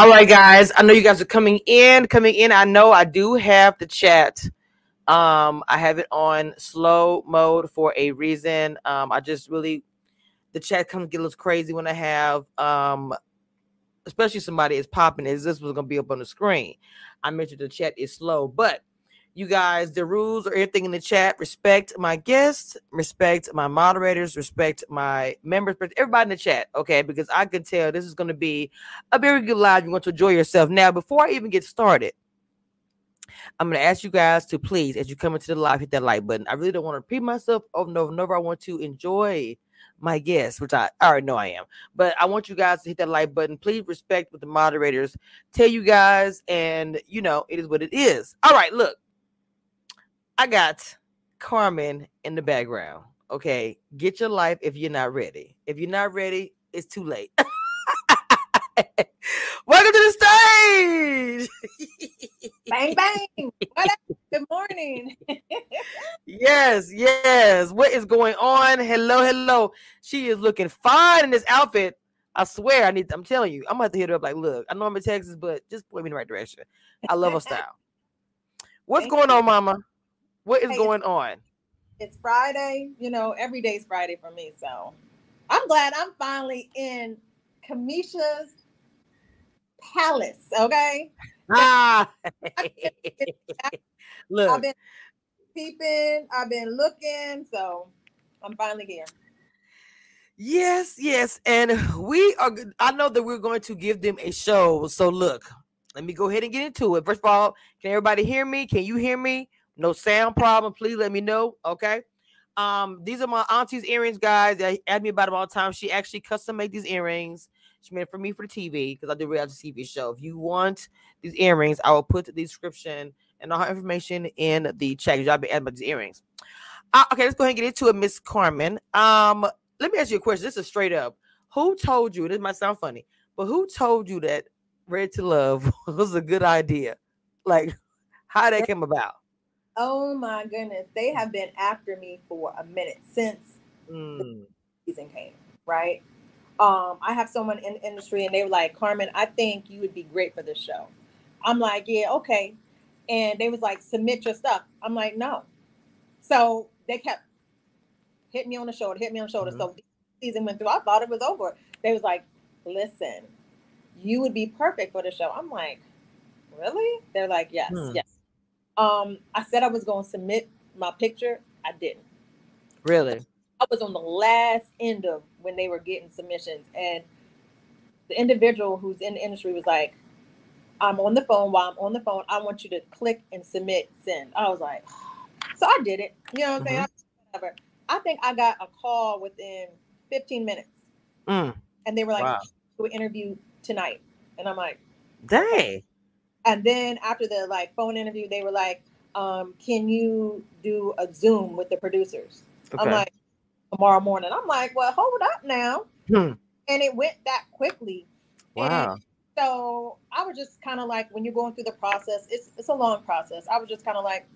All right, guys. I know you guys are coming in, coming in. I know I do have the chat. Um, I have it on slow mode for a reason. Um, I just really the chat comes get a little crazy when I have um especially somebody is popping is this was gonna be up on the screen. I mentioned the chat is slow, but you guys, the rules or everything in the chat. Respect my guests, respect my moderators, respect my members, everybody in the chat. Okay, because I can tell this is going to be a very good live. You want to enjoy yourself. Now, before I even get started, I'm going to ask you guys to please, as you come into the live, hit that like button. I really don't want to repeat myself over and over and over. I want to enjoy my guests, which I, I already know I am. But I want you guys to hit that like button. Please respect what the moderators tell you guys. And, you know, it is what it is. All right, look. I got Carmen in the background. Okay, get your life if you're not ready. If you're not ready, it's too late. Welcome to the stage. bang bang. Good morning. yes, yes. What is going on? Hello, hello. She is looking fine in this outfit. I swear, I need. I'm telling you, I'm gonna have to hit her up. Like, look, I know I'm in Texas, but just point me in the right direction. I love her style. What's Thank going you. on, Mama? What is hey, going on? It's Friday. You know, every day's Friday for me. So I'm glad I'm finally in Cameshia's palace. Okay. Ah. Look. I've been peeping. I've been looking. So I'm finally here. Yes, yes. And we are, I know that we're going to give them a show. So look, let me go ahead and get into it. First of all, can everybody hear me? Can you hear me? No sound problem. Please let me know. Okay. Um, these are my auntie's earrings, guys. They asked me about them all the time. She actually custom made these earrings. She made it for me for the TV because I do reality TV show. If you want these earrings, I will put the description and all her information in the chat. Y'all be asking about these earrings. Uh, okay, let's go ahead and get into it, Miss Carmen. Um, let me ask you a question. This is straight up. Who told you? This might sound funny, but who told you that Ready to Love was a good idea? Like, how that came about? Oh my goodness, they have been after me for a minute since mm. the season came, right? Um, I have someone in the industry and they were like, Carmen, I think you would be great for this show. I'm like, yeah, okay. And they was like, submit your stuff. I'm like, no. So they kept hitting me on the shoulder, hit me on the shoulder. Mm-hmm. So season went through. I thought it was over. They was like, listen, you would be perfect for the show. I'm like, really? They're like, yes, hmm. yes. Um, I said I was going to submit my picture. I didn't. Really? I was on the last end of when they were getting submissions, and the individual who's in the industry was like, "I'm on the phone. While I'm on the phone, I want you to click and submit send." I was like, so I did it. You know what I'm mm-hmm. saying? Whatever. I think I got a call within 15 minutes, mm. and they were like, wow. "Do an interview tonight," and I'm like, "Dang." And then after the like phone interview, they were like, um, "Can you do a Zoom with the producers?" Okay. I'm like, "Tomorrow morning." I'm like, "Well, hold up now." Hmm. And it went that quickly. Wow. And so I was just kind of like, when you're going through the process, it's it's a long process. I was just kind of like,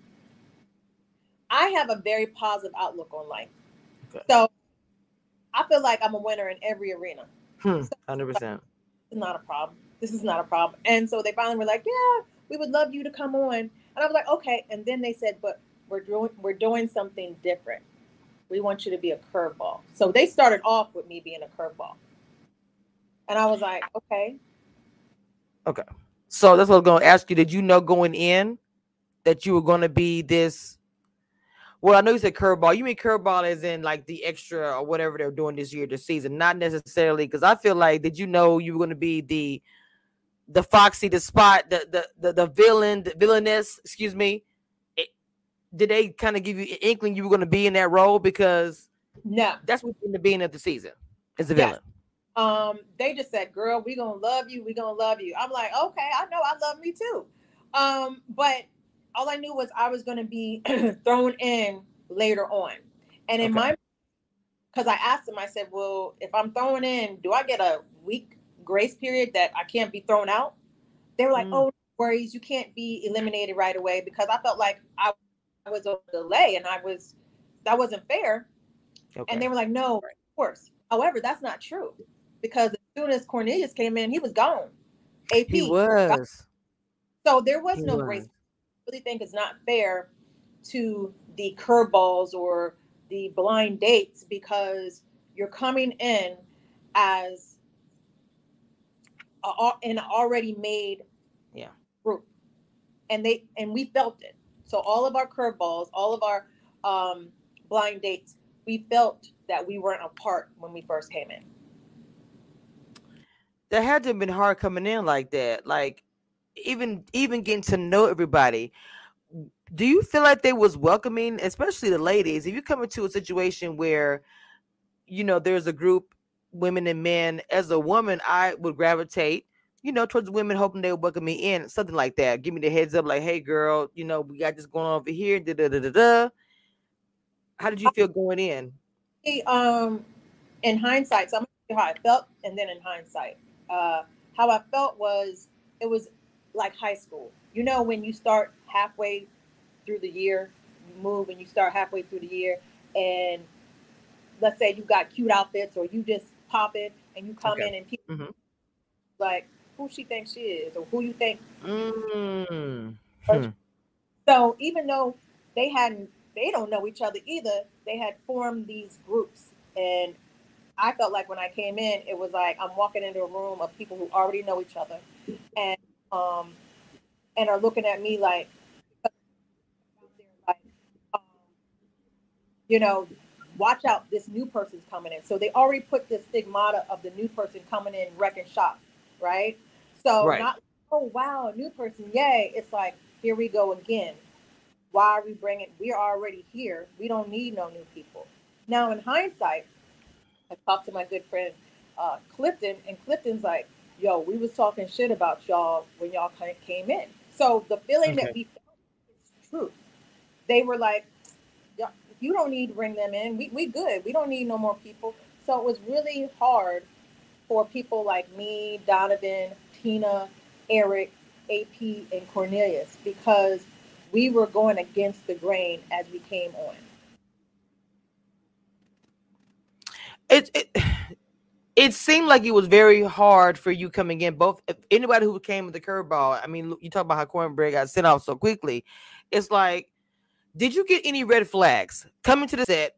I have a very positive outlook on life. Okay. So I feel like I'm a winner in every arena. Hmm. Hundred percent. It's not a problem this is not a problem. And so they finally were like, yeah, we would love you to come on. And I was like, okay. And then they said, but we're doing we're doing something different. We want you to be a curveball. So they started off with me being a curveball. And I was like, okay. Okay. So that's what I was to ask you. Did you know going in that you were to be this? Well, I know you said curveball. You mean curveball as in like the extra or whatever they're doing this year, this season, not necessarily because I feel like did you know you were to be the the Foxy, the Spot, the the the, the villain, the villainess, excuse me. It, did they kind of give you an inkling you were going to be in that role? Because no, that's what's in the beginning of the season is the villain. Um, they just said, "Girl, we gonna love you. We gonna love you." I'm like, "Okay, I know. I love me too." Um, but all I knew was I was gonna be thrown in later on, and in okay. my because I asked them, I said, "Well, if I'm thrown in, do I get a week grace period that I can't be thrown out?" They were like, mm. "Oh, no worries, you can't be eliminated right away," because I felt like I was a delay and I was that wasn't fair. Okay. And they were like, "No, of course." However, that's not true because as soon as Cornelius came in, he was gone. AP he was. So there was he no was. grace. I really think it's not fair to the curveballs or the blind dates because you're coming in as a, an already made yeah group, and they and we felt it. So all of our curveballs, all of our um, blind dates, we felt that we weren't a part when we first came in that had to have been hard coming in like that. Like even even getting to know everybody. Do you feel like they was welcoming, especially the ladies? If you come into a situation where you know there's a group, women and men, as a woman, I would gravitate, you know, towards women, hoping they would welcome me in, something like that. Give me the heads up, like, hey girl, you know, we got this going on over here. Da da da da da. How did you feel going in? Um, in hindsight, so I'm gonna how I felt, and then in hindsight uh, how I felt was it was like high school. You know, when you start halfway through the year, you move and you start halfway through the year, and let's say you got cute outfits or you just pop in and you come okay. in and people mm-hmm. like who she thinks she is or who you think. Mm. Hmm. So even though they hadn't, they don't know each other either. They had formed these groups, and I felt like when I came in, it was like I'm walking into a room of people who already know each other, and um, and are looking at me like, like um, you know, watch out, this new person's coming in. So they already put the stigmata of the new person coming in wrecking shop, right? So right. not oh wow, a new person, yay! It's like here we go again. Why are we bringing? We're already here. We don't need no new people. Now, in hindsight, I talked to my good friend uh, Clifton, and Clifton's like, "Yo, we was talking shit about y'all when y'all came in." So the feeling okay. that we felt is true. They were like, "You don't need to bring them in. We we good. We don't need no more people." So it was really hard for people like me, Donovan, Tina, Eric, AP, and Cornelius because we were going against the grain as we came on. it, it it seemed like it was very hard for you coming in. Both anybody who came with the curveball. I mean, you talk about how cornbread got sent off so quickly. It's like, did you get any red flags coming to the set?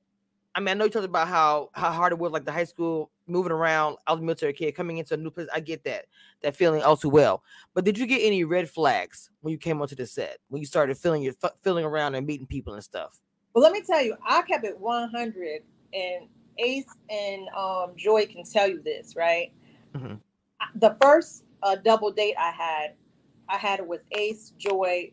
I mean, I know you talked about how how hard it was, like the high school moving around. I was a military kid coming into a new place. I get that that feeling all too well. But did you get any red flags when you came onto the set when you started feeling your feeling around and meeting people and stuff? Well, let me tell you, I kept it 100 and Ace and um, Joi can tell you this, right? Mm-hmm. The first uh, double date I had, I had it with Ace, Joi,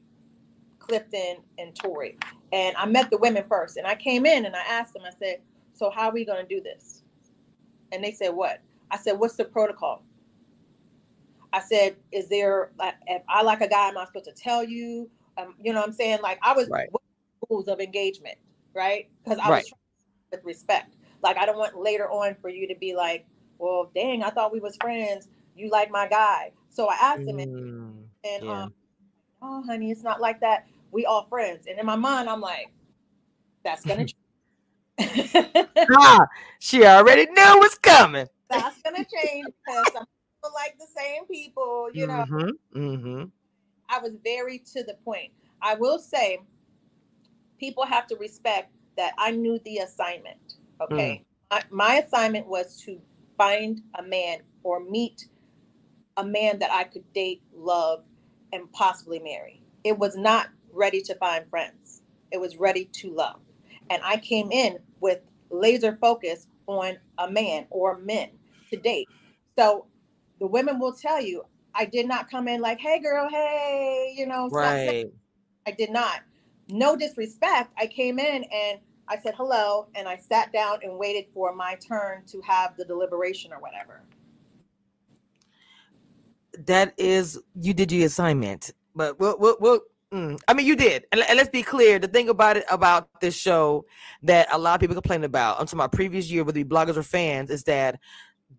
Clifton, and Tori. And I met the women first. And I came in and I asked them, I said, So, how are we going to do this? And they said, What? I said, What's the protocol? I said, Is there, like, if I like a guy, am I supposed to tell you? Um, you know what I'm saying? Like, I was right. rules of engagement, right? Because I right. was with respect. Like I don't want later on for you to be like, well, dang, I thought we was friends. You like my guy. So I asked him, and, mm, and yeah. um, oh, honey, it's not like that. We all friends. And in my mind, I'm like, that's gonna. ah, she already knew was coming. That's gonna change because some people like the same people, you know. Mm-hmm, mm-hmm. I was very to the point. I will say, people have to respect that I knew the assignment. Okay. Mm. My assignment was to find a man or meet a man that I could date, love, and possibly marry. It was not ready to find friends. It was ready to love. And I came in with laser focus on a man or men to date. So the women will tell you, I did not come in like, hey girl, hey, you know, right. I did not. No disrespect. I came in and I said hello, and I sat down and waited for my turn to have the deliberation or whatever. That is, you did your assignment, but we'll, we'll, we'll mm, I mean, you did. And, and, let's be clear the thing about it, about this show that a lot of people complain about, until my previous year, whether it be bloggers or fans, is that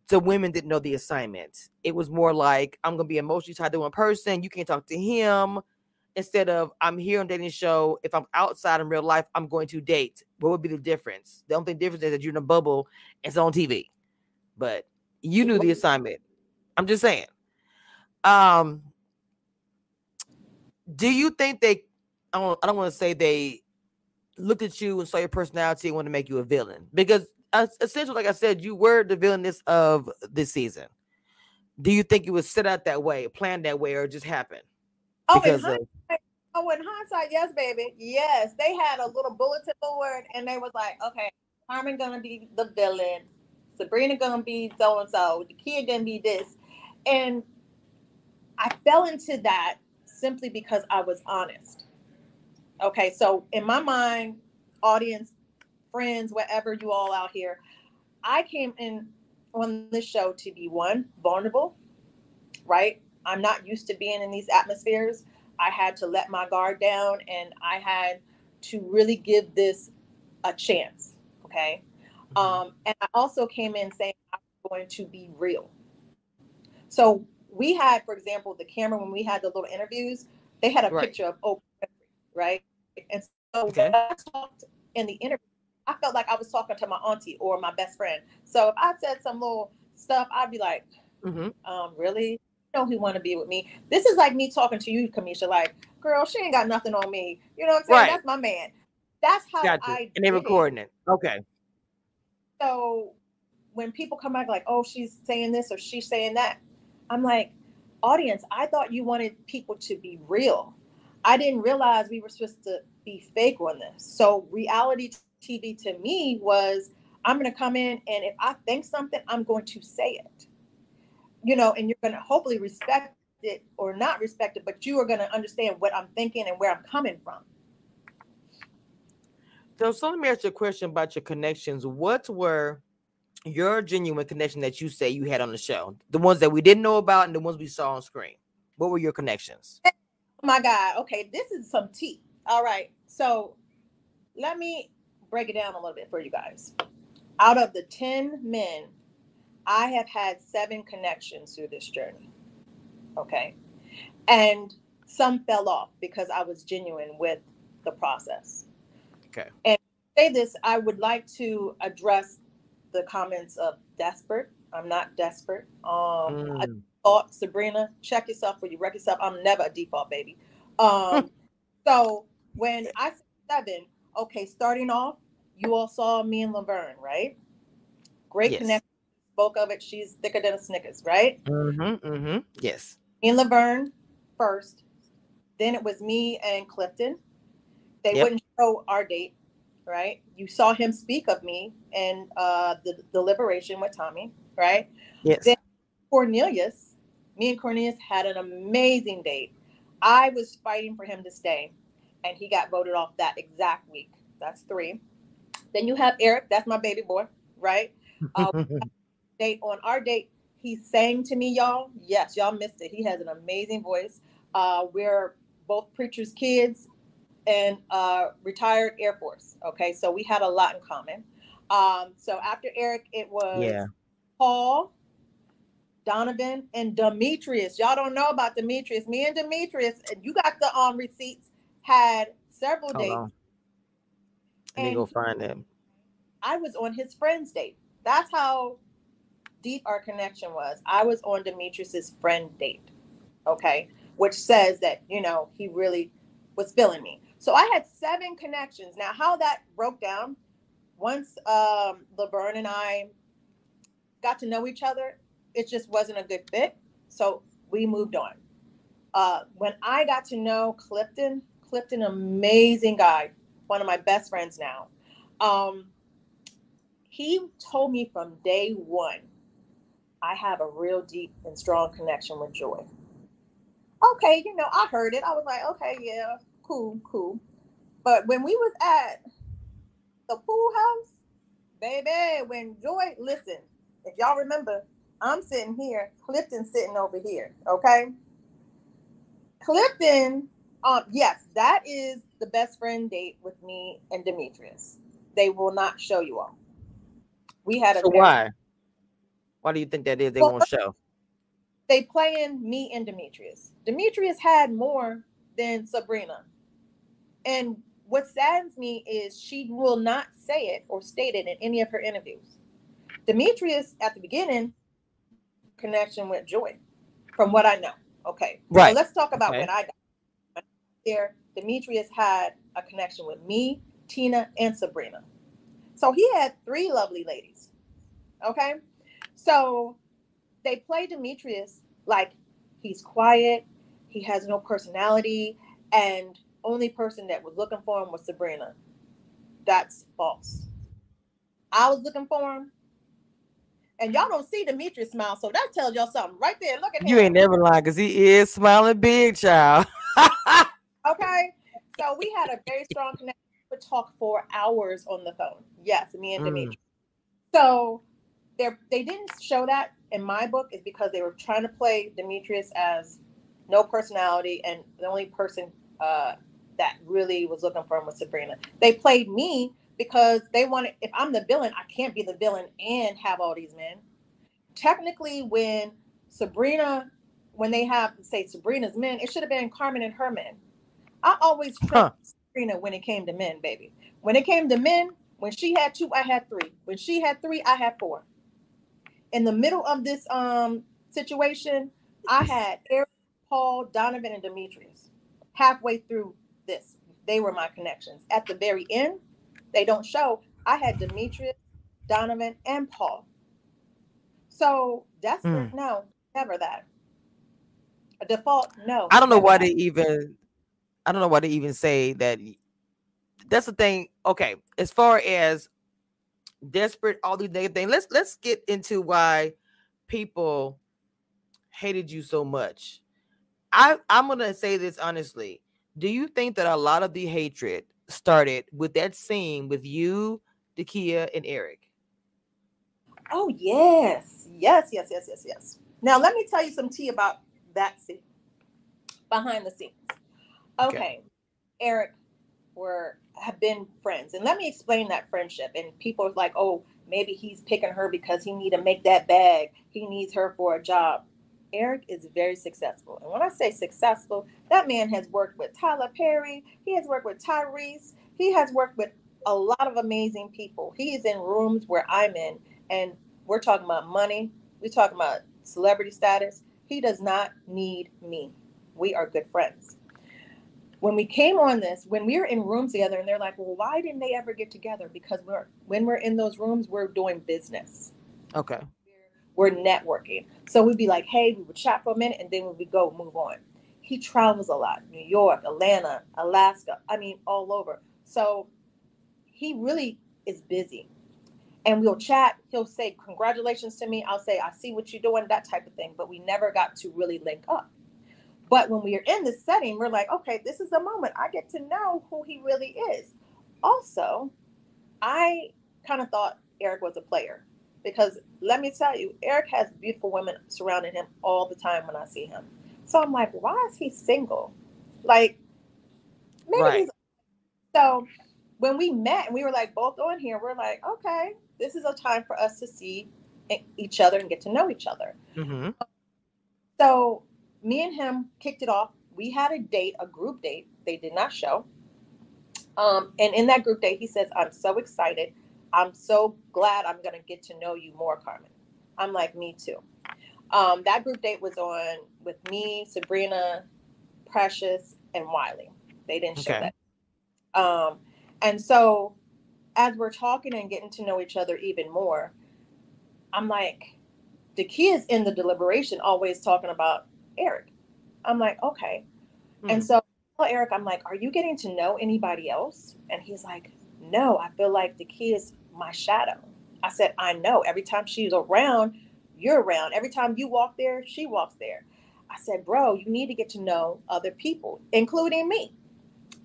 the women didn't know the assignment. It was more like, I'm going to be emotionally tied to one person. You can't talk to him instead of I'm here on dating show. If I'm outside in real life, I'm going to date. What would be the difference? The only difference is that you're in a bubble. It's on TV, but you knew the assignment. I'm just saying. Um, do you think they? I don't. I don't want to say they looked at you and saw your personality and want to make you a villain because essentially, like I said, you were the villainess of this season. Do you think it was set out that way, planned that way, or just happened? Oh, because in hindsight, oh, in hindsight, yes, baby, yes. They had a little bulletin board, and they was like, okay, Carmen gonna be the villain, Sabrina gonna be so and so, Dakia gonna be this, and I fell into that simply because I was honest. Okay, so in my mind, audience, friends, whatever you all out here, I came in on this show to be one vulnerable, right? I'm not used to being in these atmospheres. I had to let my guard down and I had to really give this a chance. Okay. Mm-hmm. Um, and I also came in saying I'm going to be real. So we had, for example, the camera when we had the little interviews, they had a right. picture of Oprah, right? And so okay. when I talked in the interview, I felt like I was talking to my auntie or my best friend. So if I said some little stuff, I'd be like, mm-hmm. um, really? know he want to be with me. This is like me talking to you, Cameshia. Like, girl, she ain't got nothing on me. You know what I'm saying? Right. That's my man. That's how gotcha. I. And they recording it. Okay. So when people come back like, oh, she's saying this or she's saying that, I'm like, audience, I thought you wanted people to be real. I didn't realize we were supposed to be fake on this. So reality TV to me was I'm going to come in and if I think something, I'm going to say it you know, and you're going to hopefully respect it or not respect it, but you are going to understand what I'm thinking and where I'm coming from. So, so let me ask you a question about your connections. What were your genuine connection that you say you had on the show? The ones that we didn't know about and the ones we saw on screen. What were your connections? Oh my God. Okay, this is some tea. All right. So let me break it down a little bit for you guys. Out of the 10 men I have had seven connections through this journey. Okay. And some fell off because I was genuine with the process. Okay. And say this, I would like to address the comments of desperate. I'm not desperate. Um mm. I thought Sabrina, check yourself for you wreck yourself. I'm never a default baby. Um so when I said seven, okay, starting off, you all saw me and Laverne, right? Great yes. connection spoke of it. She's thicker than a Snickers, right? Mm-hmm. Mm-hmm. Yes. In Laverne first. Then it was me and Clifton. They yep. wouldn't show our date, right? You saw him speak of me and uh, the deliberation with Tommy, right? Yes. Then Cornelius, me and Cornelius had an amazing date. I was fighting for him to stay, and he got voted off that exact week. That's three. Then you have Eric. That's my baby boy, right? Uh, date on our date, he sang to me, y'all. Yes, y'all missed it. He has an amazing voice. Uh, we're both preachers' kids and uh, retired Air Force. Okay, so we had a lot in common. Um, so after Eric, it was yeah. Paul, Donovan, and Demetrius. Y'all don't know about Demetrius. Me and Demetrius, and you got the um receipts, had several Hold dates. On. Let me go find him. I was on his friend's date. That's how deep our connection was. I was on Demetrius's friend date, okay, which says that, you know, he really was feeling me. So I had seven connections. Now, how that broke down, once um, Laverne and I got to know each other, it just wasn't a good fit. So we moved on. Uh, when I got to know Clifton, Clifton, amazing guy, one of my best friends now. Um, he told me from day one I have a real deep and strong connection with Joi. Okay, you know, I heard it. I was like, okay, yeah, cool, cool. But when we was at the pool house, baby, when Joi, listen, if y'all remember, I'm sitting here, Clifton sitting over here. Okay. Clifton, um, yes, that is the best friend date with me and Demetrius. They will not show you all. We had a so why? Why do you think that is? They well, won't show. They playing me and Demetrius. Demetrius had more than Sabrina. And what saddens me is she will not say it or state it in any of her interviews. Demetrius, at the beginning, connection with Joi, from what I know. Okay. Right. So let's talk about okay. when I got there. Demetrius had a connection with me, Tina, and Sabrina. So he had three lovely ladies. Okay. So they play Demetrius like he's quiet, he has no personality, and only person that was looking for him was Sabrina. That's false. I was looking for him. And y'all don't see Demetrius smile, so that tells y'all something right there. Look at him. You ain't never lying because he is smiling big, child. okay. So we had a very strong connection. We talk for hours on the phone. Yes, me and mm. Demetrius. So they they didn't show that in my book is because they were trying to play Demetrius as no personality and the only person uh, that really was looking for him was Sabrina. They played me because they wanted if I'm the villain, I can't be the villain and have all these men. Technically, when Sabrina, when they have say Sabrina's men, it should have been Carmen and her men. I always trust huh. Sabrina when it came to men, baby. When it came to men, when she had two, I had three. When she had three, I had four. In the middle of this um situation, I had Eric, Paul, Donovan, and Demetrius. Halfway through this, they were my connections. At the very end, they don't show. I had Demetrius, Donovan, and Paul. So desperate, mm. no, never that. A default, no. I don't know why that. they even. I don't know why they even say that. That's the thing. Okay, as far as desperate, all these negative things. Let's let's get into why people hated you so much. I I'm gonna say this honestly. Do you think that a lot of the hatred started with that scene with you, Dakia, and Eric? Oh yes, yes, yes, yes, yes, yes. Now let me tell you some tea about that scene behind the scenes. Okay, okay. Eric, were have been friends, and let me explain that friendship. And people are like, oh, maybe he's picking her because he need to make that bag. He needs her for a job. Eric is very successful. And when I say successful, that man has worked with Tyler Perry, he has worked with Tyrese, he has worked with a lot of amazing people. He is in rooms where I'm in, and we're talking about money, we're talking about celebrity status. He does not need me. We are good friends. When we came on this, when we were in rooms together, and they're like, well, why didn't they ever get together? Because we're when we're in those rooms, we're doing business. Okay we're networking. So we'd be like, hey, we would chat for a minute and then we would go move on. He travels a lot, New York, Atlanta, Alaska, I mean, all over. So he really is busy. And we'll chat. He'll say, Congratulations to me. I'll say, I see what you're doing, that type of thing. But we never got to really link up. But when we are in this setting, we're like, okay, this is a moment. I get to know who he really is. Also, I kind of thought Eric was a player because let me tell you, Eric has beautiful women surrounding him all the time when I see him. So I'm like, why is he single? Like, maybe right. he's. So when we met and we were like both on here, we're like, okay, this is a time for us to see each other and get to know each other. Mm-hmm. So me and him kicked it off. We had a date, a group date. They did not show. Um, and in that group date, he says, I'm so excited I'm so glad I'm going to get to know you more, Carmen. I'm like, me too. Um, that group date was on with me, Sabrina, Precious, and Wiley. They didn't show okay. that. Um, and so as we're talking and getting to know each other even more, I'm like, the kids in the deliberation always talking about Eric. I'm like, okay. Hmm. And so Eric, I'm like, are you getting to know anybody else? And he's like, no, I feel like the kids my shadow. I said, I know. Every time she's around, you're around. Every time you walk there, she walks there. I said, Bro, you need to get to know other people, including me.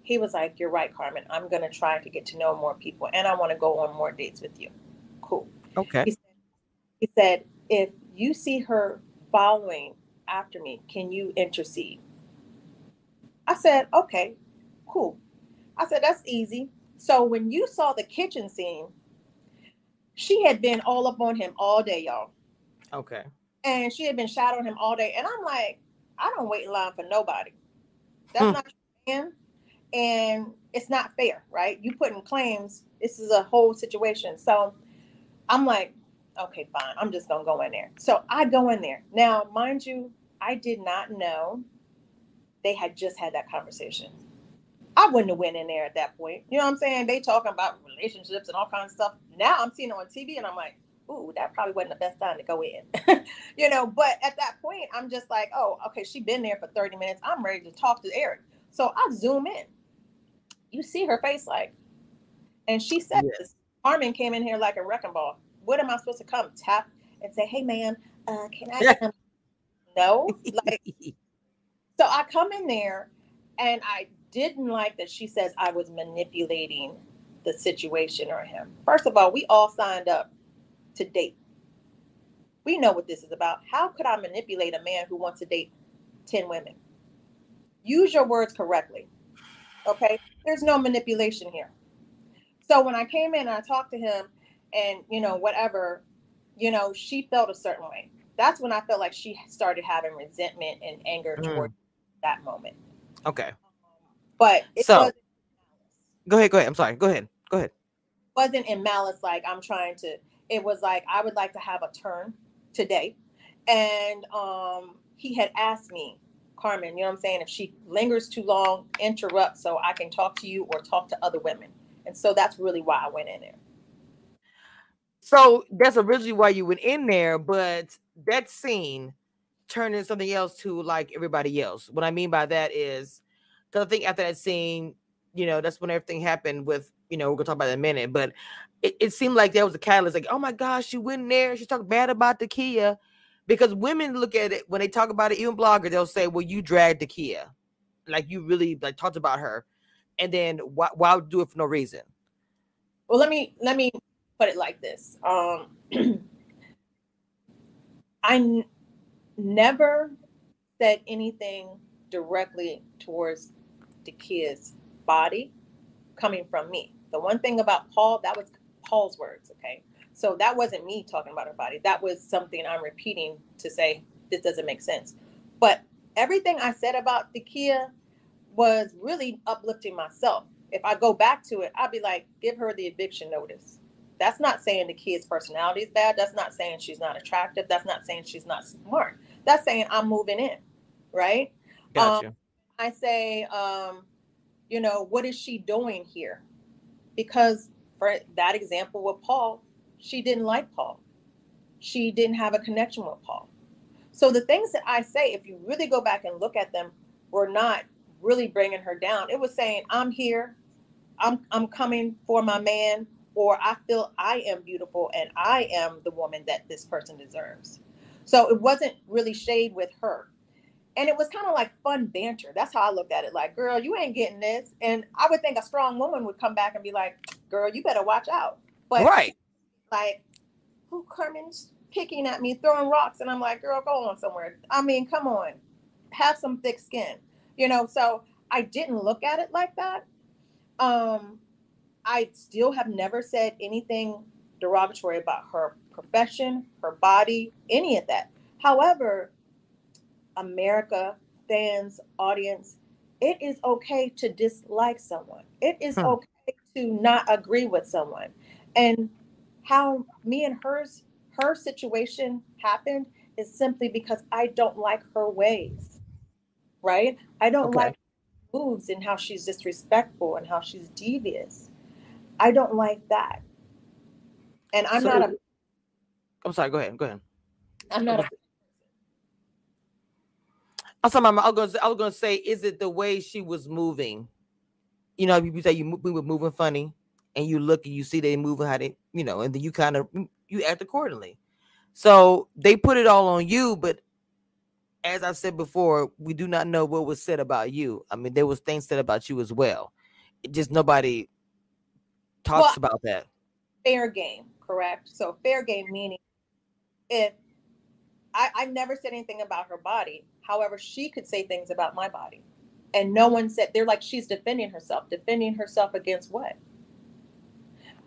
He was like, You're right, Carmen. I'm going to try to get to know more people and I want to go on more dates with you. Cool. Okay. He said, he said, if you see her following after me, can you intercede? I said, okay, cool. I said, that's easy. So when you saw the kitchen scene, she had been all up on him all day, y'all. Okay. And she had been shadowing him all day. And I'm like, I don't wait in line for nobody. That's hmm. not him. And it's not fair, right? You putting claims. This is a whole situation. So I'm like, okay, fine. I'm just gonna go in there. So I go in there. Now, mind you, I did not know they had just had that conversation. I wouldn't have went in there at that point. You know what I'm saying? They talking about relationships and all kinds of stuff. Now I'm seeing it on TV and I'm like, ooh, that probably wasn't the best time to go in. you know, but at that point, I'm just like, oh, okay, she been there for 30 minutes. I'm ready to talk to Eric. So I zoom in. You see her face like, and she said yes. this. Carmen came in here like a wrecking ball. What am I supposed to come tap and say, hey man, uh, can I come? no. Like so I come in there and I didn't like that she says I was manipulating the situation or him. First of all, we all signed up to date. We know what this is about. How could I manipulate a man who wants to date 10 women? Use your words correctly. Okay? There's no manipulation here. So when I came in and I talked to him and, you know, whatever, you know, she felt a certain way. That's when I felt like she started having resentment and anger mm. toward that moment. Okay. But so go ahead, go ahead. I'm sorry. Go ahead. Go ahead. Wasn't in malice like I'm trying to. It was like I would like to have a turn today, and um, he had asked me, Carmen, you know what I'm saying? If she lingers too long, interrupt so I can talk to you or talk to other women. And so that's really why I went in there. So that's originally why you went in there, but that scene turned into something else to like everybody else. What I mean by that is because I think after that scene, you know, that's when everything happened with, you know, we're gonna talk about it in a minute, but it, it seemed like there was a catalyst, like, oh my gosh, she went in there, she talked bad about Dakia. Because women look at it when they talk about it, even bloggers, they'll say, Well, you dragged Dakia. Like you really like talked about her. And then why why do it for no reason? Well, let me let me put it like this. Um I n- never said anything directly towards Dakia's body coming from me. The one thing about Paul, that was Paul's words, okay? So that wasn't me talking about her body. That was something I'm repeating to say this doesn't make sense. But everything I said about Dakia was really uplifting myself. If I go back to it, I'd be like, give her the eviction notice. That's not saying Dakia's personality is bad. That's not saying she's not attractive. That's not saying she's not smart. That's saying I'm moving in, right? Gotcha. Um, I say, um, you know, what is she doing here? Because for that example with Paul, she didn't like Paul. She didn't have a connection with Paul. So the things that I say, if you really go back and look at them, were not really bringing her down. It was saying, I'm here. I'm I'm coming for my man or I feel I am beautiful and I am the woman that this person deserves. So it wasn't really shade with her and it was kind of like fun banter. That's how I looked at it. Like, girl, you ain't getting this. And I would think a strong woman would come back and be like, girl, you better watch out. But right, like, who Carmen's picking at me, throwing rocks, and I'm like, girl, go on somewhere. I mean, come on, have some thick skin, you know. So I didn't look at it like that. Um, I still have never said anything derogatory about her profession, her body, any of that. However, America, fans, audience, it is okay to dislike someone. It is hmm. okay to not agree with someone. And how me and hers her situation happened is simply because I don't like her ways. Right? I don't okay. like moves and how she's disrespectful and how she's devious. I don't like that. And I'm so, not a I'm sorry, go ahead. Go ahead. I'm not a I was, I was gonna, I was gonna say, is it the way she was moving? You know, you say you we were moving funny, and you look and you see they moving how they, you know, and then you kind of mm, you act accordingly. So they put it all on you, but as I said before, we do not know what was said about you. I mean, there was things said about you as well. It just nobody talks well, about that. Fair game, correct? So fair game meaning if I, I never said anything about her body. However, she could say things about my body. And no one said they're like she's defending herself. Defending herself against what?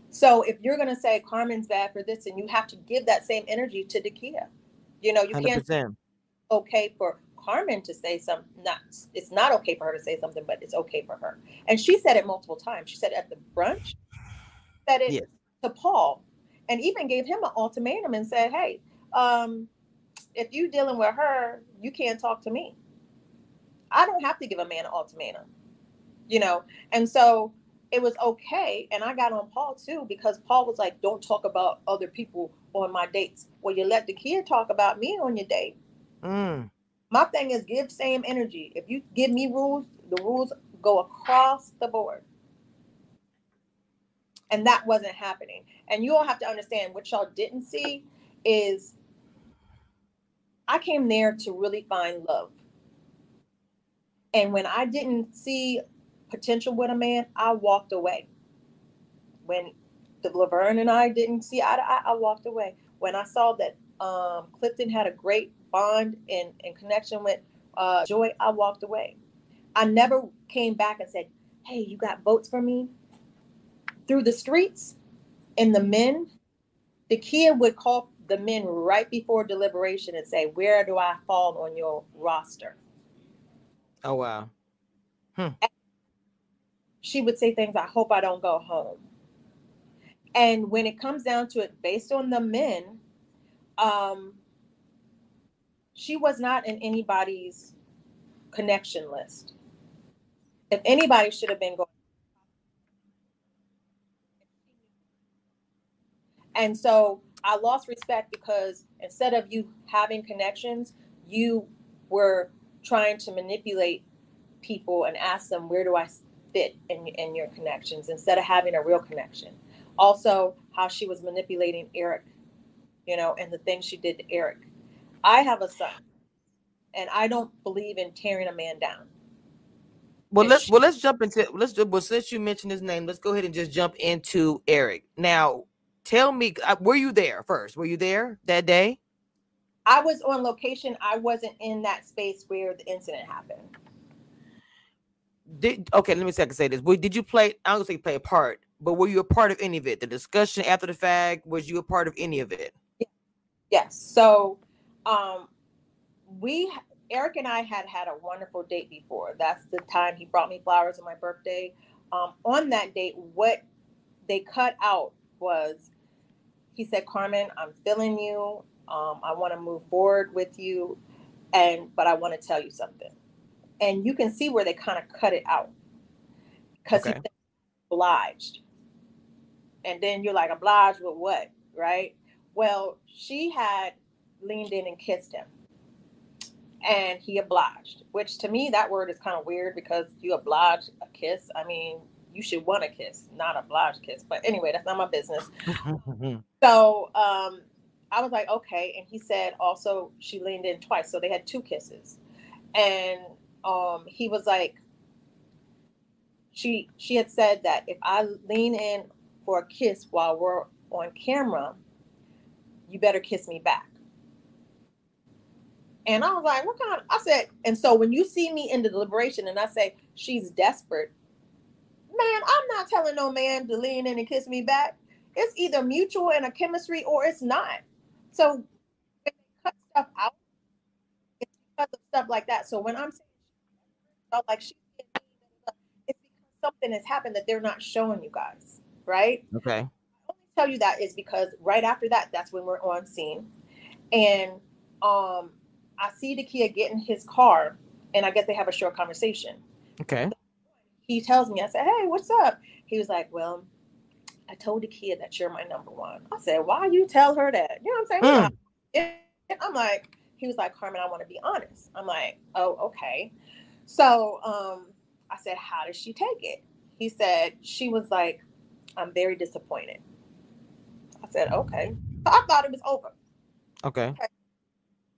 So if you're gonna say Carmen's bad for this, and you have to give that same energy to Dakia. You know, you 100%. can't okay for Carmen to say something. Not it's not okay for her to say something, but it's okay for her. And she said it multiple times. She said at the brunch, said it yes. to Paul, and even gave him an ultimatum and said, "Hey, um, if you dealing with her, you can't talk to me. I don't have to give a man an ultimatum, you know." And so it was okay, and I got on Paul too because Paul was like, "Don't talk about other people on my dates." Well, you let Dakia talk about me on your date. Mm. My thing is give same energy. If you give me rules, the rules go across the board. And that wasn't happening. And you all have to understand what y'all didn't see is I came there to really find love. And when I didn't see potential with a man, I walked away. When the Laverne and I didn't see eye to eye, I walked away. When I saw that um, Clifton had a great bond and, and connection with uh, Joi, I walked away. I never came back and said, Hey, you got votes for me? Through the streets and the men, Dakia would call the men right before deliberation and say, Where do I fall on your roster? Oh, wow. Hmm. She would say things, I hope I don't go home. And when it comes down to it, based on the men, um, she was not in anybody's connection list. If anybody should have been going. And so I lost respect because instead of you having connections, you were trying to manipulate people and ask them, where do I fit in, in your connections instead of having a real connection? Also, how she was manipulating Eric, you know, and the things she did to Eric I have a son, and I don't believe in tearing a man down. Well, let's well let's jump into let's well since you mentioned his name, let's go ahead and just jump into Eric. Now, tell me, uh, were you there first? Were you there that day? I was on location. I wasn't in that space where the incident happened. Did okay? Let me second say this. Did you play? I don't say play a part, but were you a part of any of it? The discussion after the fact. Was you a part of any of it? Yes. So um, we Eric and I had had a wonderful date before. That's the time he brought me flowers on my birthday. Um, on that date, what they cut out was he said, "Carmen, I'm feeling you. Um, I want to move forward with you, and but I want to tell you something." And you can see where they kind of cut it out because okay. he's obliged. And then you're like, obliged with what, right? Well, she had leaned in and kissed him. And he obliged, which to me, that word is kind of weird because you oblige a kiss. I mean, you should want a kiss, not a oblige kiss. But anyway, that's not my business. so um, I was like, okay. And he said also she leaned in twice. So they had two kisses. And um, he was like, she she had said that if I lean in for a kiss while we're on camera, you better kiss me back. And I was like, what kind of, I said, and so when you see me in the deliberation and I say she's desperate, man, I'm not telling no man to lean in and kiss me back. It's either mutual and a chemistry or it's not. So when they cut stuff out, it's because of stuff like that. So when I'm saying like she it's because something has happened that they're not showing you guys, right? Okay. I only tell you that is because right after that, that's when we're on scene. And um I see Dakia get in his car, and I guess they have a short conversation. Okay. He tells me, I said, "Hey, what's up?" He was like, "Well, I told Dakia that you're my number one." I said, "Why you tell her that?" You know what I'm saying? Mm. I'm like, he was like, "Carmen, I want to be honest." I'm like, "Oh, okay." So, um, I said, "How did she take it?" He said, "She was like, I'm very disappointed." I said, "Okay." So I thought it was over. Okay. okay.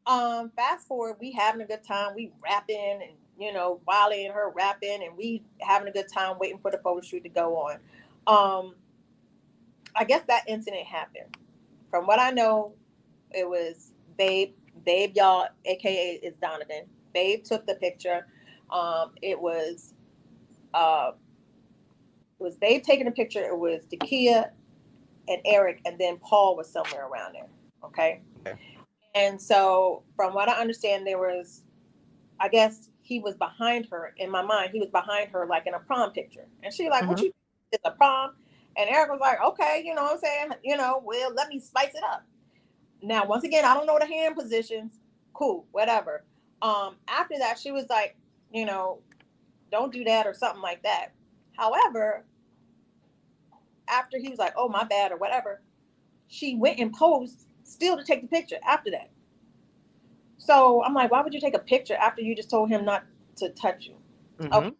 Um, fast forward, we having a good time. We rapping and you know, Wiley and her rapping, and we having a good time waiting for the photo shoot to go on. Um, I guess that incident happened. From what I know, it was Babe, Babe, y'all, aka is Donovan. Babe took the picture. Um, it was uh it was Babe taking a picture. It was Dakia and Eric, and then Paul was somewhere around there. Okay. okay. And so, from what I understand, there was, I guess he was behind her. In my mind, he was behind her, like in a prom picture. And she like, mm-hmm. "What you? It's a prom." And Eric was like, "Okay, you know what I'm saying? You know, well, let me spice it up." Now, once again, I don't know the hand positions. Cool, whatever. Um, after that, she was like, you know, don't do that or something like that. However, after he was like, oh, my bad or whatever, she went and posed still to take the picture after that. So I'm like, why would you take a picture after you just told him not to touch you? Mm-hmm. Okay.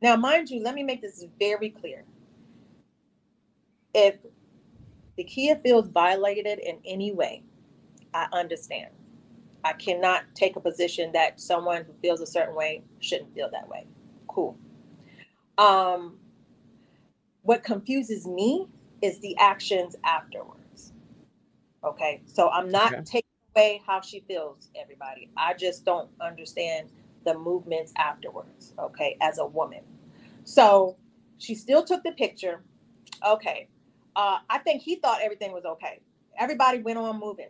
Now, mind you, let me make this very clear. If Dakia feels violated in any way, I understand. I cannot take a position that someone who feels a certain way shouldn't feel that way. Cool. Um, what confuses me is the actions afterwards. Okay, so I'm not okay. taking away how she feels, everybody. I just don't understand the movements afterwards, okay, as a woman. So she still took the picture. Okay, uh, I think he thought everything was okay. Everybody went on moving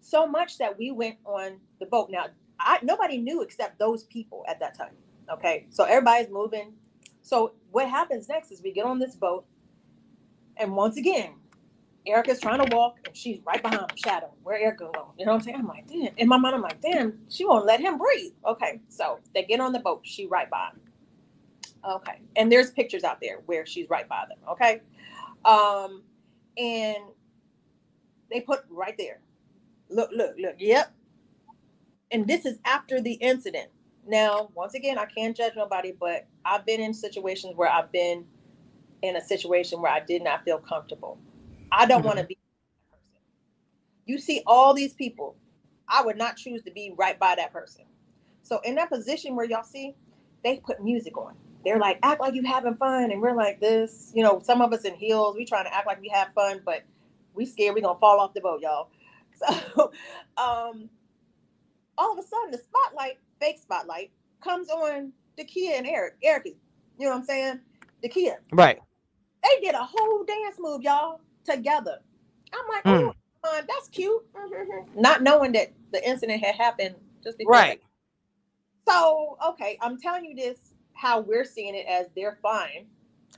so much that we went on the boat. Now, I nobody knew except those people at that time. Okay, so everybody's moving. So what happens next is we get on this boat, and once again, Erica's trying to walk, and she's right behind him, shadow. Where Erica go? You know what I'm saying? I'm like, damn. In my mind, I'm like, damn, she won't let him breathe. Okay, so they get on the boat. She right by him. Okay, and there's pictures out there where she's right by them. Okay, um, and they put right there Look, look, look. Yep. And this is after the incident. Now, once again, I can't judge nobody, but I've been in situations where I've been in a situation where I did not feel comfortable. I don't mm-hmm. want to be that person. You see all these people, I would not choose to be right by that person. So in that position where y'all see, they put music on. They're like, act like you having fun, and we're like this. You know, some of us in heels, we trying to act like we have fun, but we scared we gonna fall off the boat, y'all. So um, all of a sudden, the spotlight, fake spotlight, comes on the Dakia and Eric. Eric you know what I'm saying? The Dakia. Right. They did a whole dance move, y'all, together. I'm like, mm. oh, that's cute. Mm-hmm. Not knowing that the incident had happened just before. Right. So, okay, I'm telling you this how we're seeing it as they're fine.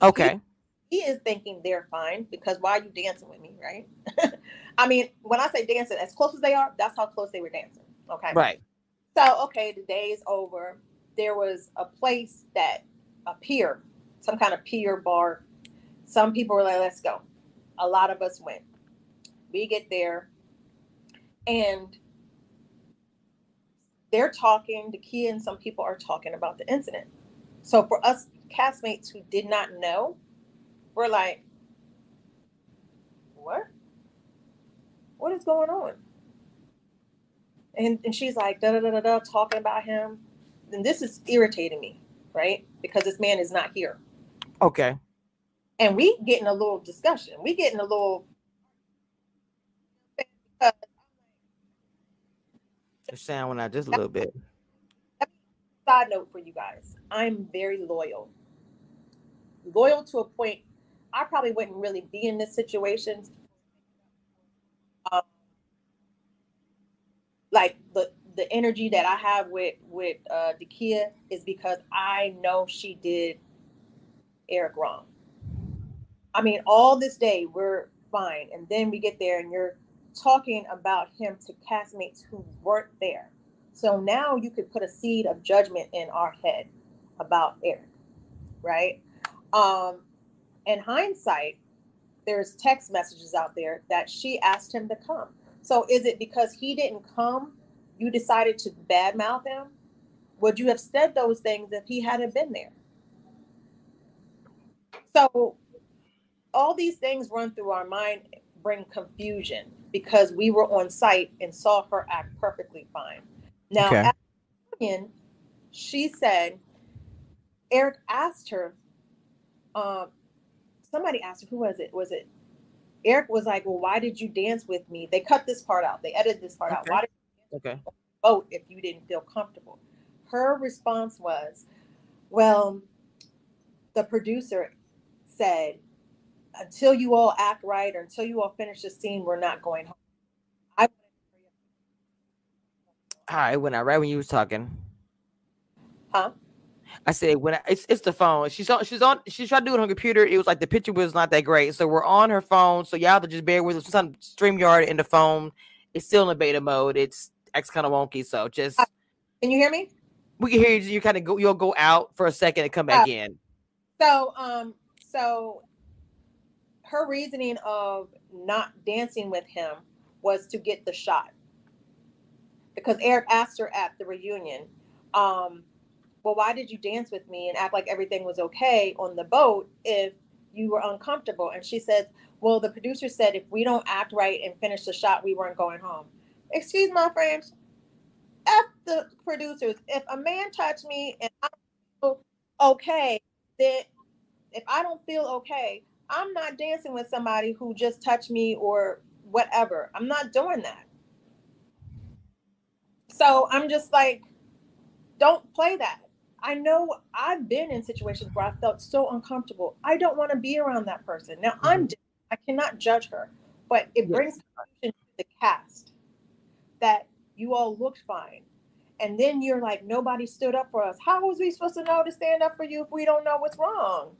Okay. He, he is thinking they're fine because why are you dancing with me, right? I mean, when I say dancing, as close as they are, that's how close they were dancing. Okay. Right. So, okay, the day is over. There was a place that a pier, some kind of pier bar. Some people were like, let's go. A lot of us went. We get there and they're talking, Dakia and some people are talking about the incident. So for us castmates who did not know, we're like, what? what is going on? And, and she's like, da da da da da, talking about him. And this is irritating me, right? Because this man is not here. Okay. And we getting a little discussion. We getting a little. Just sound out just a little bit. Side note for you guys I'm very loyal. Loyal to a point I probably wouldn't really be in this situation um, like the the energy that I have with with uh, Dakia is because I know she did Eric wrong. I mean, all this day we're fine, and then we get there and you're talking about him to castmates who weren't there. So now you could put a seed of judgment in our head about Eric, right? Um, in hindsight, there's text messages out there that she asked him to come. So is it because he didn't come, you decided to badmouth him? Would you have said those things if he hadn't been there? So all these things run through our mind, bring confusion because we were on site and saw her act perfectly fine. Now, okay. she said, Eric asked her, um, somebody asked her, who was it? Was it Eric was like, "Well, why did you dance with me?" They cut this part out. They edited this part okay. out. Why did you okay. vote if you didn't feel comfortable? Her response was, "Well, the producer said until you all act right or until you all finish the scene, we're not going home." I. When I right when you was talking. Huh? I said when I, it's it's the phone. She's on she's on she tried to do it on her computer. It was like the picture was not that great. So we're on her phone. So y'all have to just bear with us. Some StreamYard in the phone. It's still in beta mode. It's X kind of wonky. So just uh, can you hear me? We can hear you. You kind of go you'll go out for a second and come back uh, in. So um so her reasoning of not dancing with him was to get the shot. Because Eric asked her at the reunion. Um well, why did you dance with me and act like everything was okay on the boat if you were uncomfortable? And she said, well, the producer said if we don't act right and finish the shot, we weren't going home. Excuse my French. F the producers. If a man touched me and I feel okay, then if I don't feel okay, I'm not dancing with somebody who just touched me or whatever. I'm not doing that. So I'm just like, don't play that. I know I've been in situations where I felt so uncomfortable. I don't want to be around that person. Now mm-hmm. I'm I cannot judge her, but it brings to the cast that you all looked fine. And then you're like, nobody stood up for us. How was we supposed to know to stand up for you if we don't know what's wrong?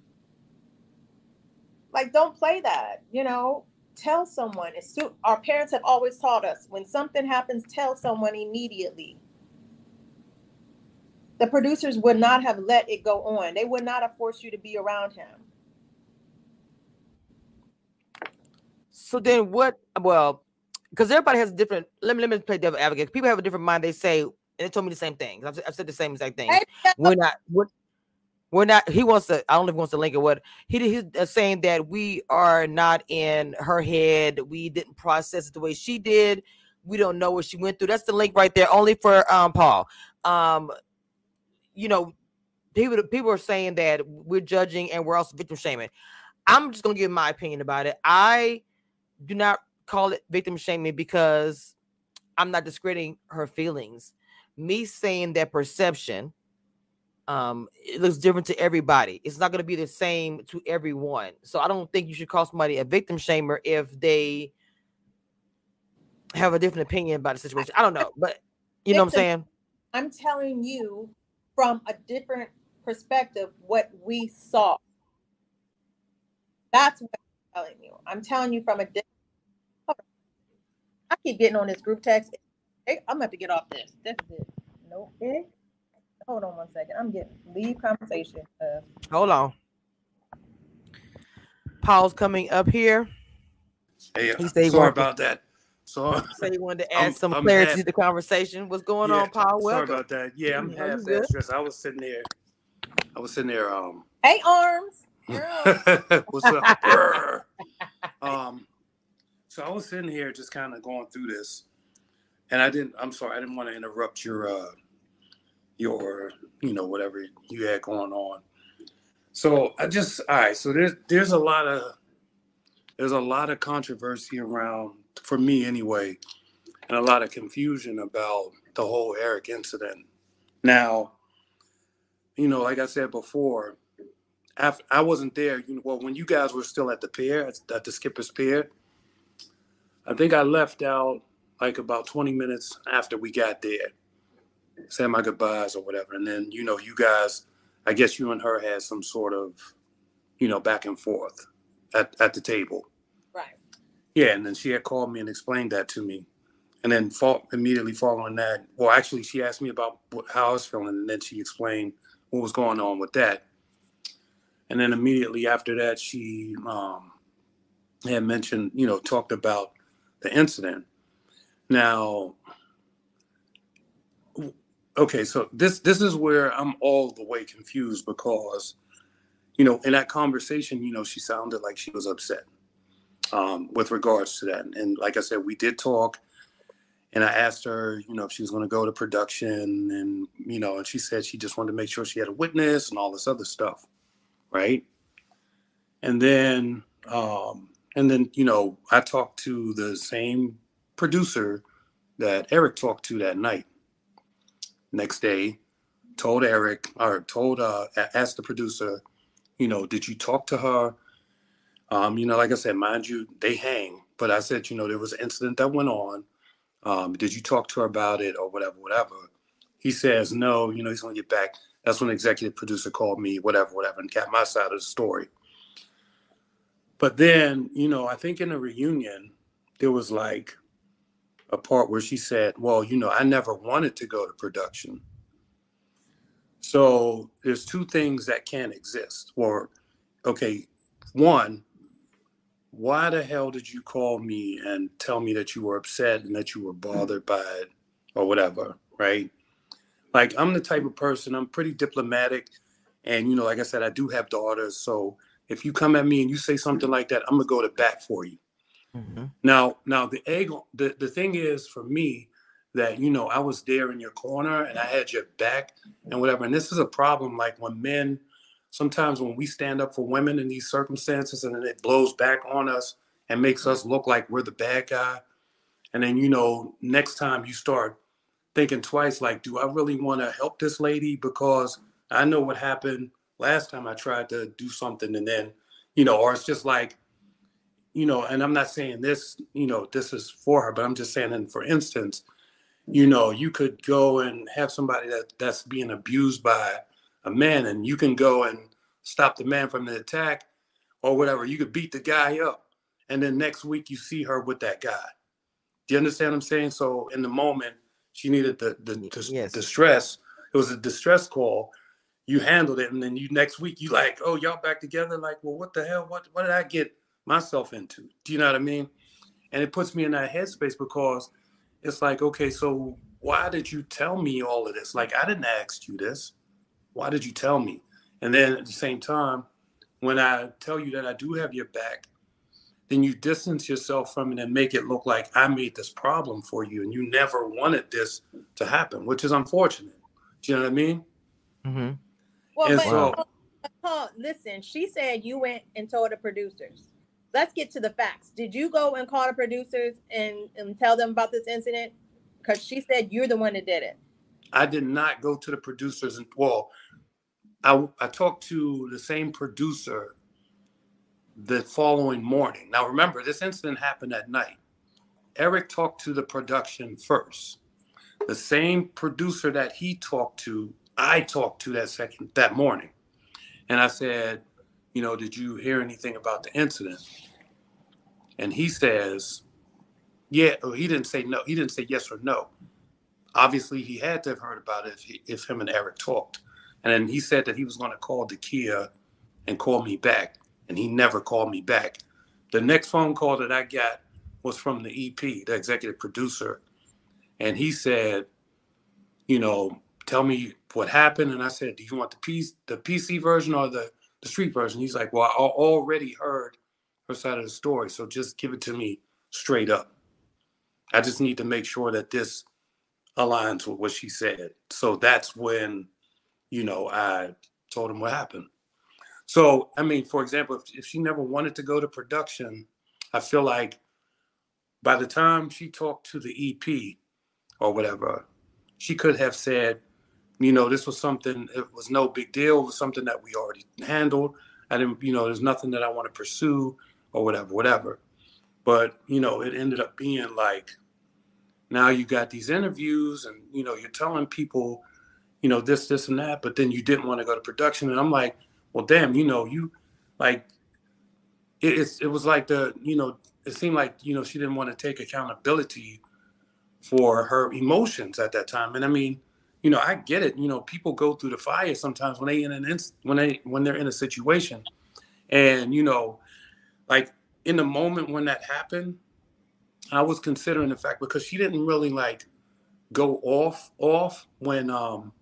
Like, don't play that, you know. Tell someone. It's, too, our parents have always taught us when something happens, tell someone immediately the producers would not have let it go on. They would not have forced you to be around him. So then what? Well, because everybody has a different. Let me let me play devil advocate. People have a different mind. They say, and they told me the same thing. I've, I've said the same exact thing. we're not. We're, we're not. He wants to. I don't know if he wants to link it. What he he's uh, saying that we are not in her head. We didn't process it the way she did. We don't know what she went through. That's the link right there, only for um Paul. Um, you know, people people are saying that we're judging and we're also victim shaming. I'm just gonna give my opinion about it. I do not call it victim shaming because I'm not discrediting her feelings. Me saying that perception, um, it looks different to everybody. It's not gonna be the same to everyone. So I don't think you should call somebody a victim shamer if they have a different opinion about the situation. I don't know, but you know what I'm saying. I'm telling you from a different perspective what we saw. That's what I'm telling you. I'm telling you from a different. I keep getting on this group text. Hey, I'm gonna have to get off this. This is it. Nope. Hey, hold on one second. I'm getting leave conversation. Uh, hold on. Paul's coming up here. Hey, uh, sorry about that. So, so you wanted to add I'm, some I'm clarity half, to the conversation. What's going yeah, on, Paul? Welcome. Sorry about that. Yeah, I'm half that stressed. I was sitting there. I was sitting there. Um. Hey, arms. What's up? um. So I was sitting here just kind of going through this, and I didn't. I'm sorry. I didn't want to interrupt your, uh, your, you know, whatever you had going on. So I just all right. So there's there's a lot of there's a lot of controversy around for me anyway, and a lot of confusion about the whole Eric incident. Now, you know, like I said before, after, I wasn't there. You know, well, when you guys were still at the pier, at, at the skipper's pier, I think I left out like about 20 minutes after we got there, said my goodbyes or whatever. And then, you know, you guys, I guess you and her had some sort of, you know, back and forth at, at the table. Right. Yeah, and then she had called me and explained that to me, and then fall, immediately following that, well, actually, she asked me about what, how I was feeling, and then she explained what was going on with that, and then immediately after that, she um, had mentioned, you know, talked about the incident. Now, okay, so this this is where I'm all the way confused because, you know, in that conversation, you know, she sounded like she was upset um, with regards to that. And like I said, we did talk, and I asked her, you know, if she was going to go to production, and you know, and she said she just wanted to make sure she had a witness and all this other stuff, right? And then, um, And then, you know, I talked to the same producer that Eric talked to that night. Next day, told Eric or told uh asked the producer, you know, did you talk to her? Um, you know, like I said, mind you, they hang. But I said, you know, there was an incident that went on. Um, did you talk to her about it or whatever, whatever? He says, no, you know, he's gonna get back. That's when the executive producer called me, whatever, whatever, and got my side of the story. But then, you know, I think in the reunion, there was like a part where she said, Well, you know, I never wanted to go to production. So there's two things that can't exist. Or, okay, one, why the hell did you call me and tell me that you were upset and that you were bothered by it or whatever, right? Like, I'm the type of person, I'm pretty diplomatic. And, you know, like I said, I do have daughters. So if you come at me and you say something like that, I'm going to go to bat for you. Mm-hmm. Now, now the egg, the, the thing is for me that, you know, I was there in your corner and I had your back and whatever. And this is a problem like when men, sometimes when we stand up for women in these circumstances and then it blows back on us and makes us look like we're the bad guy. And then, you know, next time you start thinking twice, like, do I really want to help this lady? Because I know what happened last time I tried to do something and then, you know, or it's just like, you know, and I'm not saying this, you know, this is for her, but I'm just saying, and for instance, you know, you could go and have somebody that that's being abused by a man, and you can go and stop the man from the attack or whatever. You could beat the guy up, and then next week you see her with that guy. Do you understand what I'm saying? So in the moment, she needed the the, the yes. distress. It was a distress call. You handled it, and then you next week you like, oh, y'all back together. Like, well, what the hell? What what did I get? Myself into. Do you know what I mean? And it puts me in that headspace because it's like, okay, so why did you tell me all of this? Like, I didn't ask you this. Why did you tell me? And then at the same time, when I tell you that I do have your back, then you distance yourself from it and make it look like I made this problem for you and you never wanted this to happen, which is unfortunate. Do you know what I mean? Mm-hmm. Well, and but, so, listen, she said you went and told the producers let's get to the facts. Did you go and call the producers and, and tell them about this incident? Because she said you're the one that did it. I did not go to the producers and well, I I talked to the same producer the following morning. Now remember, this incident happened at night. Eric talked to the production first. The same producer that he talked to, I talked to that second that morning. And I said, you know, did you hear anything about the incident? And he says, yeah, oh, he didn't say no. He didn't say yes or no. Obviously, he had to have heard about it if, he, if him and Eric talked. And then he said that he was going to call Dakia and call me back. And he never called me back. The next phone call that I got was from the EP, the executive producer. And he said, you know, tell me what happened. And I said, do you want the piece, the PC version or the, the street version? He's like, well, I already heard her side of the story. So just give it to me straight up. I just need to make sure that this aligns with what she said. So that's when, you know, I told him what happened. So, I mean, for example, if, if she never wanted to go to production, I feel like by the time she talked to the EP or whatever, she could have said, you know, this was something, it was no big deal. It was something that we already handled. I didn't, you know, there's nothing that I want to pursue or whatever, whatever. But, you know, it ended up being like now you got these interviews and, you know, you're telling people, you know, this, this, and that, but then you didn't want to go to production. And I'm like, well, damn, you know, you like, it, it's, it was like the, you know, it seemed like, you know, she didn't want to take accountability for her emotions at that time. And I mean, you know, I get it. You know, people go through the fire sometimes when they in an inst- when they when they're in a situation, and you know, like in the moment when that happened, I was considering the fact because she didn't really like go off off when um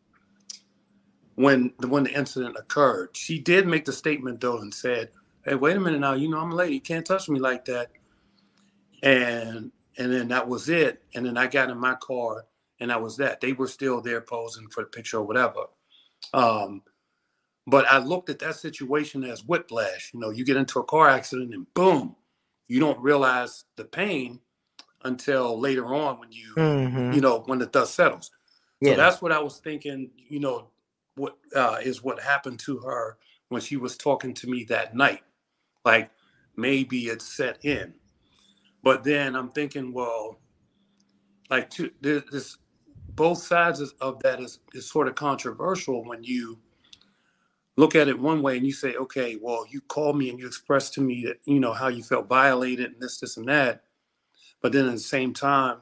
when the when the incident occurred. She did make the statement though and said, "Hey, wait a minute now. You know I'm a lady. You can't touch me like that." And and then that was it. And then I got in my car and that was that. They were still there posing for the picture or whatever. Um, but I looked at that situation as whiplash. You know, you get into a car accident and boom, you don't realize the pain until later on when you mm-hmm. you know when the dust settles. So that's what I was thinking. You know, what uh, is what happened to her when she was talking to me that night. Like maybe it set in, but then I'm thinking, well, like to, this both sides of that is is sort of controversial when you look at it one way and you say, okay, well, you called me and you expressed to me that you know how you felt violated and this, this, and that, but then at the same time,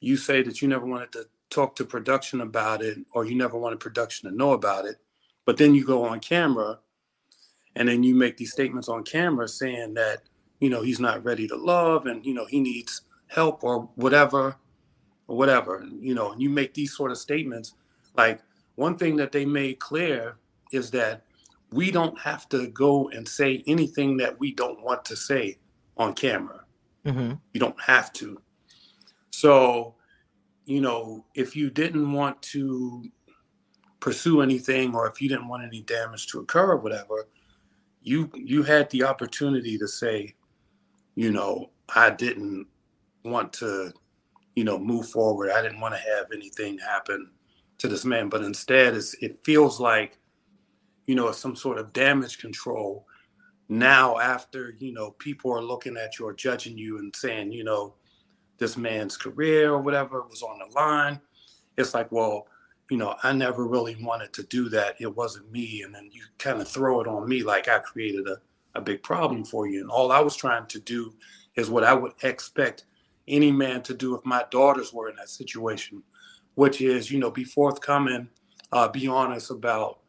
you say that you never wanted to talk to production about it or you never wanted production to know about it, but then you go on camera and then you make these statements on camera saying that you know he's not ready to love and you know he needs help or whatever or whatever you know and you make these sort of statements like one thing that they made clear is that we don't have to go and say anything that we don't want to say on camera. Mm-hmm. You don't have to. So, you know, if you didn't want to pursue anything or if you didn't want any damage to occur or whatever, you you had the opportunity to say, you know, I didn't want to, you know, move forward. I didn't want to have anything happen to this man. But instead, it feels like you know, some sort of damage control. Now, after, you know, people are looking at you or judging you and saying, you know, this man's career or whatever was on the line, it's like, well, you know, I never really wanted to do that. It wasn't me. And then you kind of throw it on me like I created a, a big problem for you. And all I was trying to do is what I would expect any man to do if my daughters were in that situation, which is, you know, be forthcoming, uh, be honest about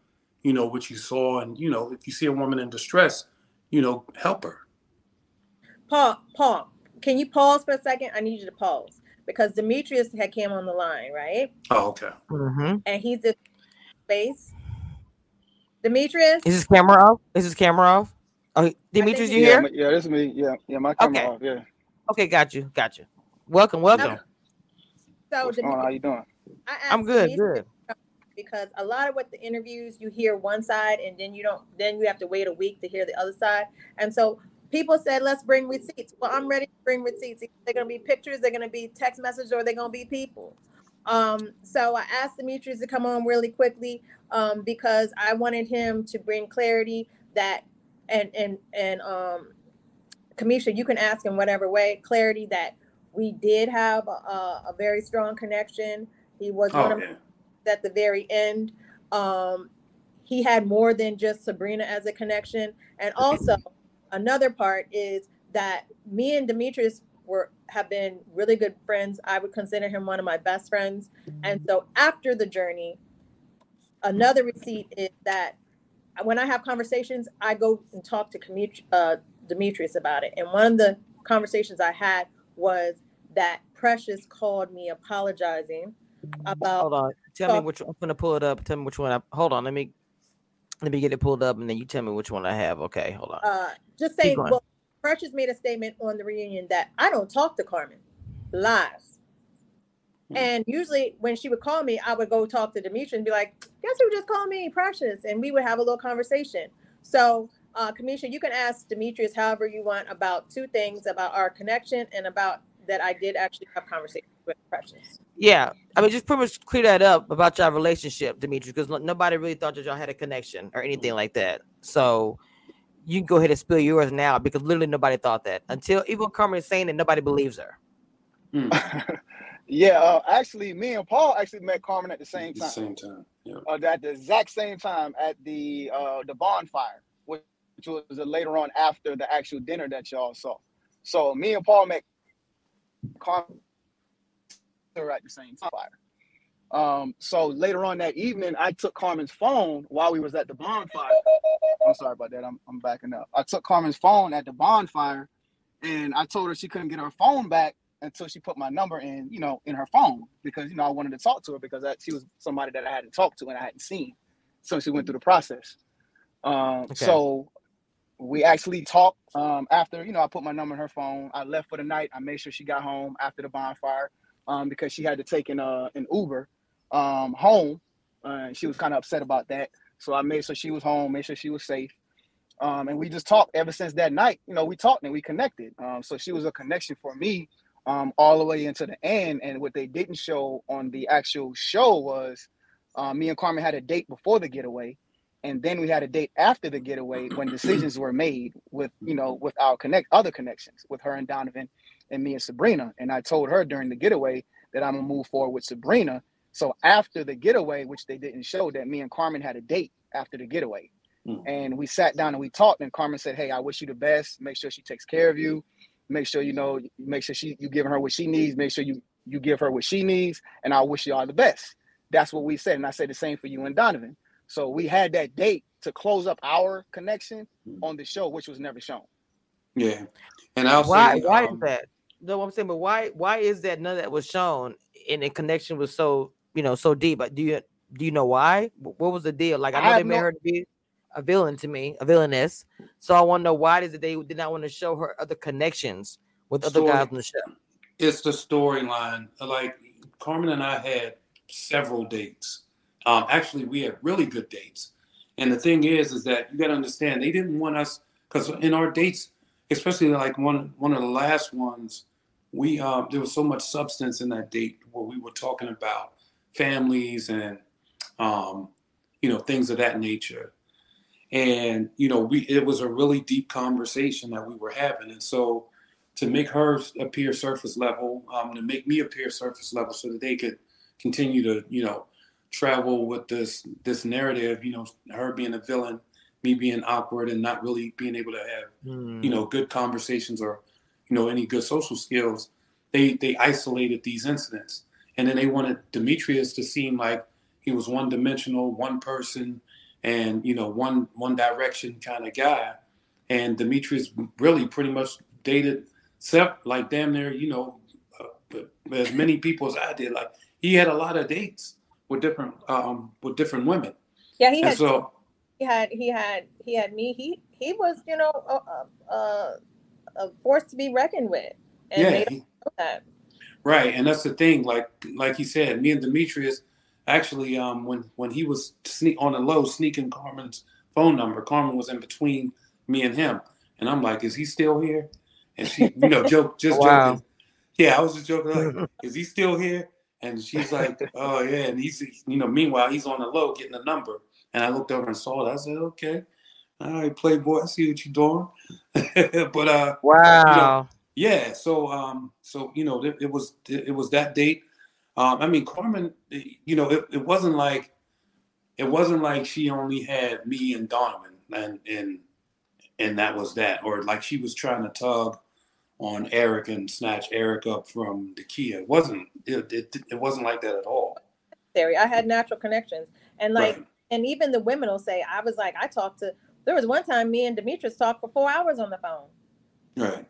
you know, what you saw. And, you know, if you see a woman in distress, you know, help her. Paul, Paul, can you pause for a second? I need you to pause because Demetrius had came on the line, right? Oh, okay. Mm-hmm. And he's in space. Demetrius? Is his camera off? Is his camera off? Oh, Demetrius, you yeah, here? Yeah, this is me. Yeah, yeah, my camera okay. off. Yeah. Okay, got you, got you. Welcome, welcome. So, What's How you doing? I'm good, good. Because a lot of what the interviews you hear one side and then you don't then you have to wait a week to hear the other side. And so people said let's bring receipts well i'm ready to bring receipts they're going to be pictures they're going to be text messages or they're going to be people. Um, so i asked demetrius to come on really quickly um, because i wanted him to bring clarity that and and and um Cameshia you can ask in whatever way clarity that we did have a, a very strong connection he was oh, one of yeah at the very end. Um, he had more than just Sabrina as a connection. And also, another part is that me and Demetrius were have been really good friends. I would consider him one of my best friends. And so after the journey, another receipt is that when I have conversations, I go and talk to uh, Demetrius about it. And one of the conversations I had was that Precious called me apologizing about. Hold on. Tell me which I'm gonna pull it up. Tell me which one. I, hold on. Let me let me get it pulled up, and then you tell me which one I have. Okay, hold on. Uh, just saying. Well, Precious made a statement on the reunion that I don't talk to Carmen. Lies. Hmm. And usually when she would call me, I would go talk to Demetri and be like, guess who just called me? Precious. And we would have a little conversation. So, uh, Cameshia, you can ask Demetrius however you want about two things about our connection and about that I did actually have conversations with Precious. Yeah, I mean, just pretty much clear that up about your relationship, Demetrius, because nobody really thought that y'all had a connection or anything like that. So you can go ahead and spill yours now because literally nobody thought that until even Carmen is saying that nobody believes her. Mm. yeah, uh, actually, me and Paul actually met Carmen at the same time. The same time, yeah. Uh, at the exact same time at the uh, the bonfire, which was later on after the actual dinner that y'all saw. So me and Paul met Carmen at the same time. Um, so later on that evening, I took Carmen's phone while we was at the bonfire. I'm sorry about that. I'm, I'm backing up. I took Carmen's phone at the bonfire and I told her she couldn't get her phone back until she put my number in, you know, in her phone because, you know, I wanted to talk to her because that, she was somebody that I hadn't talked to and I hadn't seen. So she went through the process. Um, okay. So we actually talked um, after, you know, I put my number in her phone. I left for the night. I made sure she got home after the bonfire um, because she had to take an, uh, an Uber um, home. Uh, and she was kind of upset about that. So I made sure she was home, made sure she was safe. Um, and we just talked ever since that night. You know, we talked and we connected. Um, so she was a connection for me um, all the way into the end. And what they didn't show on the actual show was uh, me and Carmen had a date before the getaway, and then we had a date after the getaway when decisions were made with you know with our connect other connections with her and Donovan and me and Sabrina. And I told her during the getaway that I'm gonna move forward with Sabrina. So after the getaway, which they didn't show, that me and Carmen had a date after the getaway. Mm. And we sat down and we talked, and Carmen said, Hey, I wish you the best. Make sure she takes care of you. Make sure you know, make sure she you giving her what she needs, make sure you you give her what she needs, and I wish you all the best. That's what we said. And I said the same for you and Donovan. So we had that date to close up our connection mm. on the show, which was never shown. Yeah. And I'll why say, why um, is that? No, I'm saying, but why why is that none of that was shown and the connection was so you know so deep? But do you do you know why? What was the deal? Like I know I they made no, her to be a villain to me, a villainess. So I want to know why is it they did not want to show her other connections with other Story, guys on the show? It's the storyline. Like Carmen and I had several dates. Um, actually, we had really good dates. And the thing is, is that you got to understand they didn't want us because in our dates, especially like one one of the last ones, we uh, there was so much substance in that date where we were talking about families and um, you know things of that nature and you know we it was a really deep conversation that we were having and so to make her appear surface level um, to make me appear surface level so that they could continue to you know travel with this this narrative you know her being a villain me being awkward and not really being able to have mm. you know good conversations or you know any good social skills they they isolated these incidents and then they wanted demetrius to seem like he was one dimensional one person and you know one one direction kind of guy. And Demetrius really pretty much dated Seth like damn near you know uh, as many people as I did. Like he had a lot of dates with different um with different women. Yeah, he and had. So he had he had he had me. He he was you know a, a, a force to be reckoned with. And yeah. He, right, and that's the thing. Like like he said, me and Demetrius actually um, when when he was sneak on the low sneaking Carmen's phone number, Carmen was in between me and him, and I'm like, is he still here? And she, you know, joke just wow. joking. Yeah, I was just joking. Like, is he still here? And she's like, oh yeah. And he's, you know, meanwhile he's on the low getting the number. And I looked over and saw it. I said, okay, all right, Playboy, I see what you're doing. but uh, wow, you know, yeah. So um, so you know, it, it was it, it was that date. Um, I mean, Carmen, you know, it, it wasn't like it wasn't like she only had me and Donovan and and and that was that, or like she was trying to tug on Eric and snatch Eric up from Dakia. It wasn't it, it, it wasn't like that at all. I had natural connections, and like, right. and even the women will say, I was like, I talked to. There was one time me and Demetrius talked for four hours on the phone. Right.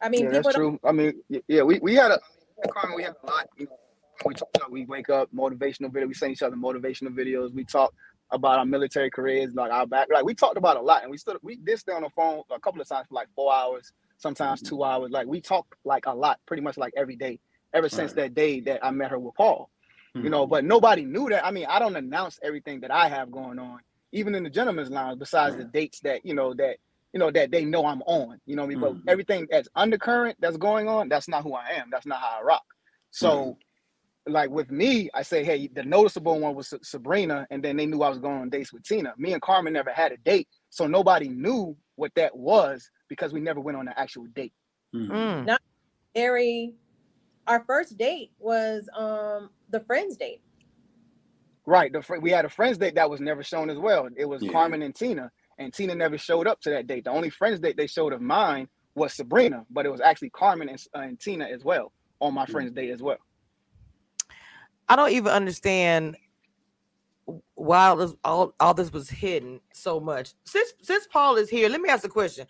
I mean, yeah, that's true. I mean, yeah, we, we had a Carmen, we had a lot, you know, we talk, we wake up motivational video. We send each other motivational videos. We talk about our military careers, like our back. Like we talked about a lot, and we stood we did stay on the phone a couple of times for like four hours, sometimes mm-hmm. two hours. Like we talk like a lot, pretty much like every day, ever since right. that day that I met her with Paul. Mm-hmm. You know, mm-hmm. but nobody knew that. I mean, I don't announce everything that I have going on, even in the gentleman's lounge. Besides right. the dates that you know that you know that they know I'm on. You know I mean? Mm-hmm. But everything that's undercurrent that's going on, that's not who I am. That's not how I rock. So mm-hmm like with me, I say, hey, the noticeable one was Sabrina, and then they knew I was going on dates with Tina. Me and Carmen never had a date, so nobody knew what that was because we never went on an actual date. Mm-hmm. Not very. Our first date was um the friends date. Right. The fr- we had a friends date that was never shown as well. It was yeah. Carmen and Tina, and Tina never showed up to that date. The only friends date they showed of mine was Sabrina, but it was actually Carmen and, uh, and Tina as well on my mm-hmm. friends date as well. I don't even understand why all this, all, all this was hidden so much. Since since Paul is here, let me ask a question.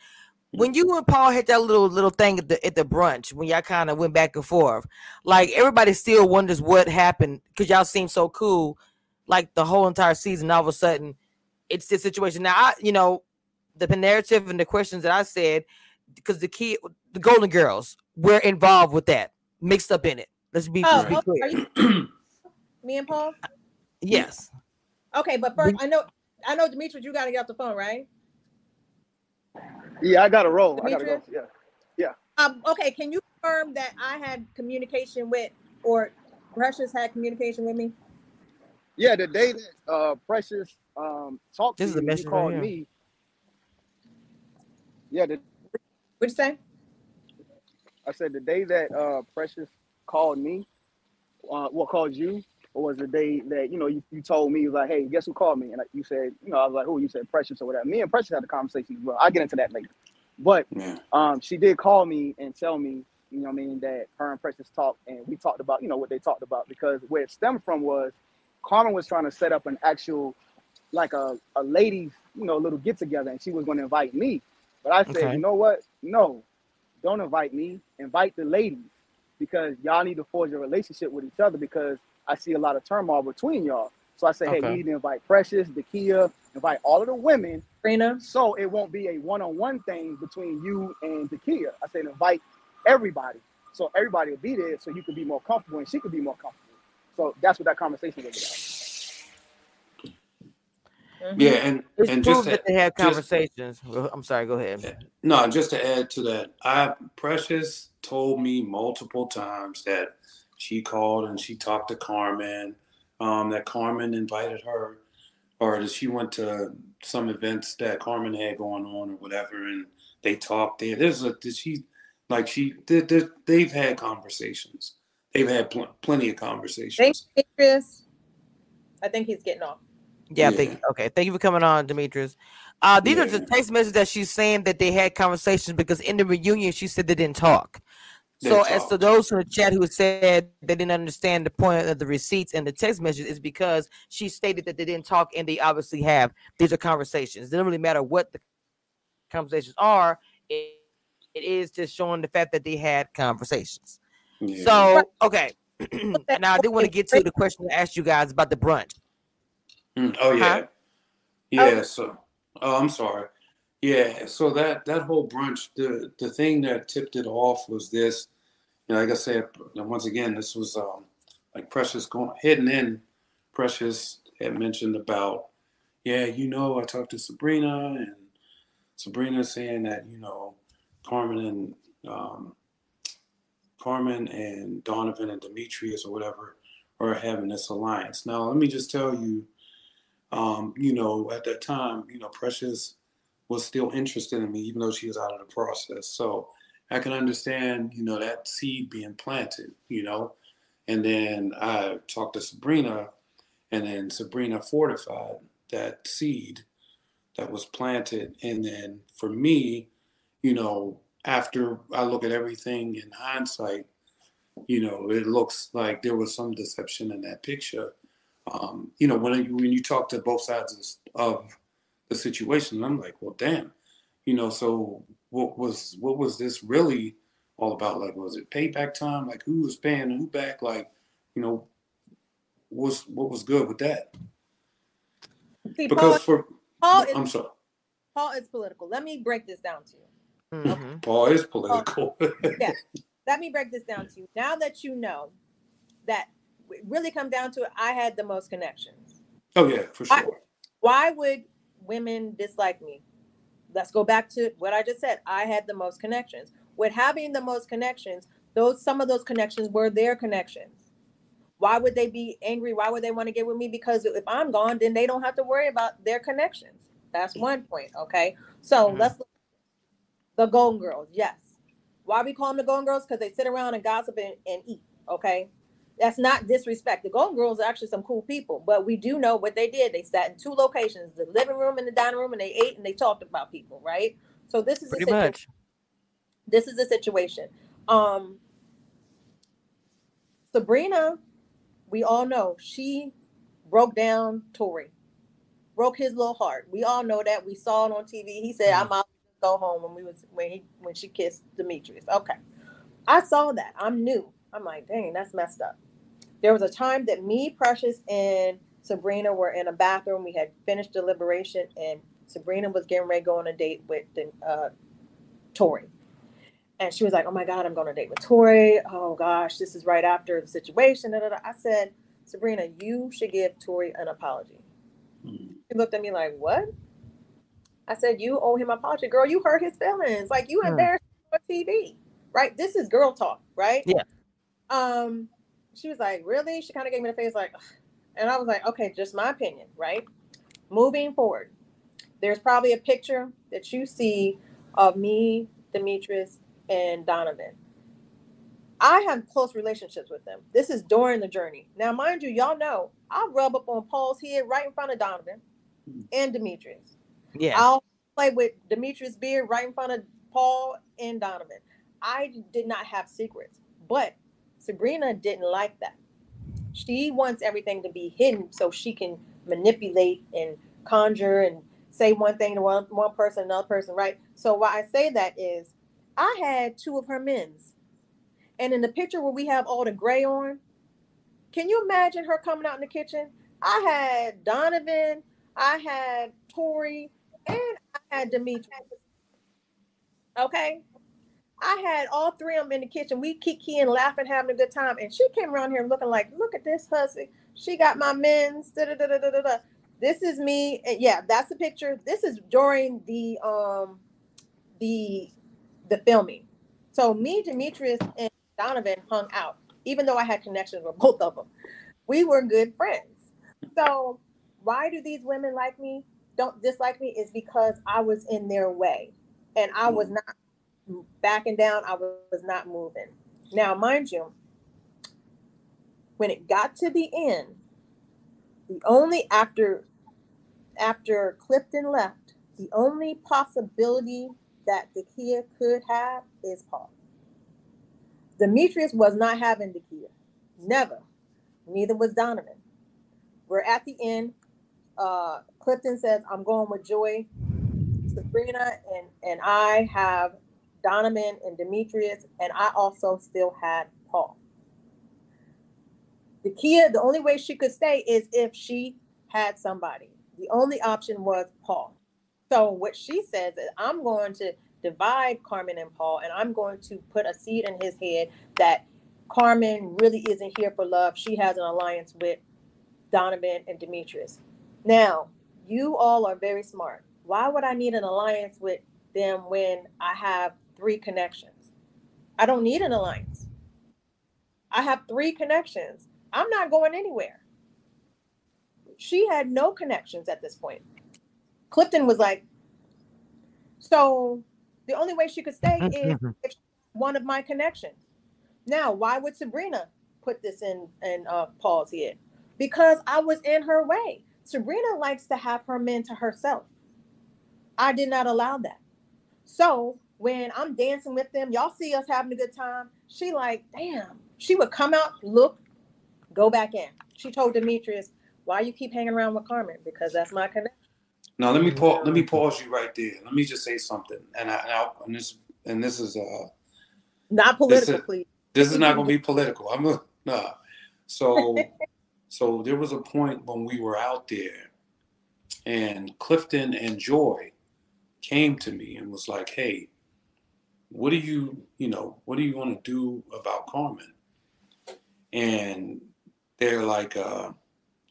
When you and Paul had that little little thing at the at the brunch, when y'all kind of went back and forth, like everybody still wonders what happened because y'all seem so cool, like the whole entire season. All of a sudden, it's this situation. Now, I you know the narrative and the questions that I said because Dakia, the Golden Girls were involved with that, mixed up in it. Let's be, oh, let's be oh, clear. me and Paul? Yes. Okay, but first, I know, I know, Demetrius, you got to get off the phone, right? Yeah, I got to roll. I got to go. Yeah. Yeah. Um, okay, can you confirm that I had communication with, or Precious had communication with me? Yeah, the day that uh, Precious um, talked This to the you, message you right called me. Yeah, the, What'd you say? I said the day that uh, Precious called me, uh, what called you, or was the day that you know you, you told me you was like, hey, guess who called me? And like, you said, you know, I was like, who? You said Precious or whatever. Me and Precious had a conversation as well. I'll get into that later. But Yeah. um, she did call me and tell me, you know, what I mean that her and Precious talked, and we talked about, you know, what they talked about because where it stemmed from was Carmen was trying to set up an actual, like a a ladies, you know, little get together, and she was going to invite me, but I said, Okay. you know what? No, don't invite me. Invite the ladies because y'all need to forge a relationship with each other because I see a lot of turmoil between y'all. So I said, hey, Okay. we need to invite Precious, Dakia, invite all of the women Sabrina? so it won't be a one-on-one thing between you and Dakia. I said invite everybody, so everybody will be there, so you can be more comfortable and she could be more comfortable. So that's what that conversation was about. Mhm. Yeah, and It's and just to, that they had just- conversations. Well, I'm sorry. Go ahead. no, just to add to that, I Precious told me multiple times that she called and she talked to Carmen, um, that Carmen invited her, or that she went to some events that Carmen had going on or whatever, and they talked there. There's a did she like she they, they, they've had conversations. They've had pl- plenty of Thank conversations. you, Chris. I think he's getting off. Yeah, Yeah. thank okay. Thank you for coming on, Demetrius. Uh, these are Yeah. the text messages that she's saying that they had conversations because in the reunion she said they didn't talk. They So as to those in the chat who said they didn't understand the point of the receipts and the text messages is because she stated that they didn't talk and they obviously have. These are conversations. It doesn't really matter what the conversations are. It, it is just showing the fact that they had conversations. Yeah. So okay. now I did want to get to the question I asked you guys about the brunch. Mm, oh yeah, Huh? yeah. So, oh, I'm sorry. Yeah. So that that whole brunch, the the thing that tipped it off was this. You know, like I said, once again, this was um, like Precious going heading in. Precious had mentioned about, yeah, you know, I talked to Sabrina and Sabrina saying that you know, Carmen and um, Carmen and Donovan and Demetrius or whatever are having this alliance. Now, let me just tell you um, you know, at that time, you know, Precious was still interested in me, even though she was out of the process. So I can understand, you know, that seed being planted, you know. And then I talked to Sabrina, and then Sabrina fortified that seed that was planted. And then for me, you know, after I look at everything in hindsight, you know, it looks like there was some deception in that picture um, you know, when you, when you talk to both sides of, of the situation, I'm like, well, damn, you know. So what was what was this really all about? Like, was it payback time? Like, who was paying who back? Like, you know, was what was good with that? See, Paul, Because for Paul, is, I'm sorry, Paul is political. Let me break this down to you. Mhm. Paul is political. Yeah. Let me break this down to you. Now that you know that really come down to it, I had the most connections. oh yeah, for I- sure. Why would women dislike me? Let's go back to what I just said. I had the most connections. With having the most connections, those some of those connections were their connections. Why would they be angry? Why would they want to get with me? Because if I'm gone, then they don't have to worry about their connections. That's one point. Okay. So Mhm. let's look the Golden Girls. Yes. Why we call them the Golden Girls? Because they sit around and gossip and, and eat. Okay. That's not disrespect. The Golden Girls are actually some cool people, but we do know what they did. They sat in two locations, the living room and the dining room, and they ate and they talked about people, right? So this is Pretty much. this is the situation. Um Sabrina, we all know she broke down Tori, broke his little heart. We all know that. We saw it on TV. He said, "I'm out. To go home." When we was when he when she kissed Demetrius. Okay, I saw that. I'm new. I'm like, dang, that's messed up. There was a time that me, Precious, and Sabrina were in a bathroom. We had finished deliberation, and Sabrina was getting ready to go on a date with the uh, Tori. And she was like, "Oh my God, I'm going to date with Tori. Oh gosh, this is right after the situation." da, da, da." I said, "Sabrina, you should give Tori an apology." Mm. She looked at me like, "What?" I said, You owe him an apology. Girl, you hurt his feelings. Like you embarrassed him on TV. Right? This is girl talk, right? Yeah. Um, she was like, Really? She kind of gave me the face like, Ugh. and I was like, Okay, just my opinion, right? Moving forward, there's probably a picture that you see of me, Demetrius, and Donovan. I have close relationships with them. This is during the journey. Now, mind you, y'all know I rub up on Paul's head right in front of Donovan and Demetrius. Yeah. I'll play with Demetrius' beard right in front of Paul and Donovan. I did not have secrets, but Sabrina didn't like that. She wants everything to be hidden so she can manipulate and conjure and say one thing to one, one person, another person, right? So why I say that is I had two of her men's. And in the picture where we have all the gray on, can you imagine her coming out in the kitchen? I had Donovan, I had Tori, and I had Demetrius. Okay. I had all three of them in the kitchen. We kikiing, laughing, having a good time. And she came around here looking like, look at this hussy. She got my men's. Da, da, da, da, da, da. This is me. And yeah, that's the picture. This is during the um the the filming. So me, Demetrius, and Donovan hung out, even though I had connections with both of them. We were good friends. So why do these women like me? Don't dislike me is because I was in their way and I was not backing down. I was not moving. Now, mind you, when it got to the end, the only after after Clifton left, the only possibility that Dakia could have is Paul. Demetrius was not having Dakia. Never. Neither was Donovan. We're at the end. Uh, Clifton says, I'm going with Joi. Sabrina and, and I have Donovan and Demetrius, and I also still had Paul. Dakia, the only way she could stay is if she had somebody. The only option was Paul. So what she says is, I'm going to divide Carmen and Paul, and I'm going to put a seed in his head that Carmen really isn't here for love. She has an alliance with Donovan and Demetrius. Now, you all are very smart. Why would I need an alliance with them when I have three connections? I don't need an alliance. I have three connections. I'm not going anywhere. She had no connections at this point. Clifton was like, so the only way she could stay is if one of my connections. Now, why would Sabrina put this in in uh, Paul's head? Because I was in her way. Sabrina likes to have her men to herself. I did not allow that. So when I'm dancing with them, y'all see us having a good time. She like, damn. She would come out, look, go back in. She told Demetrius, "Why you keep hanging around with Carmen? Because that's my connection." Now let me pause. Let me pause you right there. Let me just say something, and I, and, I, and this and this is uh not political, this is, please. This is not going to be political. I'm a, nah. So so there was a point when we were out there, and Clifton and Joi came to me and was like, "Hey, what do you you know what do you want to do about Carmen?" And they're like, uh,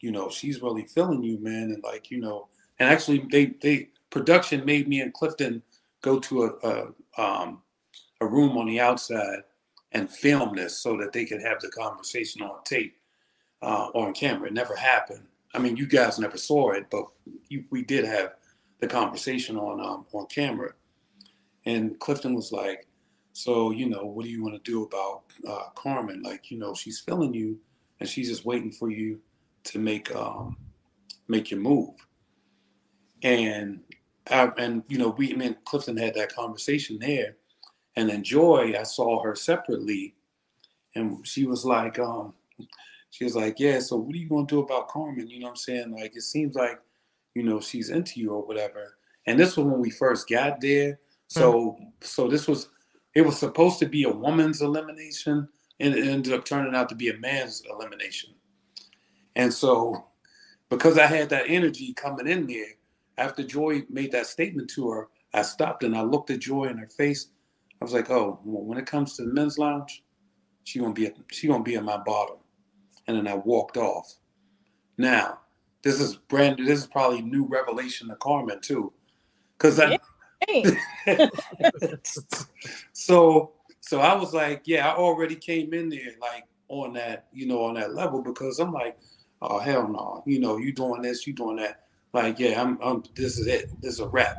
you know, she's really feeling you, man, and like you know and actually they they production made me and Clifton go to a a, um, a room on the outside and film this so that they could have the conversation on tape uh, on camera. It never happened. I mean, you guys never saw it, but you, we did have the conversation on um, on camera. And Clifton was like, "So, you know, what do you want to do about uh, Carmen? Like, you know, she's feeling you, and she's just waiting for you to make um, make your move." And I, and you know, we me and Clifton had that conversation there, and then Joi, I saw her separately, and she was like, um, she was like, yeah. So what are you gonna do about Carmen? You know what I'm saying? Like, it seems like, you know, she's into you or whatever. And this was when we first got there. So mm-hmm. so this was it was supposed to be a woman's elimination, and it ended up turning out to be a man's elimination. And so because I had that energy coming in there, after Joi made that statement to her, I stopped and I looked at Joi in her face. I was like, "Oh, well, when it comes to the men's lounge, she gonna be at, she gonna be at my bottom." And then I walked off. Now, this is brand. new, This is probably new revelation to Carmen too, because I. so so I was like, yeah, I already came in there like on that, you know, on that level because I'm like, oh hell no, you know, you doing this, you doing that. Like, yeah, I'm, I'm this is it, this is a wrap.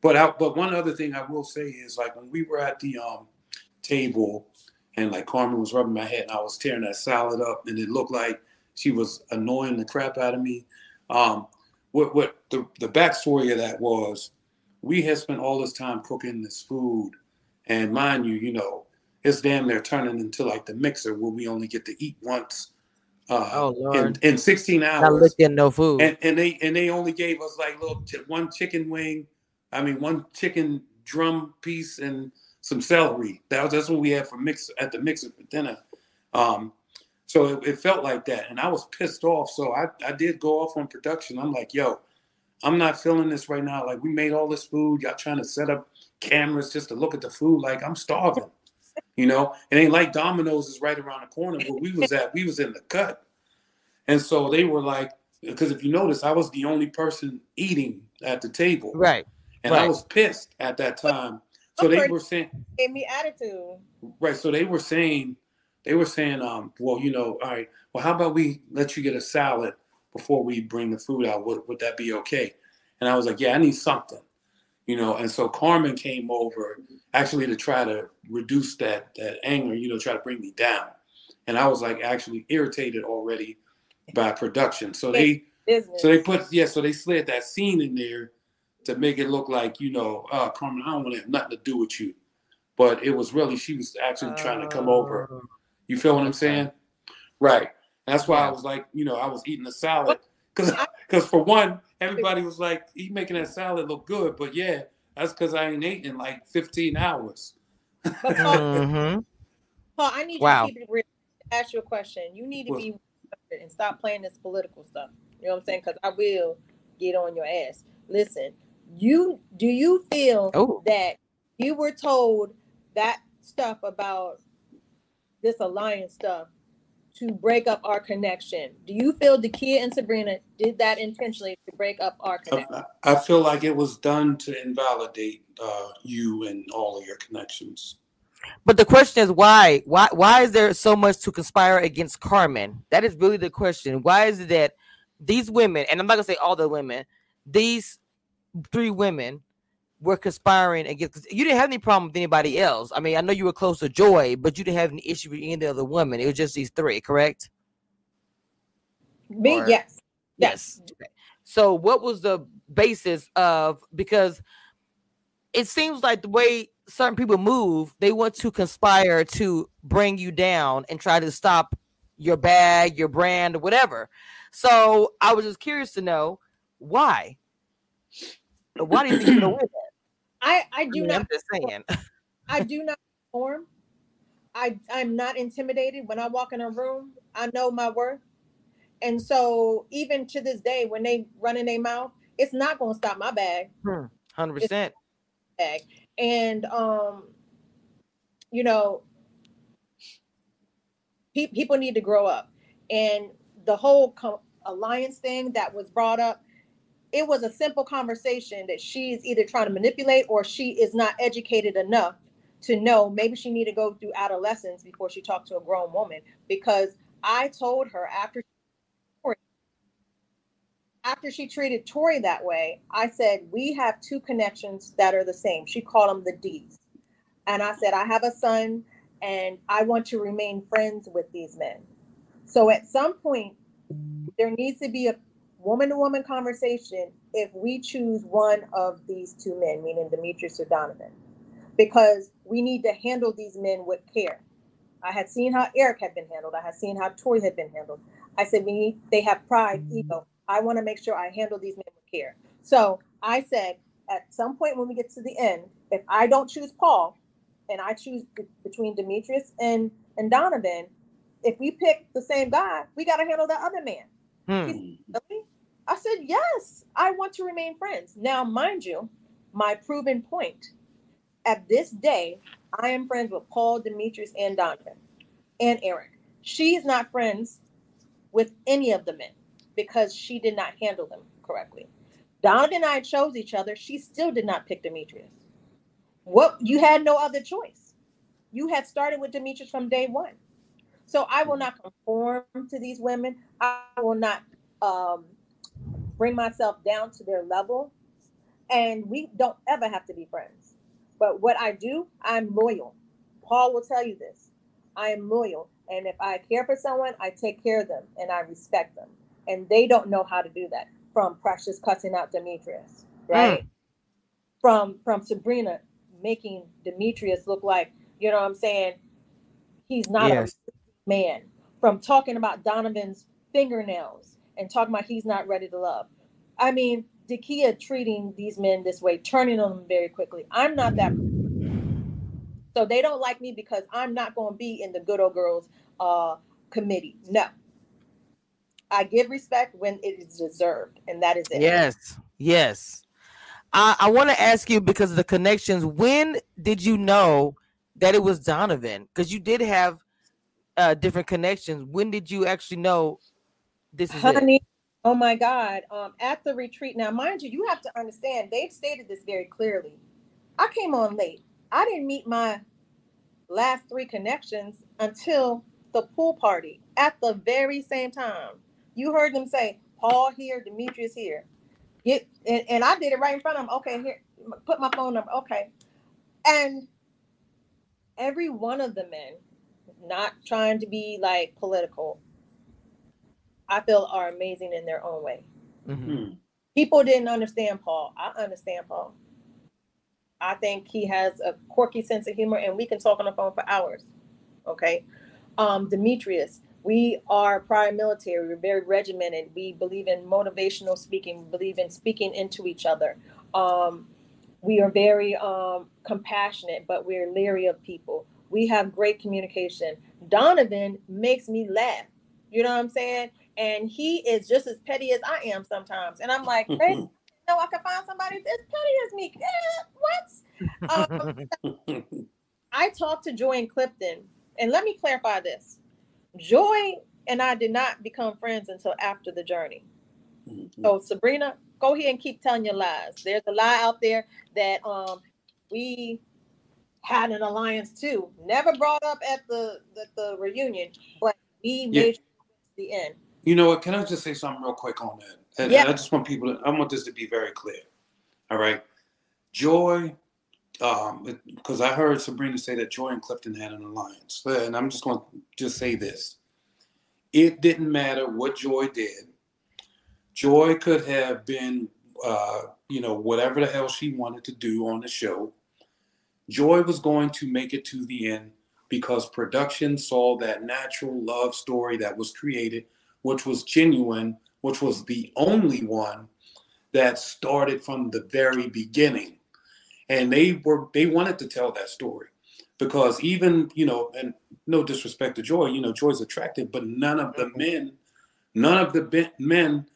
But I, but one other thing I will say is like when we were at the um table and like Carmen was rubbing my head and I was tearing that salad up and it looked like she was annoying the crap out of me. Um, what what the the backstory of that was, we had spent all this time cooking this food, and mind you, you know, it's damn near turning into like the mixer where we only get to eat once. Uh, oh Lord! In, in 16 hours, not looking no food, and, and they and they only gave us like little one chicken wing, I mean one chicken drum piece and some celery. That was that's what we had for mix at the mixer for dinner. Um, so it, it, felt like that, and I was pissed off. So I I did go off on production. I'm like, yo, I'm not feeling this right now. Like we made all this food, y'all trying to set up cameras just to look at the food. Like I'm starving. You know, it ain't like Domino's is right around the corner where we was at. We was in the cut, and so they were like, because if you notice, I was the only person eating at the table, right? And right. I was pissed at that time. So they were saying, gave me attitude. Right. So they were saying, they were saying, um, well, you know, all right, well, how about we let you get a salad before we bring the food out? Would, would that be okay? And I was like, yeah, I need something, you know. And so Carmen came over actually to try to reduce that that anger, you know, try to bring me down. And I was like actually irritated already by production. So they Business. so they put yeah, so they slid that scene in there to make it look like, you know, uh Carmen, I don't want to have nothing to do with you. But it was really she was actually trying to come over. Oh. You feel what I'm saying? Right. That's why I was like, you know, I was eating the salad. Cause because for one, everybody was like, he making that salad look good. But yeah, that's because I ain't eating in like 15 hours. Paul, mm-hmm. Paul, I need wow. you to keep it real. Ask you a question. You need to be and stop playing this political stuff. You know what I'm saying? Because I will get on your ass. Listen, you do you feel oh. that you were told that stuff about this alliance stuff to break up our connection. Do you feel Dakia and Sabrina did that intentionally to break up our connection? I, I feel like it was done to invalidate uh, you and all of your connections. But the question is why? Why why is there so much to conspire against Carmen? That is really the question. Why is it that these women, and I'm not gonna say all the women, these three women were conspiring against. You didn't have any problem with anybody else. I mean, I know you were close to Joi, but you didn't have any issue with any other women. It was just these three, correct? Me, or, yes. yes, yes. So, what was the basis of? Because it seems like the way certain people move, they want to conspire to bring you down and try to stop your bag, your brand, or whatever. So, I was just curious to know why. Why do you think you're gonna win that? I I do I mean, not. I'm just saying. I do not perform. I I'm not intimidated when I walk in a room. I know my worth, and so even to this day, when they run in their mouth, it's not going to stop my bag. Hmm, hundred percent. Bag and um, you know, pe- people need to grow up, and the whole co- alliance thing that was brought up it was a simple conversation that she's either trying to manipulate or she is not educated enough to know. Maybe she need to go through adolescence before she talked to a grown woman because i told her after after she treated tori that way i said we have two connections that are the same. She called them the d's. And i said i have a son and i want to remain friends with these men. So at some point there needs to be a woman to woman conversation if we choose one of these two men, meaning Demetrius or Donovan, because we need to handle these men with care. I had seen how Eric had been handled. I had seen how Tori had been handled. I said, we need, they have pride, mm-hmm. ego. I want to make sure I handle these men with care. So I said, at some point when we get to the end, if I don't choose Paul and I choose between Demetrius and, and Donovan, if we pick the same guy, we got to handle the other man. Hmm. I said, yes, I want to remain friends. Now, mind you, my proven point at this day, I am friends with Paul, Demetrius, and Donovan, and Eric. She's not friends with any of the men because she did not handle them correctly. Donovan and I chose each other. She still did not pick Demetrius. What you had no other choice. You had started with Demetrius from day one. So I will not conform to these women. I will not um, bring myself down to their level. And we don't ever have to be friends. But what I do, I'm loyal. Paul will tell you this. I am loyal. And if I care for someone, I take care of them and I respect them. And they don't know how to do that. From Precious cussing out Demetrius, right? Mm. From from Sabrina making Demetrius look like, you know what I'm saying? He's not yes. a man. From talking about Donovan's fingernails and talking about he's not ready to love. I mean, Dakia treating these men this way, turning on them very quickly. I'm not that. So they don't like me because I'm not going to be in the good old girls uh, committee. No. I give respect when it is deserved, and that is it. Yes, yes. I, I want to ask you because of the connections. When did you know that it was Donovan? Because you did have uh, different connections. When did you actually know this is Honey, it? Oh my God. Um, at the retreat. Now, mind you, you have to understand, they've stated this very clearly. I came on late. I didn't meet my last three connections until the pool party at the very same time. You heard them say, Paul here, Demetrius here. Get and, and I did it right in front of them. Okay, here, put my phone number. Okay. And every one of the men, not trying to be like political, I feel are amazing in their own way. Mm-hmm. Hmm. People didn't understand Paul. I understand Paul. I think he has a quirky sense of humor, and we can talk on the phone for hours. Okay. Um, Demetrius, we are prior military. We're very regimented. We believe in motivational speaking. We believe in speaking into each other. Um, we are very um, compassionate, but we're leery of people. We have great communication. Donovan makes me laugh. You know what I'm saying? And he is just as petty as I am sometimes. And I'm like, hey, no, I can find somebody as petty as me. What? Um, I talked to Joi and Clifton, and let me clarify this: Joi and I did not become friends until after the journey. Mm-hmm. So Sabrina, go ahead and keep telling your lies. There's a lie out there that um we had an alliance too. Never brought up at the the, the reunion, but we yeah. made the end. You know what? Can I just say something real quick on that? And, yeah. I just want people to, I want this to be very clear. All right. Joi, um, because I heard Sabrina say that Joi and Clifton had an alliance. And I'm just going to just say this. It didn't matter what Joi did. Joi could have been, uh, you know, whatever the hell she wanted to do on the show. Joi was going to make it to the end because production saw that natural love story that was created which was genuine, which was the only one that started from the very beginning. And they were they wanted to tell that story because even you know, and no disrespect to Joi, you know, Joi's attractive, but none of the mm-hmm. men, none of the men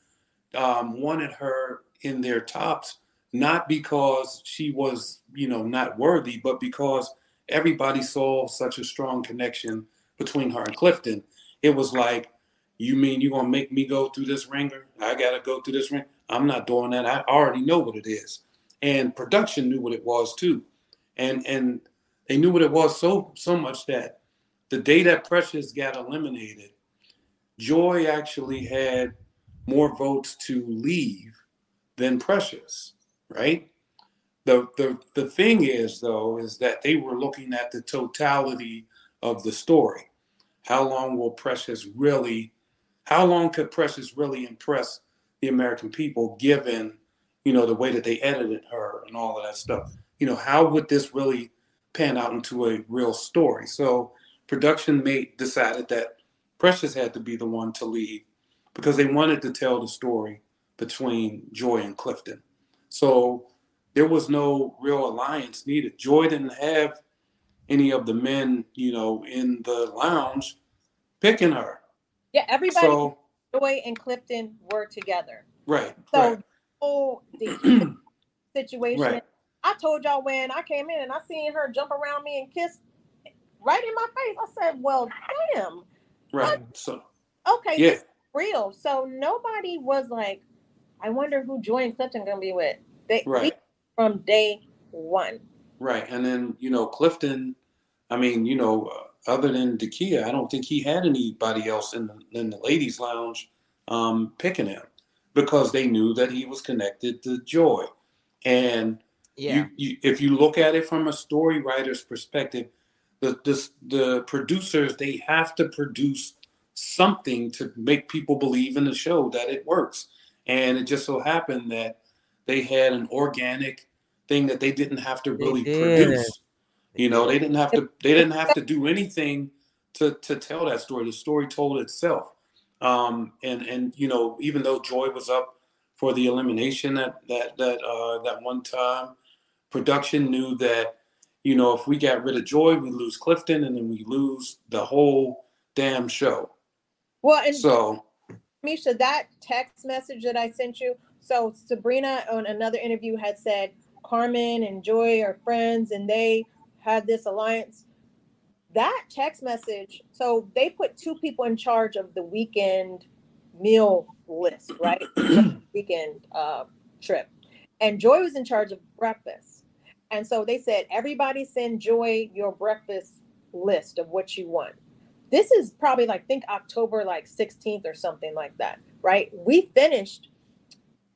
um, wanted her in their tops, not because she was you know not worthy, but because everybody saw such a strong connection between her and Clifton. It was like you mean you're gonna make me go through this ringer? I gotta go through this ring. I'm not doing that. I already know what it is. And production knew what it was too. And and they knew what it was so so much that the day that Precious got eliminated, Joi actually had more votes to leave than Precious, right? The, the the thing is though is that they were looking at the totality of the story. How long will Precious really how long could Precious really impress the American people given, you know, the way that they edited her and all of that stuff? You know, how would this really pan out into a real story? So production made decided that Precious had to be the one to lead because they wanted to tell the story between Joi and Clifton. So there was no real alliance needed. Joi didn't have any of the men, you know, in the lounge picking her. Yeah, everybody, so, Joi and Clifton were together. Right. So, right. oh, the situation. Right. I told y'all when I came in and I seen her jump around me and kiss right in my face. I said, "Well, damn." Right. so. Okay. Yeah. real. So nobody was like, I wonder who Joi and Clifton gonna be with. They Right. from day one. Right, and then you know Clifton. I mean, you know, uh, other than Dakia, I don't think he had anybody else in the in the ladies' lounge um, picking him because they knew that he was connected to Joi. And Yeah. you, you, if you look at it from a story writer's perspective, the, the the producers they have to produce something to make people believe in the show that it works. And it just so happened that they had an organic thing that they didn't have to really produce. You know, they didn't have to they didn't have to do anything to to tell that story. The story told itself. Um, and and you know, even though Joi was up for the elimination that that that uh, that one time, production knew that you know if we got rid of Joi, we lose Clifton, and then we lose the whole damn show. Well, and So Misha, that text message that I sent you. So Sabrina on another interview had said Carmen and Joi are friends and they had this alliance. That text message, so they put two people in charge of the weekend meal list, right? weekend uh, trip. And Joi was in charge of breakfast. And so they said, everybody send Joi your breakfast list of what you want this is probably like think October like 16th or something like that, right? We finished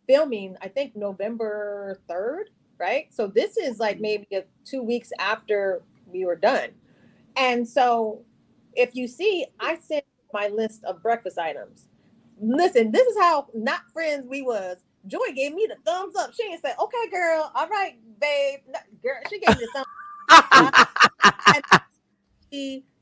filming, I think November 3rd, right? So this is like mm-hmm. maybe a, two weeks after we were done. And so if you see, I sent my list of breakfast items. Listen, this is how not friends we was. Joi gave me the thumbs up. She didn't say, okay, girl, all right, babe. No, girl, she gave me the thumbs up.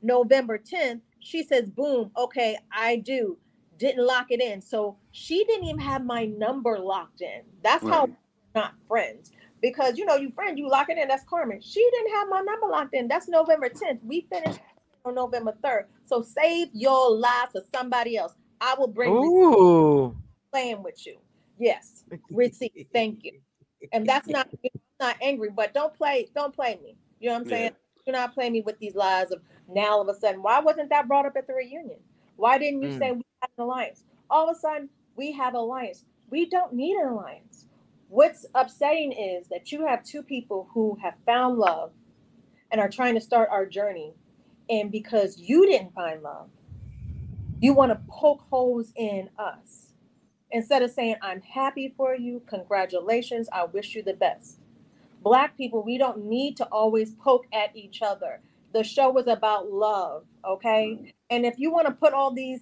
November 10th, she says, boom, okay, I do. Didn't lock it in. So she didn't even have my number locked in. That's how Right. we're not friends. Because you know, you friend, you lock it in. That's Carmen. She didn't have my number locked in. That's November 10th. We finished on November 3rd. So save your life for somebody else. I will bring Ooh. playing with you. Yes, receipt. Thank you. And that's not not angry, but don't play, don't play me. You know what I'm Yeah. saying? Do not play me with these lies of now all of a sudden. Why wasn't that brought up at the reunion? Why didn't you Mm. say we have an alliance? All of a sudden, we have an alliance. We don't need an alliance. What's upsetting is that you have two people who have found love and are trying to start our journey. And because you didn't find love, you want to poke holes in us instead of saying, I'm happy for you, congratulations, I wish you the best. Black people, we don't need to always poke at each other. The show was about love, okay? And if you want to put all these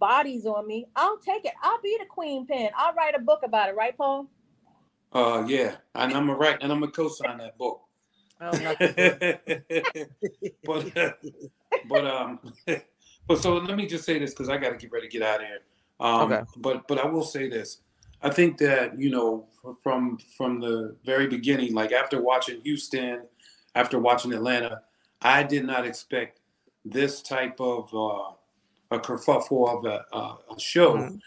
bodies on me, I'll take it. I'll be the queen pin. I'll write a book about it, right, Paul? Uh, yeah, and I'm a right, and I'm a co-sign that book. Oh, but but um but so let me just say this because I got to get ready to get out of here. Um, Okay. But but I will say this. I think that you know from from the very beginning, like after watching Houston, after watching Atlanta, I did not expect this type of uh, a kerfuffle of a, a, a show. Mhm.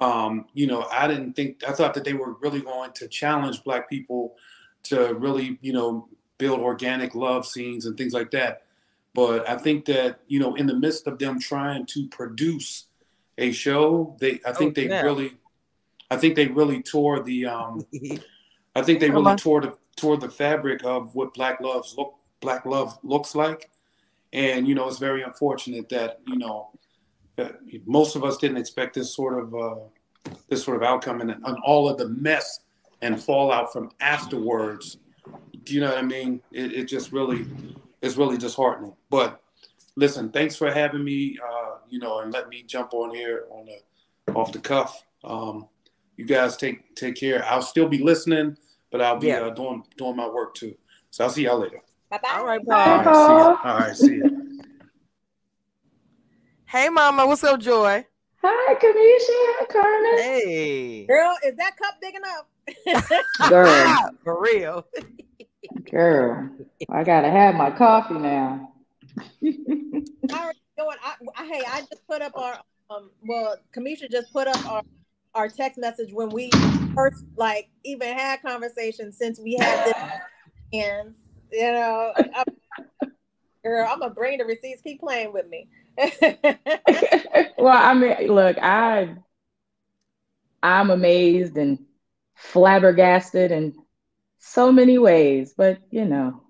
Um, you know, I didn't think I thought that they were really going to challenge Black people to really, you know, build organic love scenes and things like that. But I think that you know, in the midst of them trying to produce a show, they I think Oh, they yeah. really, I think they really tore the um, I think they really tore the tore the fabric of what Black loves look Black love looks like, and you know it's very unfortunate that you know most of us didn't expect this sort of uh, this sort of outcome and, and all of the mess and fallout from afterwards. Do you know what I mean? It, it just really it's really disheartening. But listen, thanks for having me. Uh, you know, and let me jump on here on the off the cuff. Um, you guys take take care. I'll still be listening, but I'll be Yeah. uh, doing doing my work too. So I'll see y'all later. Bye bye. All right, All Paul. see ya. All right, see ya. Hey, Mama. What's up, Joi? Hi, Cameshia. Hi, Carmen. Hey. Girl, is that cup big enough? Girl, For real. girl, I gotta have my coffee now. I already know it. I, I, hey, I just put up our um. Well, Cameshia just put up our our text message when we first like even had conversations since we had this. And you know, I, girl, I'm gonna bring the receipts. Keep playing with me. well, I mean, look, I I'm amazed and flabbergasted in so many ways. But you know,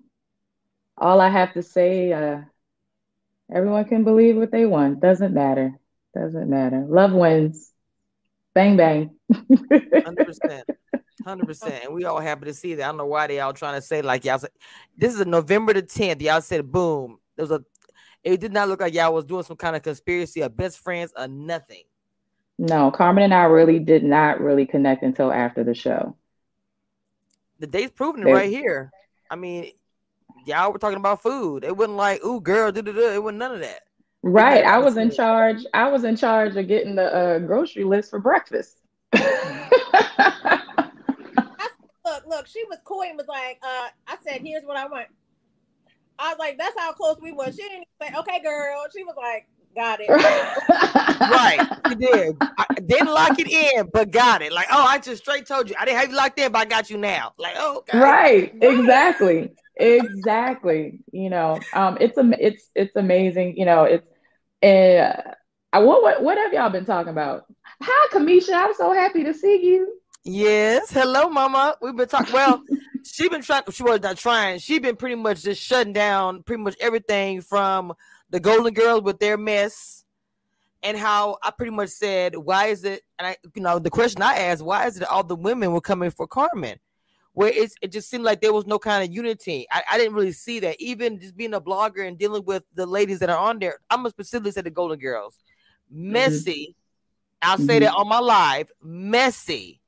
all I have to say, uh, everyone can believe what they want. Doesn't matter. Doesn't matter. Love wins. Bang bang. Hundred percent. Hundred percent. And we all happy to see that. I don't know why they all trying to say like y'all said this is a November the 10th. Y'all said boom. There was a it did not look like y'all was doing some kind of conspiracy of best friends or nothing. No, Carmen and I really did not really connect until after the show. The date's proving it right here. I mean, y'all were talking about food. It wasn't like, ooh, girl, da, da, da. it wasn't none of that. Right. I was in charge. I was in charge of getting the uh, grocery list for breakfast. look, look, she was coy and was like, uh, I said, here's what I want. I was like, that's how close we was. She didn't say, okay, girl. She was like, got it. right. She did. I didn't lock it in, but got it. Like, oh, I just straight told you. I didn't have you locked in, but I got you now. Like, oh, okay. Right. Exactly. exactly. You know, um, it's a, it's, it's amazing. You know, it's, and uh, what, what, what have y'all been talking about? Hi, Cameshia. I'm so happy to see you. Yes. Hello, Mama. We've been talking. Well, she been trying. She was not trying. She been pretty much just shutting down pretty much everything from the Golden Girls with their mess, and how I pretty much said, why is it? And I, you know, the question I asked, why is it all the women were coming for Carmen? Where it's it just seemed like there was no kind of unity. I, I didn't really see that. Even just being a blogger and dealing with the ladies that are on there, I'm gonna specifically say the Golden Girls, mm-hmm. messy. Mm-hmm. I'll say mm-hmm. that on my live, messy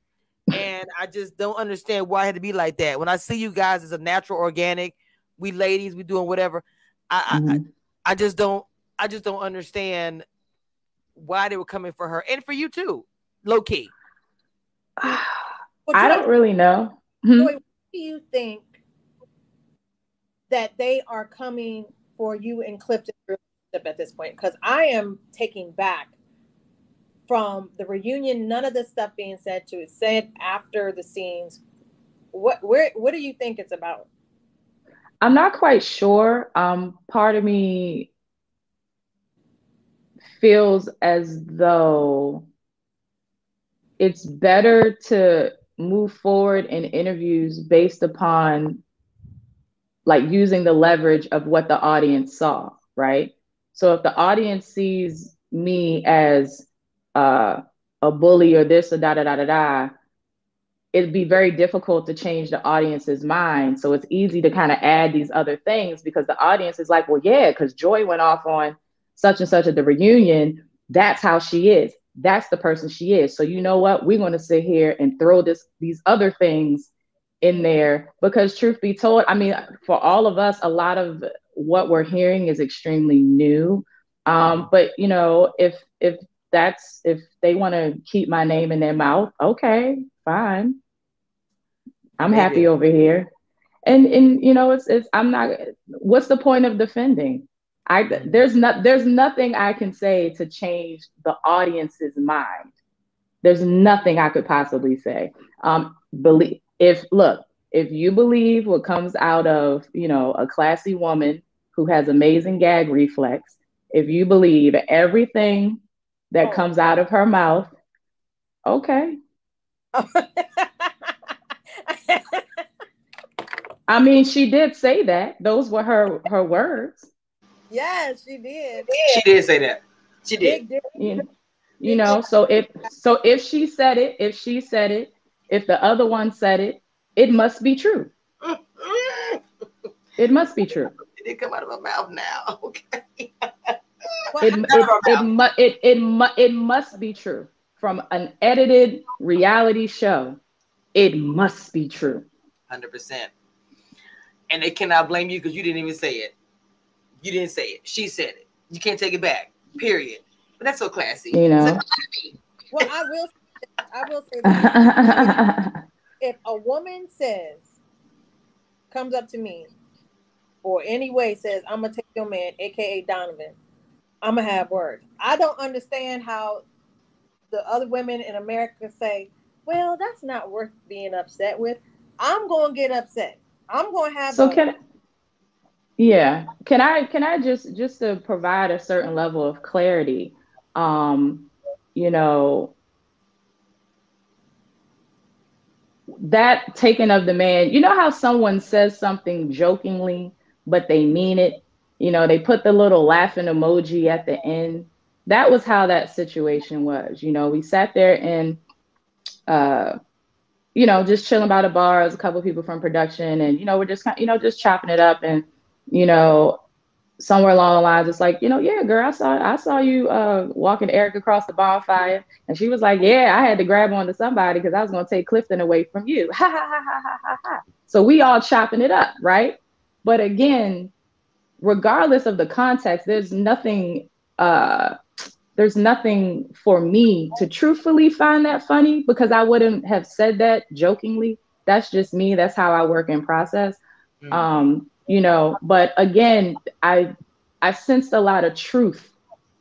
and I just don't understand why it had to be like that. When I see you guys as a natural organic, we ladies, we doing whatever. I, mm-hmm. I I just don't I just don't understand why they were coming for her and for you too, low key. I don't really know. Hmm? What do you think that they are coming for you and Clifton at this point? Because I am taking back from the reunion, none of this stuff being said to it said after the scenes. What where what do you think it's about? I'm not quite sure. Um, part of me feels as though it's better to move forward in interviews based upon like using the leverage of what the audience saw, right? So if the audience sees me as uh, a bully or this or da da da da da, it'd be very difficult to change the audience's mind. So it's easy to kind of add these other things because the audience is like, well, yeah, because Joi went off on such and such at the reunion. That's how she is. That's the person she is. So you know what? We're going to sit here and throw this these other things in there because truth be told, I mean, for all of us, a lot of what we're hearing is extremely new. Um, but you know, if if that's if they want to keep my name in their mouth, okay, fine. I'm Maybe. happy over here. And and you know, it's it's I'm not what's the point of defending? I there's not there's nothing I can say to change the audience's mind. There's nothing I could possibly say. Um, believe if look, if you believe what comes out of you know a classy woman who has amazing gag reflex, if you believe everything that oh. comes out of her mouth. Okay. I mean, she did say that. Those were her her words. Yes, she did. She did say that. She did. You, you know, so if so if she said it, if she said it, if the other one said it, it must be true. it must be true. It did come out of her mouth now. Okay it, it, it, it, it, it must be true from an edited reality show. It must be true. 100%. And they cannot blame you because you didn't even say it. You didn't say it. She said it. You can't take it back. Period. But that's so classy. You know. well, I will. I will say this. if a woman says, comes up to me, or anyway says, "I'm gonna take your man," aka Donovan, I'm gonna have words. I don't understand how the other women in America say, "Well, that's not worth being upset with." I'm gonna get upset. I'm gonna have. So a- can. Yeah, can I can I just just to provide a certain level of clarity? Um, you know, that taking of the man, you know how someone says something jokingly, but they mean it? You know, they put the little laughing emoji at the end. That was how that situation was. You know, we sat there and, uh, you know, just chilling by the bars, a couple people from production, and you know, we're just kind, you know, just chopping it up, and you know, somewhere along the lines, it's like, you know, yeah, girl, I saw I saw you uh, walking Eric across the bonfire, and she was like, yeah, I had to grab onto somebody because I was gonna take Clifton away from you. Ha ha ha ha ha ha ha. So we all chopping it up, right? But again, regardless of the context, there's nothing. Uh, there's nothing for me to truthfully find that funny because I wouldn't have said that jokingly. That's just me. That's how I work and process. Mm-hmm. Um, you know but again i i sensed a lot of truth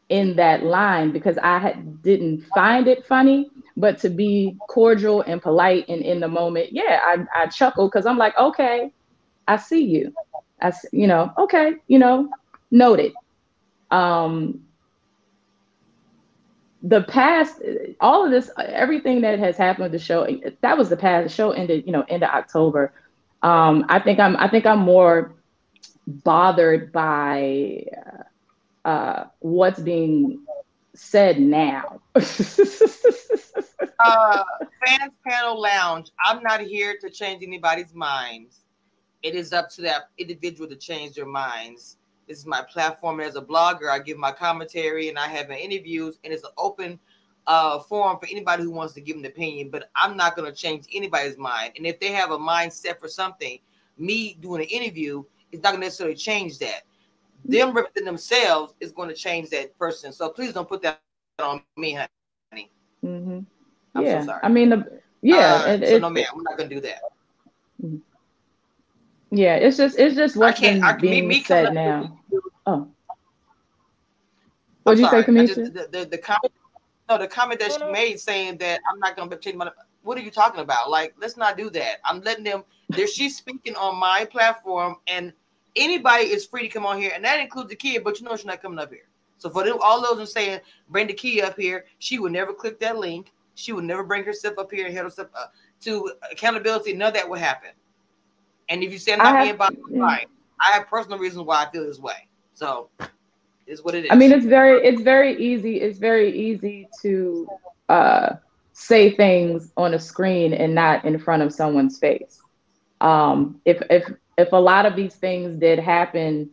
in that line because i had, didn't find it funny but to be cordial and polite and in the moment yeah i, I chuckle because i'm like okay i see you you know okay you know noted um the past all of this everything that has happened with the show that was the past the show ended you know end of october um, I think I'm I think I'm more bothered by uh, what's being said now. uh, fans panel lounge. I'm not here to change anybody's minds. It is up to that individual to change their minds. This is my platform as a blogger. I give my commentary and I have my interviews, and it's an open uh, forum for anybody who wants to give an opinion, but I'm not going to change anybody's mind. And if they have a mindset for something, me doing an interview is not going to necessarily change that. Them representing themselves is going to change that person. So please don't put that on me, honey. Mm-hmm. I'm yeah. so sorry. I mean, the, yeah. Uh, so it, no, man, we're not going to do that. Mm-hmm. Yeah, it's just it's just what's been I, being me, me said now. Oh, what did you say, Cameshia? the, the, the comment no, the comment that she made saying that I'm not going to change my. What are you talking about? Like, let's not do that. I'm letting them. There, she's speaking on my platform, and anybody is free to come on here, and that includes Dakia. But you know she's not coming up here. So for them, all those are saying bring Dakia up here, she would never click that link. She would never bring herself up here and head herself uh, to accountability. None of that would happen. And if you say I'm not being biased, fine. I have personal reasons why I feel this way. So is what it is. I mean, it's very, it's very easy. It's very easy to uh, say things on a screen and not in front of someone's face. Um, if if if a lot of these things did happen,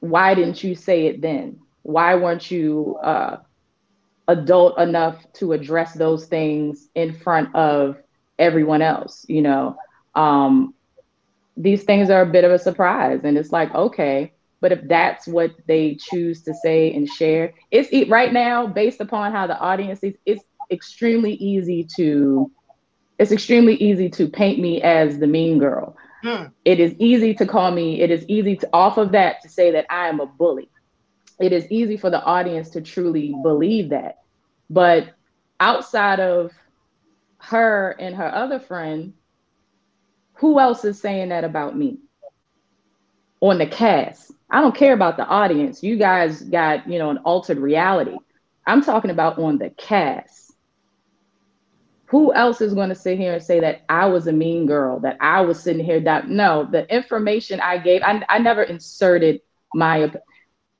why didn't you say it then? Why weren't you uh, adult enough to address those things in front of everyone else? You know, um, these things are a bit of a surprise, and it's like, okay, but if that's what they choose to say and share, it's right now based upon how the audience is. It's extremely easy to it's extremely easy to paint me as the mean girl. Hmm. It is easy to call me. It is easy to off of that to say that I am a bully. It is easy for the audience to truly believe that. But outside of her and her other friend, who else is saying that about me on the cast? I don't care about the audience. You guys got, you know, an altered reality. I'm talking about on the cast. Who else is going to sit here and say that I was a mean girl, that I was sitting here that no, the information I gave, I, I never inserted my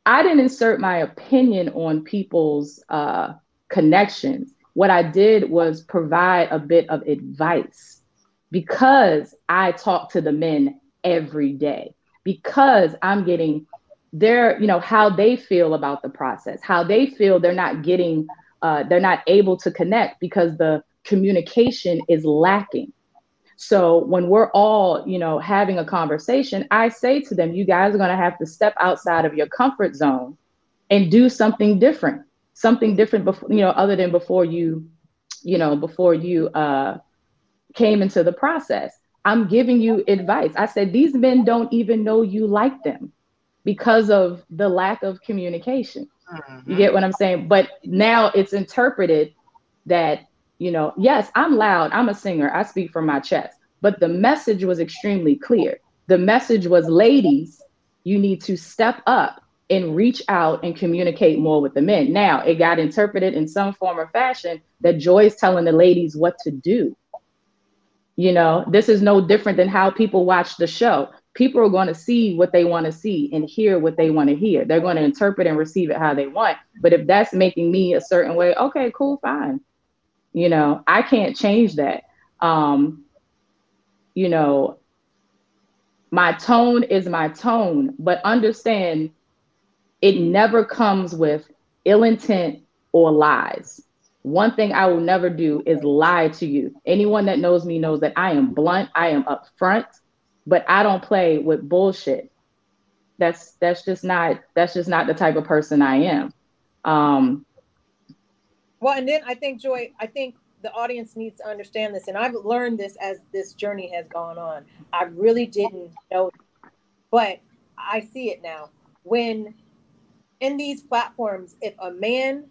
I didn't insert my opinion on people's uh, connections. What I did was provide a bit of advice because I talk to the men every day because I'm getting their, you know, how they feel about the process, how they feel they're not getting, uh, they're not able to connect because the communication is lacking. So when we're all, you know, having a conversation, I say to them, you guys are going to have to step outside of your comfort zone and do something different, something different before, you know, other than before you, you know, before you uh, came into the process. I'm giving you advice. I said, these men don't even know you like them because of the lack of communication. Mm-hmm. You get what I'm saying? But now it's interpreted that, you know, yes, I'm loud, I'm a singer, I speak from my chest, but the message was extremely clear. The message was, ladies, you need to step up and reach out and communicate more with the men. Now, it got interpreted in some form or fashion that Joi is telling the ladies what to do You know, this is no different than how people watch the show. People are going to see what they want to see and hear what they want to hear. They're going to interpret and receive it how they want. But if that's making me a certain way, okay, cool, fine. You know, I can't change that. Um, you know, my tone is my tone, but understand it never comes with ill intent or lies. One thing I will never do is lie to you. Anyone that knows me knows that I am blunt, I am upfront, but I don't play with bullshit. That's that's just not that's just not the type of person I am. Um, well, and then I think Joi, I think the audience needs to understand this, and I've learned this as this journey has gone on. I really didn't know, but I see it now. When in these platforms, if a man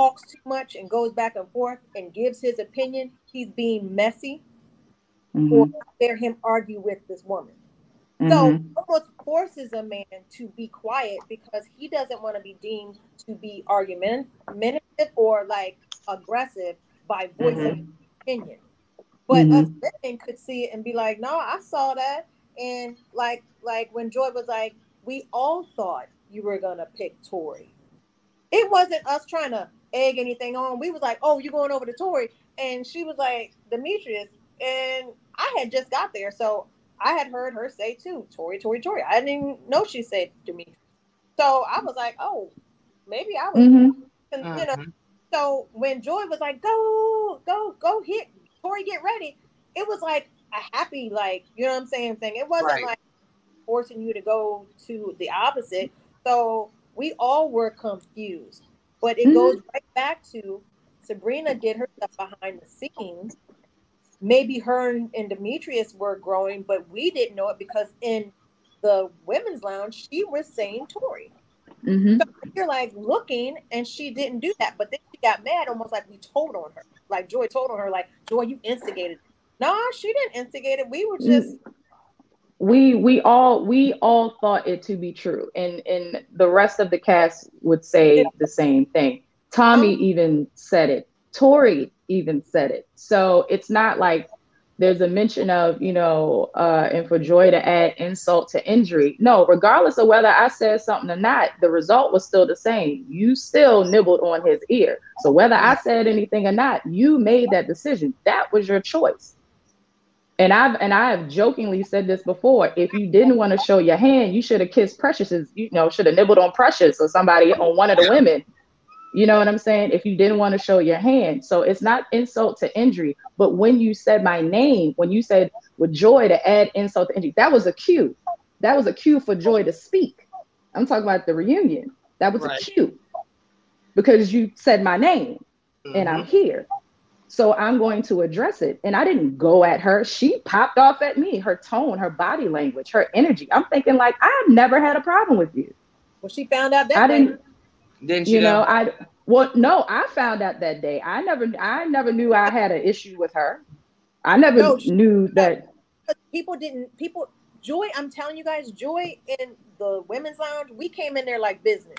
talks too much and goes back and forth and gives his opinion, he's being messy mm-hmm. or dare him argue with this woman. Mm-hmm. So almost forces a man to be quiet because he doesn't want to be deemed to be argumentative or like aggressive by voicing mm-hmm. opinion. But mm-hmm. us women could see it and be like, no, I saw that. And like like when Joi was like, we all thought you were gonna pick Tory. It wasn't us trying to egg anything on. We was like, oh, you going over to Tory, and she was like, Demetrius, and I had just got there, so I had heard her say too, Tory, Tory, Tory. I didn't even know she said Demetrius. So I was like, oh, maybe I was, mm-hmm. you know. Uh-huh. So when Joi was like, go, go, go hit Tory, get ready, it was like a happy, like, you know what I'm saying, thing. It wasn't right. like forcing you to go to the opposite. So we all were confused. But it mm-hmm. goes right back to Sabrina did her stuff behind the scenes. Maybe her and Demetrius were growing, but we didn't know it because in the women's lounge, she was saying Tory. Mm-hmm. So you're like looking, and she didn't do that. But then she got mad, almost like we told on her. Like Joi told on her, like Joi, you instigated. No, nah, she didn't instigate it. We were just we we all we all thought it to be true. And and the rest of the cast would say the same thing. Tommy oh. even said it. Tori even said it. So it's not like there's a mention of you know uh and for Joi to add insult to injury. No regardless of whether i said something or not the result was still the same. You still nibbled on his ear. So whether i said anything or not you made that decision. That was your choice and I've and I have jokingly said this before. If you didn't want to show your hand, you should have kissed Precious's, you know, should have nibbled on Precious or somebody on one of the women. You know what I'm saying? If you didn't want to show your hand. So it's not insult to injury. But when you said my name, when you said with Joi to add insult to injury, that was a cue. That was a cue for Joi to speak. I'm talking about the reunion. That was right. a cue. Because you said my name mm-hmm. and I'm here. So I'm going to address it. And I didn't go at her. She popped off at me, her tone, her body language, her energy. I'm thinking, like, I've never had a problem with you. Well, she found out that I didn't, didn't you know, know, I well, no, I found out that day. I never I never knew I had an issue with her. I never no, knew that people didn't people Joi, I'm telling you guys, Joi in the women's lounge, we came in there like business.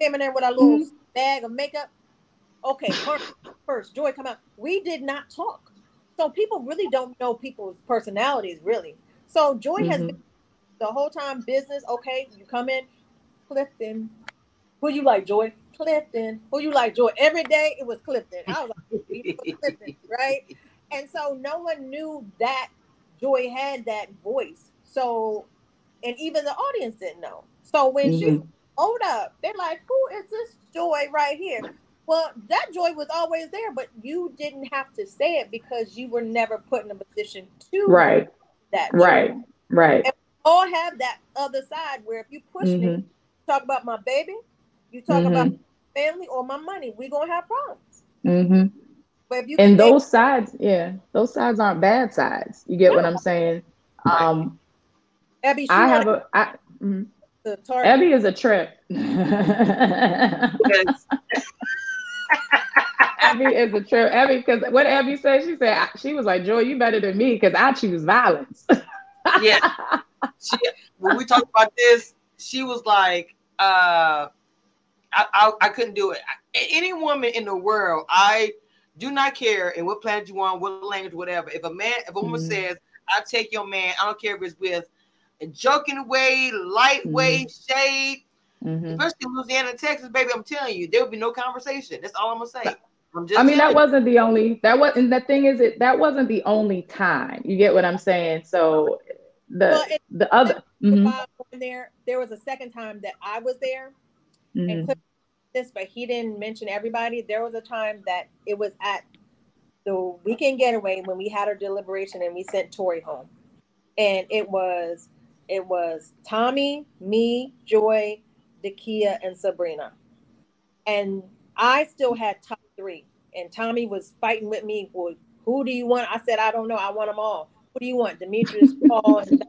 Came in there with our little mm-hmm. bag of makeup Okay, first, Joi, come out. We did not talk. So people really don't know people's personalities, really. So Joi mm-hmm. has been the whole time business. Okay, you come in, Clifton. Who you like, Joi? Clifton. Who you like, Joi? Every day it was Clifton. I was like, Clifton, right? And so no one knew that Joi had that voice. So, and even the audience didn't know. So when mm-hmm. she hold up, they're like, who is this Joi right here? Well, that Joi was always there, but you didn't have to say it because you were never put in a position to right that Joi. right right. And all have that other side where if you push mm-hmm. me, talk about my baby, you talk mm-hmm. about family or my money, we're gonna have problems. Mm-hmm. But if you and those sides, yeah, those sides aren't bad sides. You get what I'm saying? Um, Abby, I have a. I, mm-hmm. Abby is a trip. Abby is a trip. Abby, because what Abby said, she said she was like, "Joi, you better than me because I choose violence." yeah. She, when we talked about this, she was like, uh, I, I, I couldn't do it. Any woman in the world, I do not care in what planet you on, what language, whatever. If a man, if a woman mm-hmm. says, "I take your man," I don't care if it's with a joking way, lightweight mm-hmm. shade. Mm-hmm. Especially in Louisiana and Texas, baby, I'm telling you, there will be no conversation. That's all I'm gonna say. i mean, that you. wasn't the only that was, and the thing is, it that wasn't the only time. You get what I'm saying? So the well, the other mm-hmm. there, there was a second time that I was there, mm-hmm this, but he didn't mention everybody. There was a time that it was at the weekend getaway when we had our deliberation and we sent Tori home. And it was it was Tommy, me, Joi, Dakia, and Sabrina. And I still had top three. And Tommy was fighting with me. Well, who do you want? I said, I don't know. I want them all. Who do you want? Demetrius, Paul, and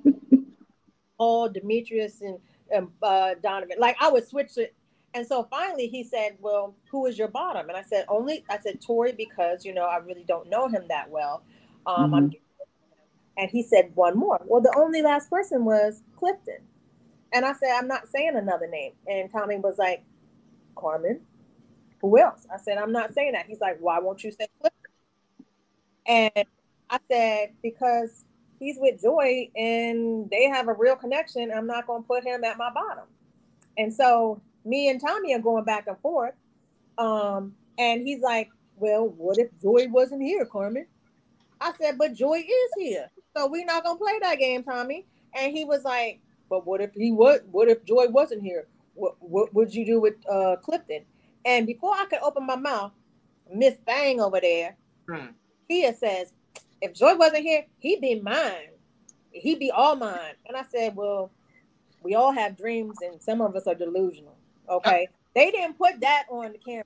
Paul, Demetrius, and, and uh, Donovan. Like I would switch it and so finally he said, Well, who is your bottom? And I said, Only, I said, Tori, because, you know, I really don't know him that well. Um, mm-hmm. and he said, One more. Well, the only last person was Clifton. And I said, I'm not saying another name. And Tommy was like, Carmen, who else? I said, I'm not saying that. He's like, Why won't you say Clifton? And I said, Because he's with Joi and they have a real connection. I'm not going to put him at my bottom. And so me and Tommy are going back and forth. Um, and he's like, Well, what if Joi wasn't here, Carmen? I said, But Joi is here. So we're not gonna play that game, Tommy. And he was like, But what if he was what if Joi wasn't here? What what would you do with uh Clifton? And before I could open my mouth, Miss Bang over there. Kia says, if Joi wasn't here, he'd be mine. He'd be all mine. And I said, Well, we all have dreams and some of us are delusional. Okay. They didn't put that on the camera,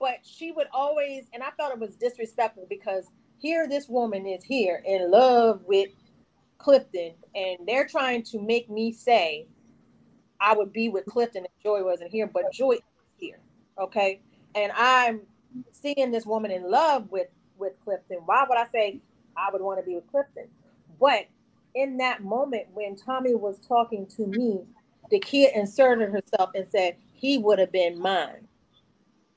but she would always, and I thought it was disrespectful because here this woman is here in love with Clifton, and they're trying to make me say I would be with Clifton if Joi wasn't here, but Joi is here. Okay. And I'm seeing this woman in love with with Clifton. Why would I say I would want to be with Clifton? But in that moment when Tommy was talking to me, Dakia inserted herself and said, he would have been mine.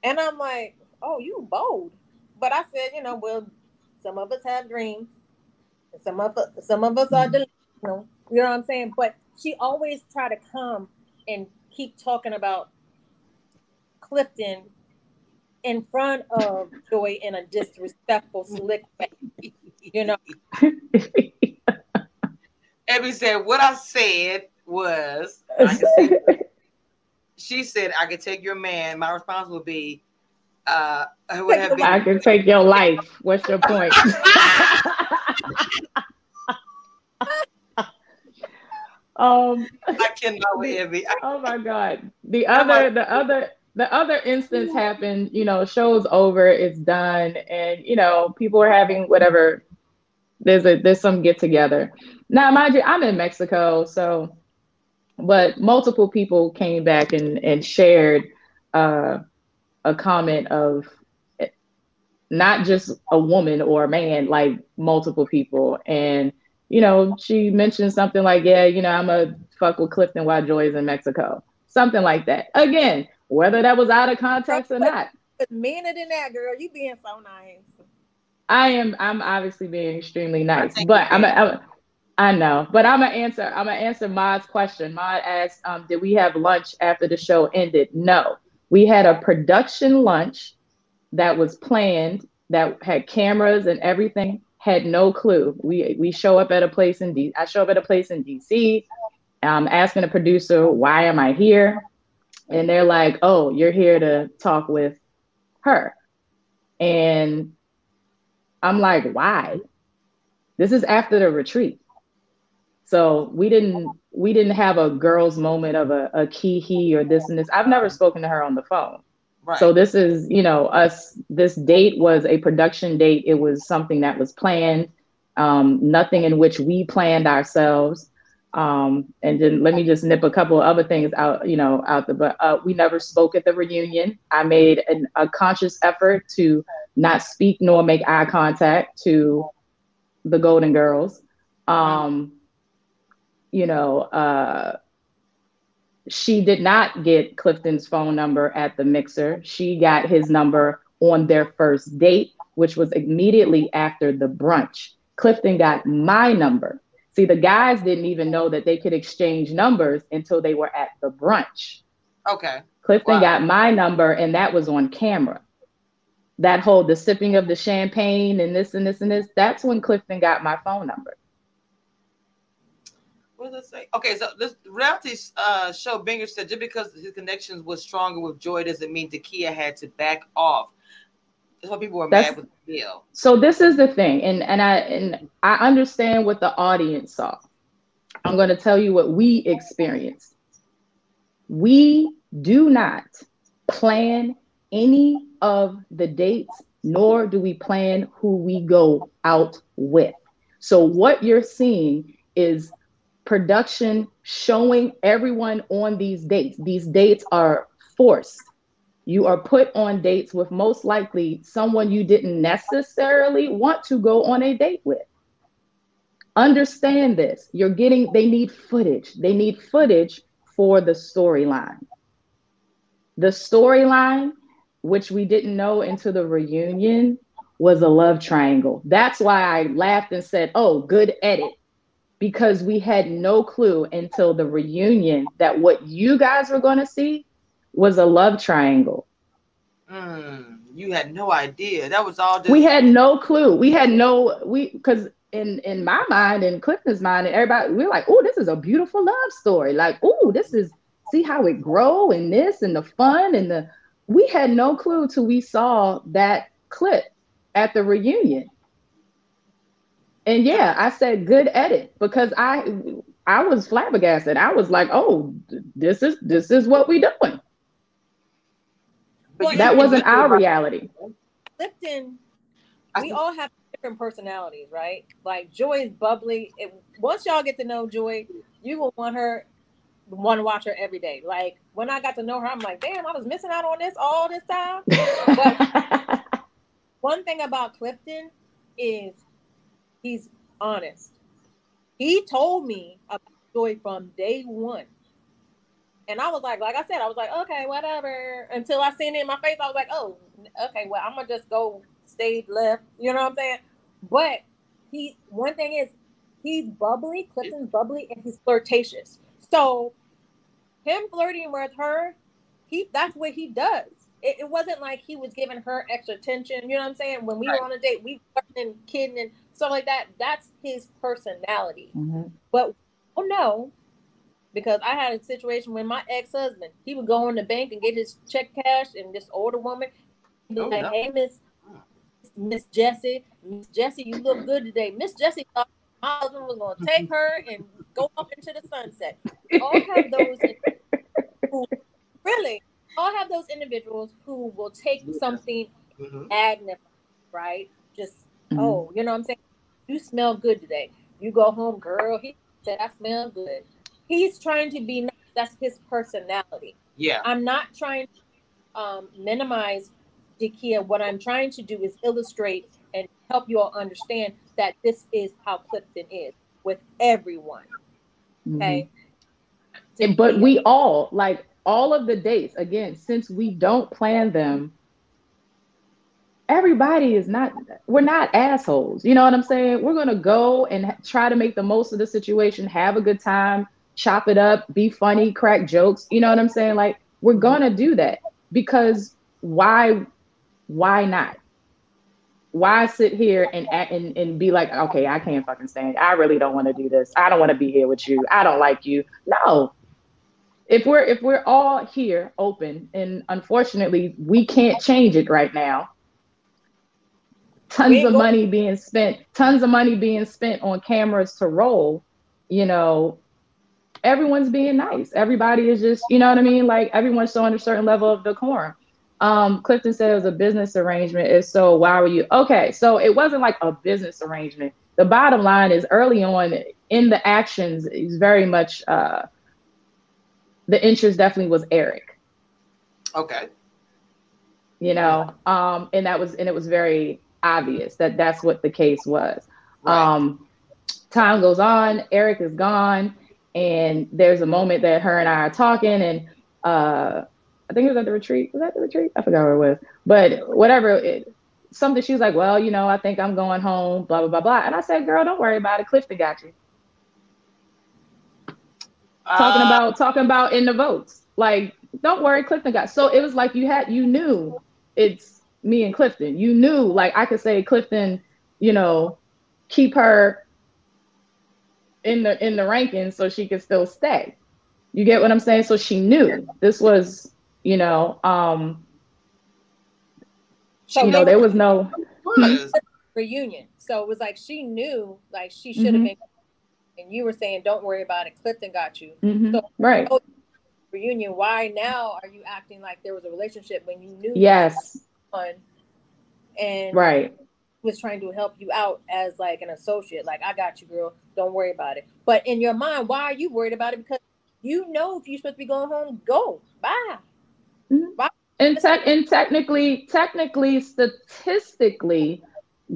And I'm like, oh, you bold. But I said, you know, well, some of us have dreams, some of us, some of us are delusional. You know what I'm saying? But she always try to come and keep talking about Clifton in front of Joi in a disrespectful, slick way. You know. Abby said, "What I said was." she said, I could take your man. My response would be, uh, would have been, I can take your life. What's your point? um, I cannot with. Oh my God. The other, the other, the other instance happened, you know, show's over, it's done, and you know, people are having whatever. There's a there's some get together. Now, mind you, I'm in Mexico, so but multiple people came back and, and shared uh, a comment of not just a woman or a man, like multiple people. And, you know, she mentioned something like, yeah, you know, I'm a fuck with Clifton while Joi's in Mexico. Something like that. Again, whether that was out of context or not. Meaner than that, girl. You being so nice. I am. I'm obviously being extremely nice, but I'm. A, I'm I know, but I'm gonna answer. I'm gonna answer Maud's question. Maud asked, um, "Did we have lunch after the show ended?" No, we had a production lunch that was planned that had cameras and everything. Had no clue. We we show up at a place in D. I show up at a place in DC. I'm asking a producer, "Why am I here?" And they're like, "Oh, you're here to talk with her," and I'm like, "Why?" This is after the retreat. So we didn't we didn't have a girl's moment of a, a key he or this and this. I've never spoken to her on the phone. Right. So this is, you know, us. This date was a production date. It was something that was planned. Um, nothing in which we planned ourselves. Um, and then let me just nip a couple of other things out, you know, out the. But uh, we never spoke at the reunion. I made an, a conscious effort to not speak nor make eye contact to the Golden Girls. Um, you know, uh, she did not get Clifton's phone number at the mixer. She got his number on their first date which was immediately after the brunch. Clifton got my number. See, the guys didn't even know that they could exchange numbers until they were at the brunch. Okay. Clifton wow. got my number, and that was on camera. That whole the sipping of the champagne and this and this and this, that's when Clifton got my phone number. What does it say? Okay, so this reality uh, show Binger said just because his connections was stronger with Joi doesn't mean Dakia had to back off. That's why people were That's, mad with the deal. So this is the thing, and and I and I understand what the audience saw. I'm going to tell you what we experienced. We do not plan any of the dates, nor do we plan who we go out with. So what you're seeing is production showing everyone on these dates. These dates are forced. You are put on dates with most likely someone you didn't necessarily want to go on a date with. Understand this. You're getting, they need footage. They need footage for the storyline. The storyline, which we didn't know until the reunion, was a love triangle. That's why I laughed and said, Oh, good edit because we had no clue until the reunion that what you guys were going to see was a love triangle. Mm, you had no idea. That was all. Just- we had no clue. We had no we because in in my mind and Clifton's mind and everybody we are like, oh, this is a beautiful love story. Like, oh, this is see how it grow and this and the fun and the. We had no clue till we saw that clip at the reunion and yeah, I said good edit because I I was flabbergasted. I was like, oh, this is this is what we doing. But that wasn't our reality. Clifton, we all have different personalities, right? Like Joi is bubbly. It, once y'all get to know Joi, you will want her, want to watch her every day. Like when I got to know her, I'm like, damn, I was missing out on this all this time. But one thing about Clifton is he's honest. He told me about Joi from day one. And I was like, like I said, I was like, okay, whatever. Until I seen it in my face, I was like, oh, okay, well, I'm gonna just go stay left. You know what I'm saying? But he, one thing is, he's bubbly. Clifton's bubbly, and he's flirtatious. So, him flirting with her, he that's what he does. It, it wasn't like he was giving her extra attention. You know what I'm saying? When we right. were on a date, we were and kidding and stuff like that. That's his personality. Mm-hmm. But oh no, because I had a situation with my ex husband. He would go in the bank and get his check cash, and this older woman be oh, like, no. "Hey, Miss Miss Jessie, Miss Jessie, you look good today." Miss Jessie thought my husband was going to take her and go off into the sunset. All have those who really all have those individuals who will take something mm-hmm. magnified, right? Just mm-hmm. oh, you know what I'm saying? You smell good today. You go home, girl. He said, I smell good. He's trying to be nice. That's his personality. Yeah. I'm not trying to um, minimize Dakia. What I'm trying to do is illustrate and help you all understand that this is how Clifton is with everyone. Mm-hmm. Okay. Mm-hmm. But we all, like all of the dates, again, since we don't plan them, everybody is not we're not assholes. You know what i'm saying? We're going to go and try to make the most of the situation have a good time chop it up be funny crack jokes. You know what i'm saying? Like we're going to do that because why why not? Why sit here and, and and be like okay i can't fucking stand i really don't want to do this. I don't want to be here with you. I don't like you. No. If we're if we're all here open and unfortunately we can't change it right now tons of money being spent, tons of money being spent on cameras to roll, you know, everyone's being nice. Everybody is just, you know what I mean? Like everyone's showing a certain level of decorum. Um, Clifton said it was a business arrangement. If so, why were you okay? So it wasn't like a business arrangement. The bottom line is early on in the actions is very much uh the interest definitely was Eric. Okay. You know, um, and that was and it was very obvious that that's what the case was. Right. Um, time goes on, Eric is gone, and there's a moment that her and I are talking, and uh, I think it was at the retreat. Was that the retreat? I forgot where it was, but whatever. It, something. She was like, "Well, you know, I think I'm going home." Blah blah blah blah. And I said, "Girl, don't worry about it. Clifton got you." Uh, talking about talking about in the votes. Like, don't worry, Clifton got. So it was like you had you knew it's me and Clifton. You knew like I could say Clifton, you know, keep her in the in the rankings so she could still stay. You get what I'm saying? So she knew this was, you know, um so you know, there was no reunion. So it was like she knew like she should have mm-hmm. been and you were saying don't worry about it, Clifton got you. Mm-hmm. So right. Reunion, why now are you acting like there was a relationship when you knew yes and right was trying to help you out as like an associate. Like, I got you, girl. Don't worry about it. But in your mind, why are you worried about it? Because you know if you're supposed to be going home, go. Bye. Mm-hmm. Bye. And, te- and technically, technically, statistically,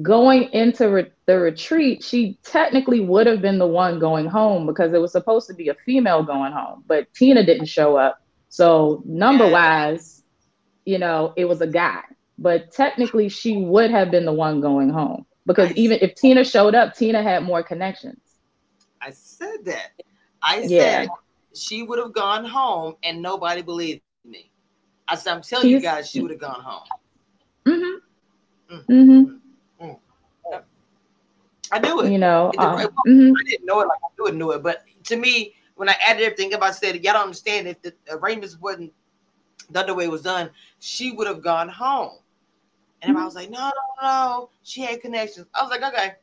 going into re- the retreat, she technically would have been the one going home because it was supposed to be a female going home, but Tina didn't show up. So number wise, you know, it was a guy but technically she would have been the one going home because even if Tina showed up, Tina had more connections. I said that. I yeah. said she would have gone home and nobody believed me. I said, I'm telling She's, you guys, she would have gone home. Mm-hmm. Mm. Mm-hmm. Mm. I knew it. You know, mm-hmm. I didn't know it like I knew it, knew it. But to me, when I added everything up, I said, y'all don't understand if the arrangements wasn't done the way it was done, she would have gone home. And I was like, no, no, no, she had connections. I was like, okay.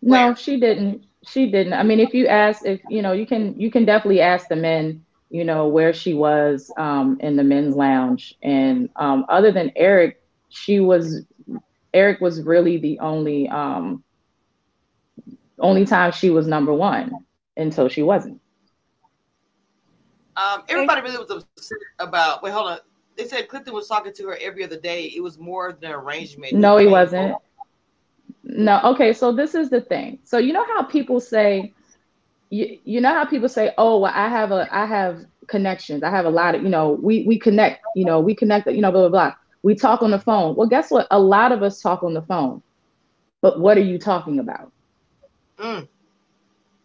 Where? No, she didn't. She didn't. I mean, if you ask, if you know, you can you can definitely ask the men, you know, where she was um, in the men's lounge. And um, other than Eric, she was Eric was really the only um, only time she was number one until she wasn't. Um, everybody really was upset about. Wait, hold on they said Clifton was talking to her every other day. It was more than arrangement. No, he wasn't. No, okay. So this is the thing. So you know how people say, you, you know how people say, oh, well, I have a, I have connections. I have a lot of, you know, we we connect. You know, we connect. You know, blah blah blah. We talk on the phone. Well, guess what? A lot of us talk on the phone. But what are you talking about? Mm.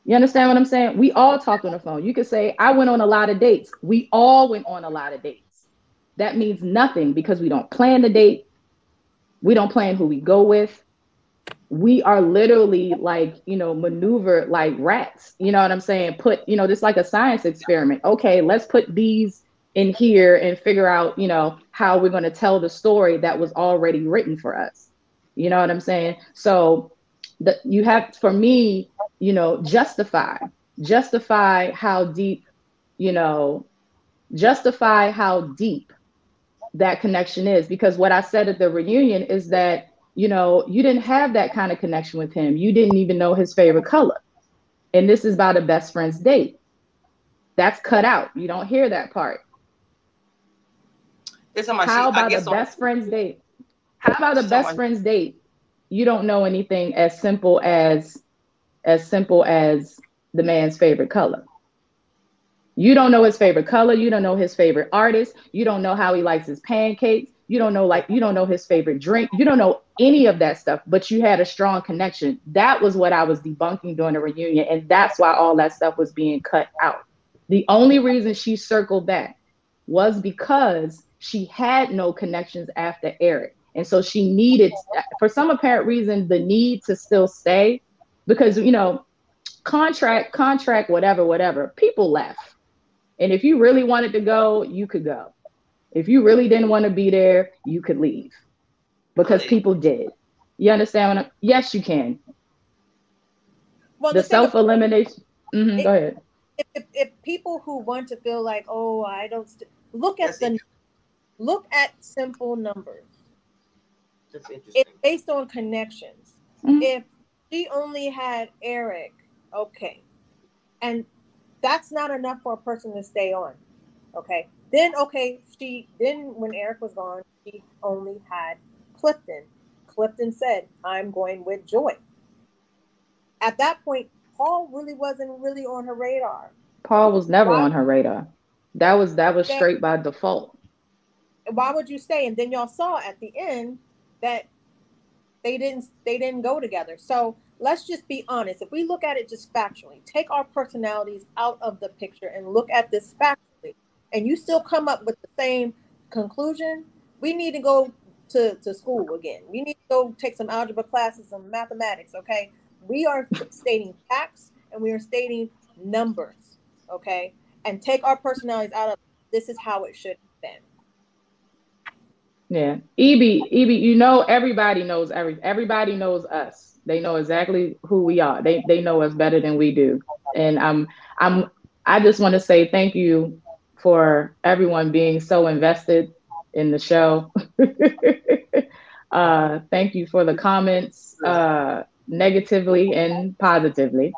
You understand what I'm saying? We all talk on the phone. You could say, I went on a lot of dates. We all went on a lot of dates that means nothing because we don't plan the date. We don't plan who we go with. We are literally like, you know, maneuver like rats. You know what I'm saying? Put, you know, this like a science experiment. Okay, let's put these in here and figure out, you know, how we're going to tell the story that was already written for us. You know what I'm saying? So the, you have, for me, you know, justify, justify how deep, you know, justify how deep that connection is because what I said at the reunion is that you know you didn't have that kind of connection with him. You didn't even know his favorite color, and this is about a best friend's date. That's cut out. You don't hear that part. How about the best friend's date? How about the best friend's date? You don't know anything as simple as as simple as the man's favorite color. You don't know his favorite color. You don't know his favorite artist. You don't know how he likes his pancakes. You don't know like you don't know his favorite drink. You don't know any of that stuff, but you had a strong connection. That was what I was debunking during the reunion, and that's why all that stuff was being cut out. The only reason she circled back was because she had no connections after Eric. And so she needed, for some apparent reason, the need to still stay because, you know, contract, contract, whatever, whatever, people left and if you really wanted to go, you could go. If you really didn't want to be there, you could leave because people did. You understand? What I'm, yes, you can. Well, the, the self elimination. Mm-hmm, go ahead. If, if, if, people who want to feel like, oh, I don't st- look at the look at simple numbers. It's based on connections. Mm-hmm. If she only had Eric, okay, and that's not enough for a person to stay on. Okay. Then okay, she then when Eric was gone, she only had Clifton. Clifton said, I'm going with Joi. At that point, Paul really wasn't really on her radar. Paul was never why, on her radar. That was that was straight by default. Why would you stay? And then y'all saw at the end that they didn't they didn't go together. So let's just be honest. If we look at it just factually, take our personalities out of the picture and look at this factually, and you still come up with the same conclusion, we need to go to, to school again. We need to go take some algebra classes, some mathematics, okay? We are stating facts and we are stating numbers, okay? And take our personalities out of this is how it should have been. Yeah. EB, EB, you know everybody knows every everybody knows us. They know exactly who we are. They they know us better than we do. And I'm I'm I just want to say thank you for everyone being so invested in the show. uh, thank you for the comments, uh, negatively and positively.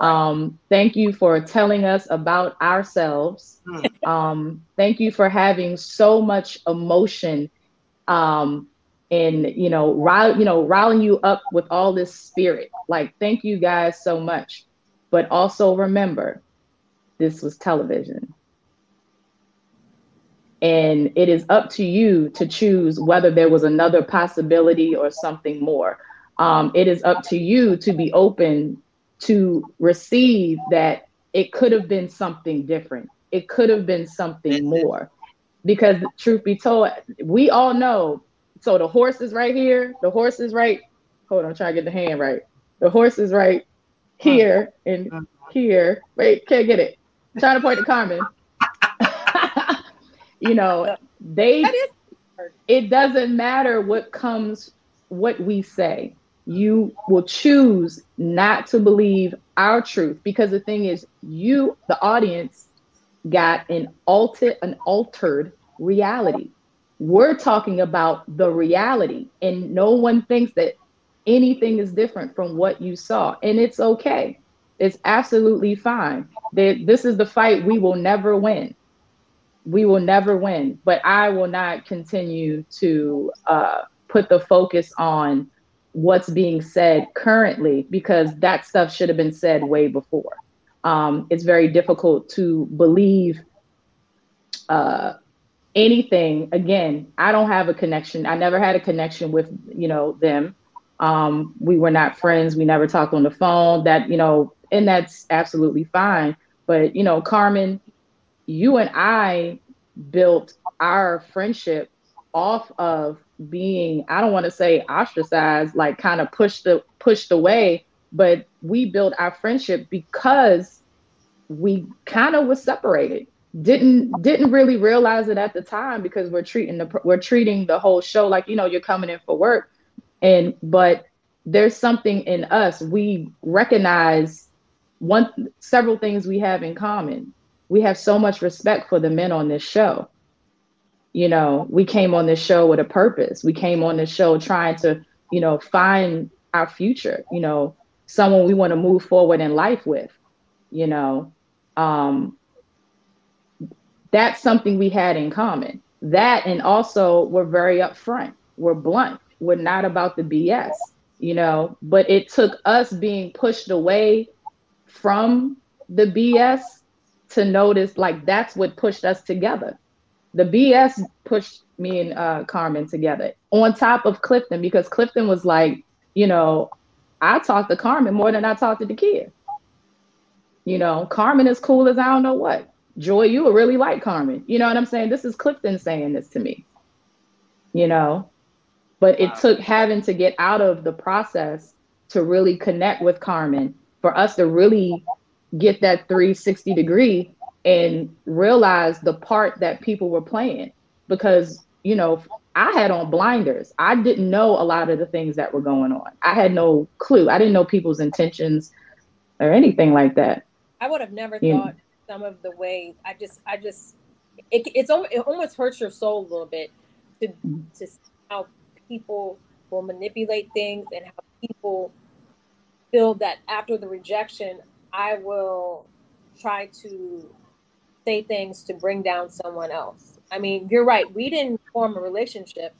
Um, thank you for telling us about ourselves. Hmm. Um, thank you for having so much emotion um, and you know, rile, you know, riling you up with all this spirit. Like, thank you guys so much. But also remember, this was television. And it is up to you to choose whether there was another possibility or something more. Um, it is up to you to be open to receive that it could have been something different. It could have been something more. Because truth be told, we all know. So the horse is right here. The horse is right. Hold on, I'm to get the hand right. The horse is right here and uh-huh. here. Wait, can't get it. I'm trying to point to Carmen you know, they it doesn't matter what comes what we say. You will choose not to believe our truth because the thing is you the audience got an altered an altered reality. We're talking about the reality and no one thinks that anything is different from what you saw and it's okay. It's absolutely fine. That this is the fight we will never win we will never win. But I will not continue to uh, put the focus on what's being said currently because that stuff should have been said way before. Um, it's very difficult to believe uh, anything. Again, I don't have a connection. I never had a connection with you know them. Um, we were not friends. We never talked on the phone. That you know, and that's absolutely fine. But you know, Carmen, you and I built our friendship off of being i don't want to say ostracized like kind of pushed the pushed away but we built our friendship because we kind of was separated didn't didn't really realize it at the time because we're treating the we're treating the whole show like you know you're coming in for work and but there's something in us we recognize one several things we have in common we have so much respect for the men on this show. You know, we came on this show with a purpose. We came on this show trying to, you know, find our future, you know, someone we want to move forward in life with, you know. Um, that's something we had in common. That and also we're very upfront. We're blunt. We're not about the BS, you know, but it took us being pushed away from the BS to notice like that's what pushed us together. The BS pushed me and uh, Carmen together on top of Clifton because Clifton was like, you know, I talked to Carmen more than I talked to Dakia. You know, Carmen is cool as I don't know what. Joi, you would really like Carmen. You know what I'm saying? This is Clifton saying this to me. You know, but it took having to get out of the process to really connect with Carmen for us to really get that 360 degree and realize the part that people were playing because you know i had on blinders i didn't know a lot of the things that were going on i had no clue i didn't know people's intentions or anything like that i would have never you thought know. Some of the ways i just i just it, it's it almost hurts your soul a little bit to to see how people will manipulate things and how people feel that after the rejection I will try to say things to bring down someone else. I mean, you're right. We didn't form a relationship.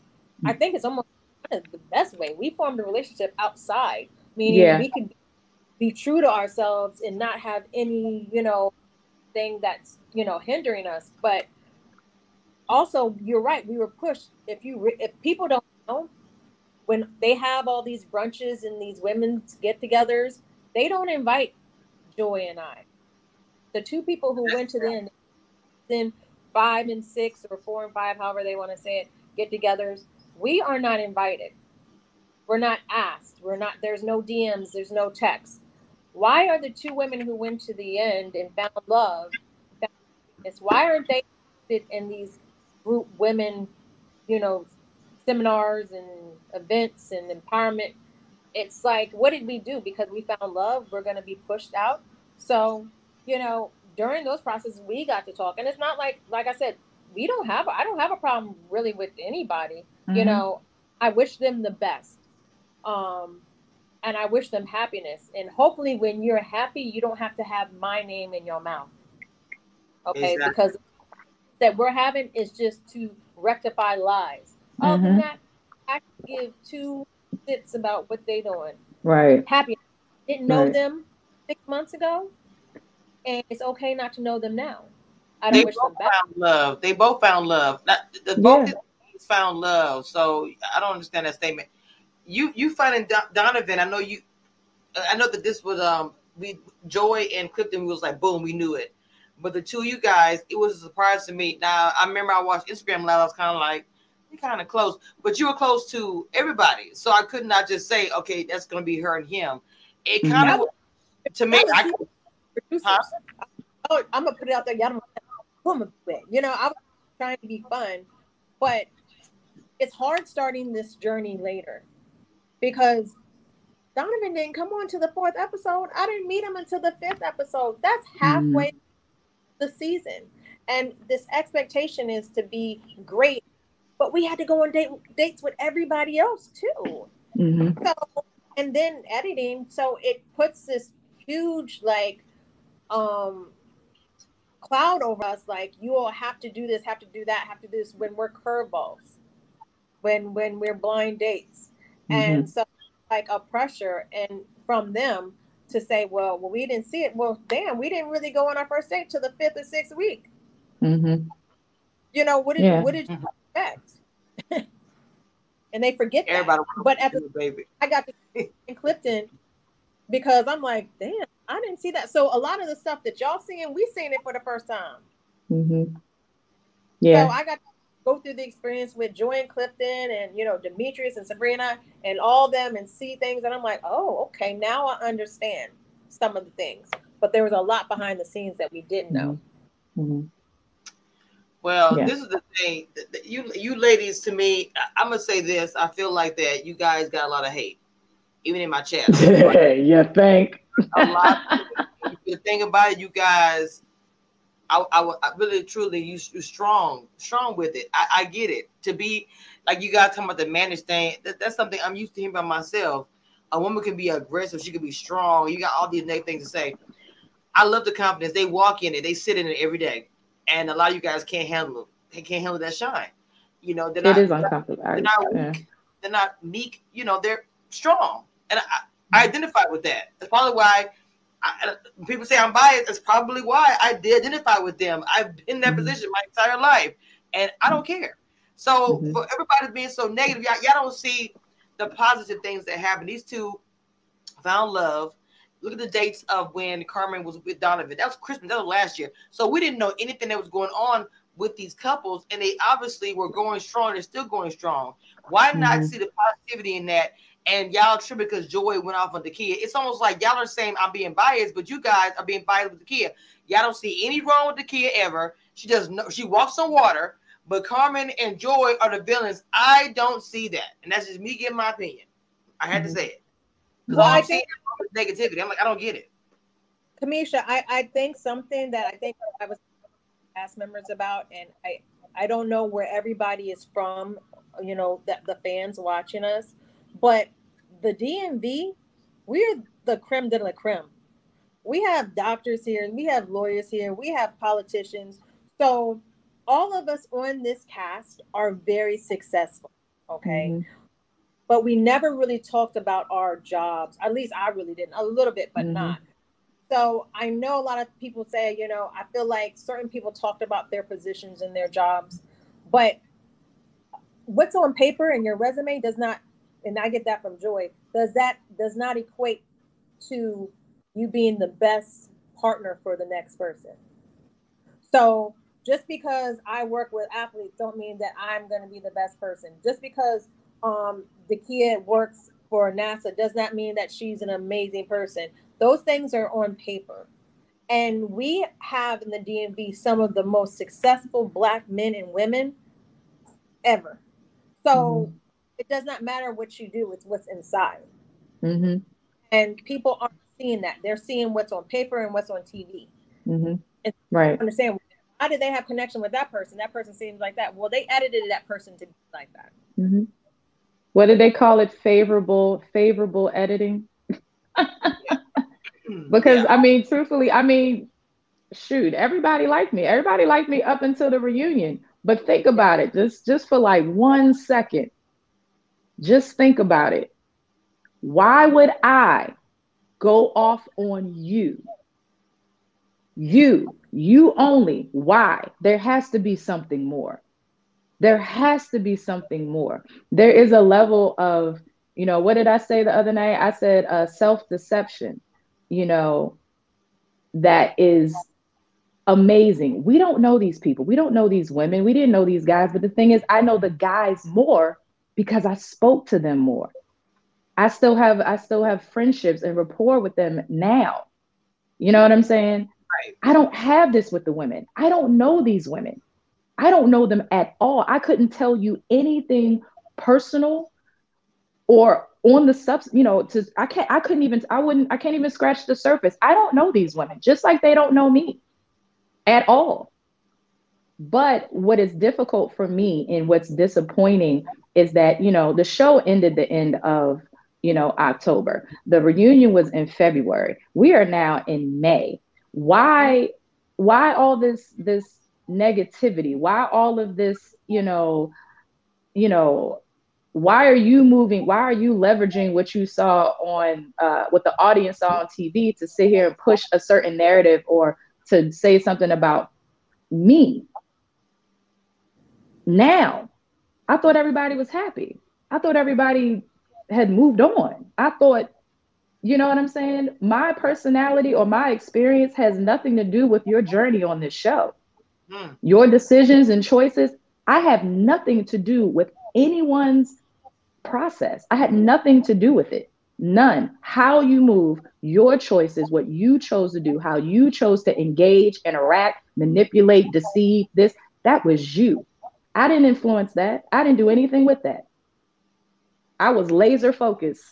I think it's almost the best way. We formed a relationship outside, meaning yeah. we could be true to ourselves and not have any, you know, thing that's, you know, hindering us. But also, you're right. We were pushed. If you, if people don't know, when they have all these brunches and these women's get-togethers, they don't invite Joi and I. The two people who went to the then five and six or four and five, however they want to say it, get-togethers, we are not invited. We're not asked. We're not. There's no DMs. There's no text. Why are the two women who went to the end and found love? why aren't they in these group women, you know, seminars and events and empowerment? It's like, what did we do? Because we found love, we're going to be pushed out. So, you know, during those processes, we got to talk, and it's not like, like I said, we don't have, I don't have a problem really with anybody. Mm-hmm. You know, I wish them the best. Um, and I wish them happiness. And hopefully, when you're happy, you don't have to have my name in your mouth. Okay, exactly. because that we're having is just to rectify lies. Mm-hmm. Other than that, I give two shits about what they're doing. Right. Happy. Didn't know right. them six months ago, and it's okay not to know them now. I don't they wish both them back. Found love. They both found love. Not, the, yeah. both found love. So I don't understand that statement you you finding Donovan? I know you. I know that this was um we Joi and Clifton was like boom we knew it, but the two of you guys it was a surprise to me. Now I remember I watched Instagram live. I was kind of like you kind of close, but you were close to everybody, so I could not just say okay that's gonna be her and him. It kind of to me. I, huh? oh, I'm gonna put it out there. Y'all don't you know I was trying to be fun, but it's hard starting this journey later because Donovan didn't come on to the fourth episode. I didn't meet him until the fifth episode. That's halfway mm the season. And this expectation is to be great, but we had to go on date, dates with everybody else too. Mm-hmm. So, and then editing, so it puts this huge like um cloud over us like you all have to do this have to do that have to do this when we're curveballs when when we're blind dates and mm-hmm. so like a pressure and from them to say, well, well, we didn't see it. Well, damn, we didn't really go on our first date to the fifth or sixth week. Mm-hmm. You know what did yeah. what did you expect? and they forget Everybody that. But at the baby, I got to in Clifton because I'm like, damn, I didn't see that. So a lot of the stuff that y'all seeing, we seen it for the first time. Mm-hmm. Yeah. So I got go through the experience with Joi and Clifton and you know Demetrius and Sabrina and all them and see things and I'm like, oh, okay, now I understand some of the things. But there was a lot behind the scenes that we didn't know. Mm-hmm. Well, yeah. this is the thing. You you ladies, to me, I'm gonna say this. I feel like that you guys got a lot of hate, even in my chat. yeah, think. a lot. the thing about it, you guys I, I, I really truly you, you strong, strong with it. I, I get it. To be like you guys talking about the manage thing, that, that's something I'm used to hearing by myself. A woman can be aggressive, she can be strong. You got all these negative things to say. I love the confidence. They walk in it, they sit in it every day. And a lot of you guys can't handle it. They can't handle that shine. You know, they're not, it is uncomfortable. They're not yeah. weak. They're not meek. You know, they're strong. And I, I identify with that. That's probably why I, people say I'm biased. That's probably why I did identify with them. I've been in that mm-hmm. position my entire life, and I don't care. So mm-hmm. for everybody being so negative, y'all, y'all don't see the positive things that happen. These two found love. Look at the dates of when Carmen was with Donovan. That was Christmas. That was last year. So we didn't know anything that was going on with these couples, and they obviously were going strong. They're still going strong. Why not mm-hmm. see the positivity in that and y'all trip because Joi went off on Dakia. It's almost like y'all are saying I'm being biased, but you guys are being biased with Dakia. Y'all don't see any wrong with Dakia ever. She does no, she walks on water, but Carmen and Joi are the villains. I don't see that, and that's just me giving my opinion. I had mm-hmm. to say it. Well, I think negativity. I'm like, I don't get it. Cameshia, I, I think something that I think I was asked members about, and I I don't know where everybody is from, you know, that the fans watching us, but the DMV, we're the creme de la creme. We have doctors here, we have lawyers here, we have politicians. So all of us on this cast are very successful. Okay. Mm-hmm. But we never really talked about our jobs. At least I really didn't. A little bit, but mm-hmm. not. So I know a lot of people say, you know, I feel like certain people talked about their positions and their jobs, but what's on paper and your resume does not and I get that from Joi, does that does not equate to you being the best partner for the next person. So just because I work with athletes don't mean that I'm going to be the best person. Just because um, Dakia works for NASA does not mean that she's an amazing person. Those things are on paper. And we have in the DMV some of the most successful Black men and women ever. So mm-hmm. It does not matter what you do, it's what's inside. Mm-hmm. And people aren't seeing that. They're seeing what's on paper and what's on TV. Mm-hmm. Right. Understand how did they have connection with that person? That person seems like that. Well, they edited that person to be like that. Mm-hmm. What did they call it? Favorable, favorable editing. because yeah. I mean, truthfully, I mean, shoot, everybody liked me. Everybody liked me up until the reunion. But think about it, just just for like one second. Just think about it. Why would I go off on you? You, you only. Why? There has to be something more. There has to be something more. There is a level of, you know, what did I say the other night? I said uh, self deception, you know, that is amazing. We don't know these people. We don't know these women. We didn't know these guys. But the thing is, I know the guys more because I spoke to them more. I still have I still have friendships and rapport with them now. You know what I'm saying? Right. I don't have this with the women. I don't know these women. I don't know them at all. I couldn't tell you anything personal or on the subs, you know, to I can't I couldn't even I wouldn't I can't even scratch the surface. I don't know these women, just like they don't know me at all. But what is difficult for me and what's disappointing is that, you know, the show ended the end of, you know, October. The reunion was in February. We are now in May. Why why all this this negativity? Why all of this, you know, you know, why are you moving? Why are you leveraging what you saw on uh, what the audience saw on TV to sit here and push a certain narrative or to say something about me? Now, I thought everybody was happy. I thought everybody had moved on. I thought, you know what I'm saying? My personality or my experience has nothing to do with your journey on this show. Mm. Your decisions and choices, I have nothing to do with anyone's process. I had nothing to do with it. None. How you move, your choices, what you chose to do, how you chose to engage, interact, manipulate, deceive, this, that was you. I didn't influence that. I didn't do anything with that. I was laser focused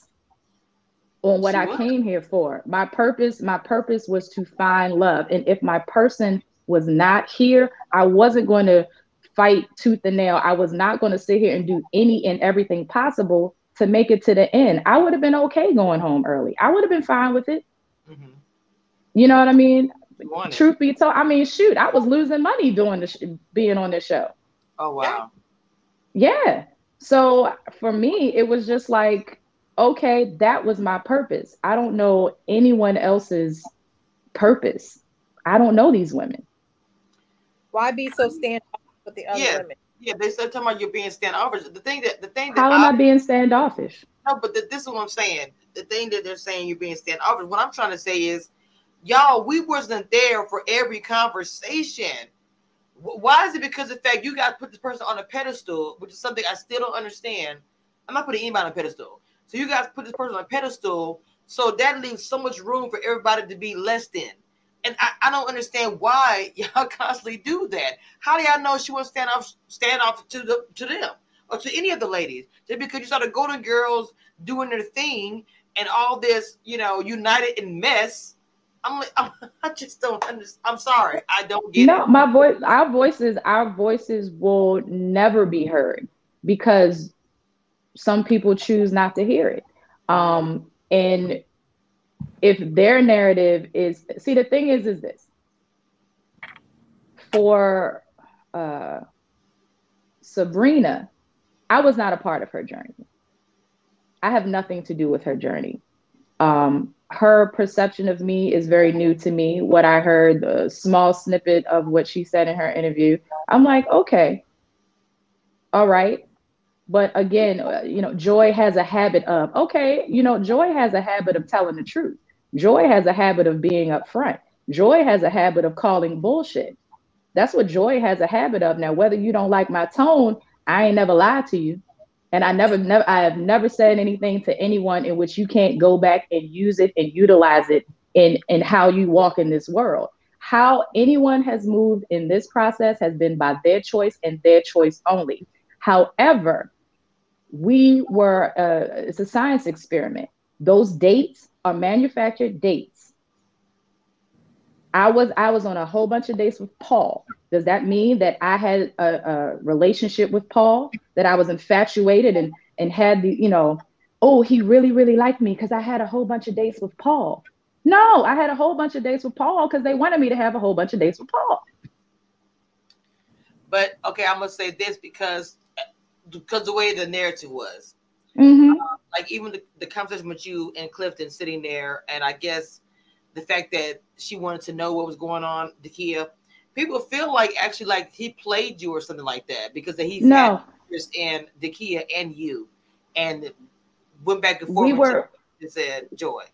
on what I came here for. My purpose, my purpose was to find love. And if my person was not here, I wasn't going to fight tooth and nail. I was not going to sit here and do any and everything possible to make it to the end. I would have been okay going home early. I would have been fine with it. Mm-hmm. You know what I mean? Truth be told, I mean, shoot, I was losing money doing the sh- being on this show. Oh wow. Yeah. So for me, it was just like, okay, that was my purpose. I don't know anyone else's purpose. I don't know these women. Why be so standoffish with the other yeah. women? Yeah, they said talking about you being standoffish. The thing that the thing that how am I, I being standoffish? No, but the, this is what I'm saying. The thing that they're saying you're being standoffish. What I'm trying to say is, y'all, we wasn't there for every conversation. Why is it because of the fact you guys put this person on a pedestal, which is something I still don't understand. I'm not putting anybody on a pedestal. So you guys put this person on a pedestal, so that leaves so much room for everybody to be less than. And I, I don't understand why y'all constantly do that. How do y'all know she won't stand off stand off to the to them or to any of the ladies? Just because you saw the Golden Girls doing their thing and all this, you know, united in mess. I'm, I'm I just don't understand. I'm sorry, I don't get no, it. my voice, our voices, our voices will never be heard because some people choose not to hear it. Um, and if their narrative is see the thing is is this for uh, Sabrina, I was not a part of her journey. I have nothing to do with her journey. Um, her perception of me is very new to me. What I heard, the small snippet of what she said in her interview, I'm like, okay, all right. But again, uh, you know, Joi has a habit of, okay, you know, Joi has a habit of telling the truth. Joi has a habit of being upfront. Joi has a habit of calling bullshit. That's what Joi has a habit of. Now, whether you don't like my tone, I ain't never lied to you. And I never, never, I have never said anything to anyone in which you can't go back and use it and utilize it in, in how you walk in this world. How anyone has moved in this process has been by their choice and their choice only. However, we were, uh, it's a science experiment. Those dates are manufactured dates. I was I was on a whole bunch of dates with Paul. Does that mean that I had a, a relationship with Paul? That I was infatuated and and had the you know, oh he really really liked me because I had a whole bunch of dates with Paul. No, I had a whole bunch of dates with Paul because they wanted me to have a whole bunch of dates with Paul. But okay, I'm gonna say this because because the way the narrative was, Mhm. uh, like even the, the conversation with you and Clifton sitting there, and I guess the fact that she wanted to know what was going on, Dakia, people feel like actually like he played you or something like that because he's No. interest in Dakia and you, and went back and forth. We were- and said Joi.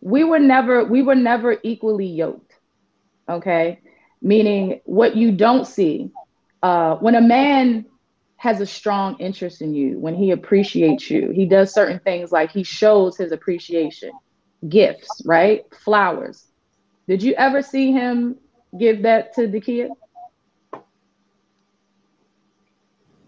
we were never we were never equally yoked okay meaning what you don't see uh, when a man has a strong interest in you when he appreciates you he does certain things like he shows his appreciation gifts right flowers did you ever see him give that to the kid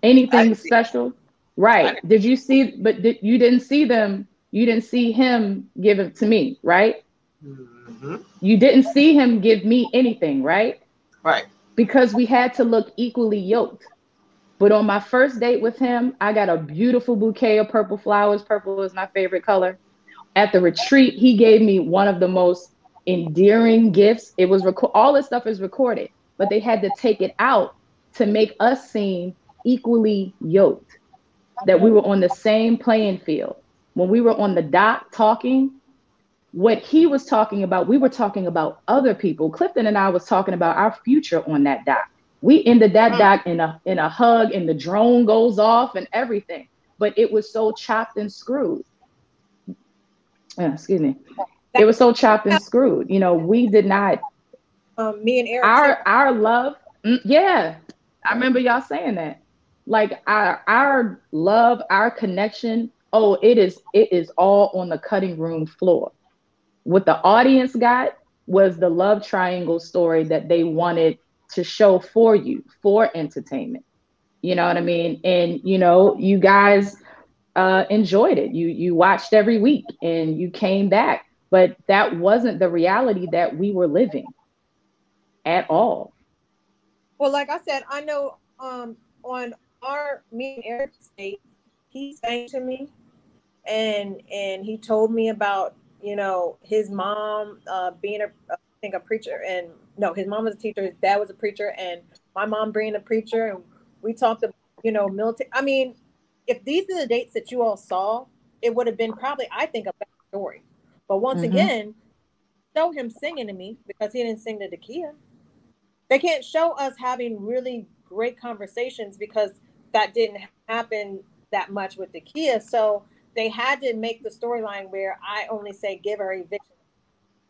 anything special right did you see but did, you didn't see them you didn't see him give it to me right Mhm. you didn't see him give me anything, right? Right. Because we had to look equally yoked. But on my first date with him, I got a beautiful bouquet of purple flowers. Purple is my favorite color. At the retreat, he gave me one of the most endearing gifts. It was reco- all this stuff is recorded, but they had to take it out to make us seem equally yoked. That we were on the same playing field. When we were on the dock talking, what he was talking about, we were talking about other people. Clifton and I was talking about our future on that dock. We ended that Mm. dock in a in a hug, and the drone goes off and everything. But it was so chopped and screwed. Uh, excuse me. It was so chopped and screwed. You know, we did not Um, me and Eric. our our love. mm, Yeah, I remember y'all saying that. Like our our love, our connection. Oh, it is it is all on the cutting room floor. What the audience got was the love triangle story that they wanted to show for you for entertainment. You know what I mean? And you know, you guys uh, enjoyed it. You you watched every week and you came back, but that wasn't the reality that we were living at all. Well, like I said, I know um on our me and Eric's date, he sang to me and and he told me about, you know, his mom uh being a I think a preacher and no, his mom was a teacher, his dad was a preacher, and my mom being a preacher, and we talked about, you know, military. I mean, if these are the dates that you all saw, it would have been probably, I think, a better story. But once Mhm. again, show him singing to me because he didn't sing to Dakia they can't show us having really great conversations because that didn't happen that much with Dakia. So they had to make the storyline where I only say give her eviction.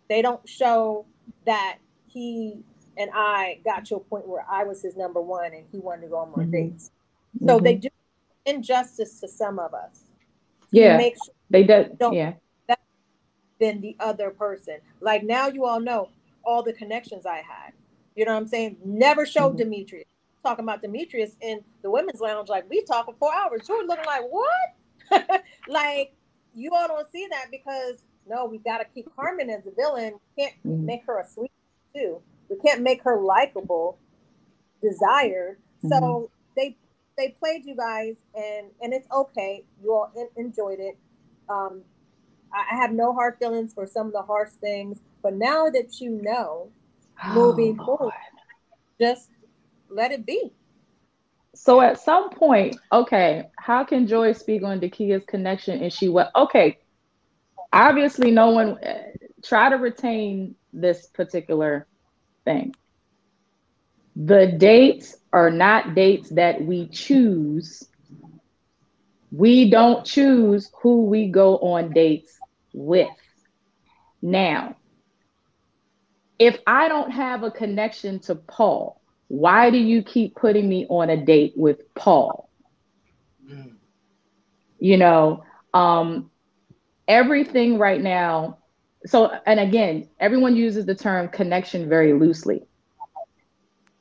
They don't show that he and I got to a point where I was his number one and he wanted to go on more Mhm. dates. So Mhm. they do injustice to some of us. Yeah. Make sure they did. don't- Yeah. Than the other person. Like now you all know all the connections I had. You know what I'm saying? Never showed Mhm. Demetrius. Talking about Demetrius in the women's lounge, like we talk for four hours. You were looking like what? like you all don't see that because no, we got to keep Carmen as the villain. We can't Mhm. make her a sweet too. We can't make her likable, desired. So they they played you guys, and and it's okay. You all en- enjoyed it. Um, I have no hard feelings for some of the harsh things, but now that you know, moving Oh, forward, just let it be. So at some point, okay, how can Joy speak on Dakia's connection? And she went, okay, obviously no one uh, try to retain this particular thing. The dates are not dates that we choose We don't choose who we go on dates with. Now, if I don't have a connection to Paul, why do you keep putting me on a date with Paul? Mm. You know, um, everything right now. So, and again, everyone uses the term connection very loosely.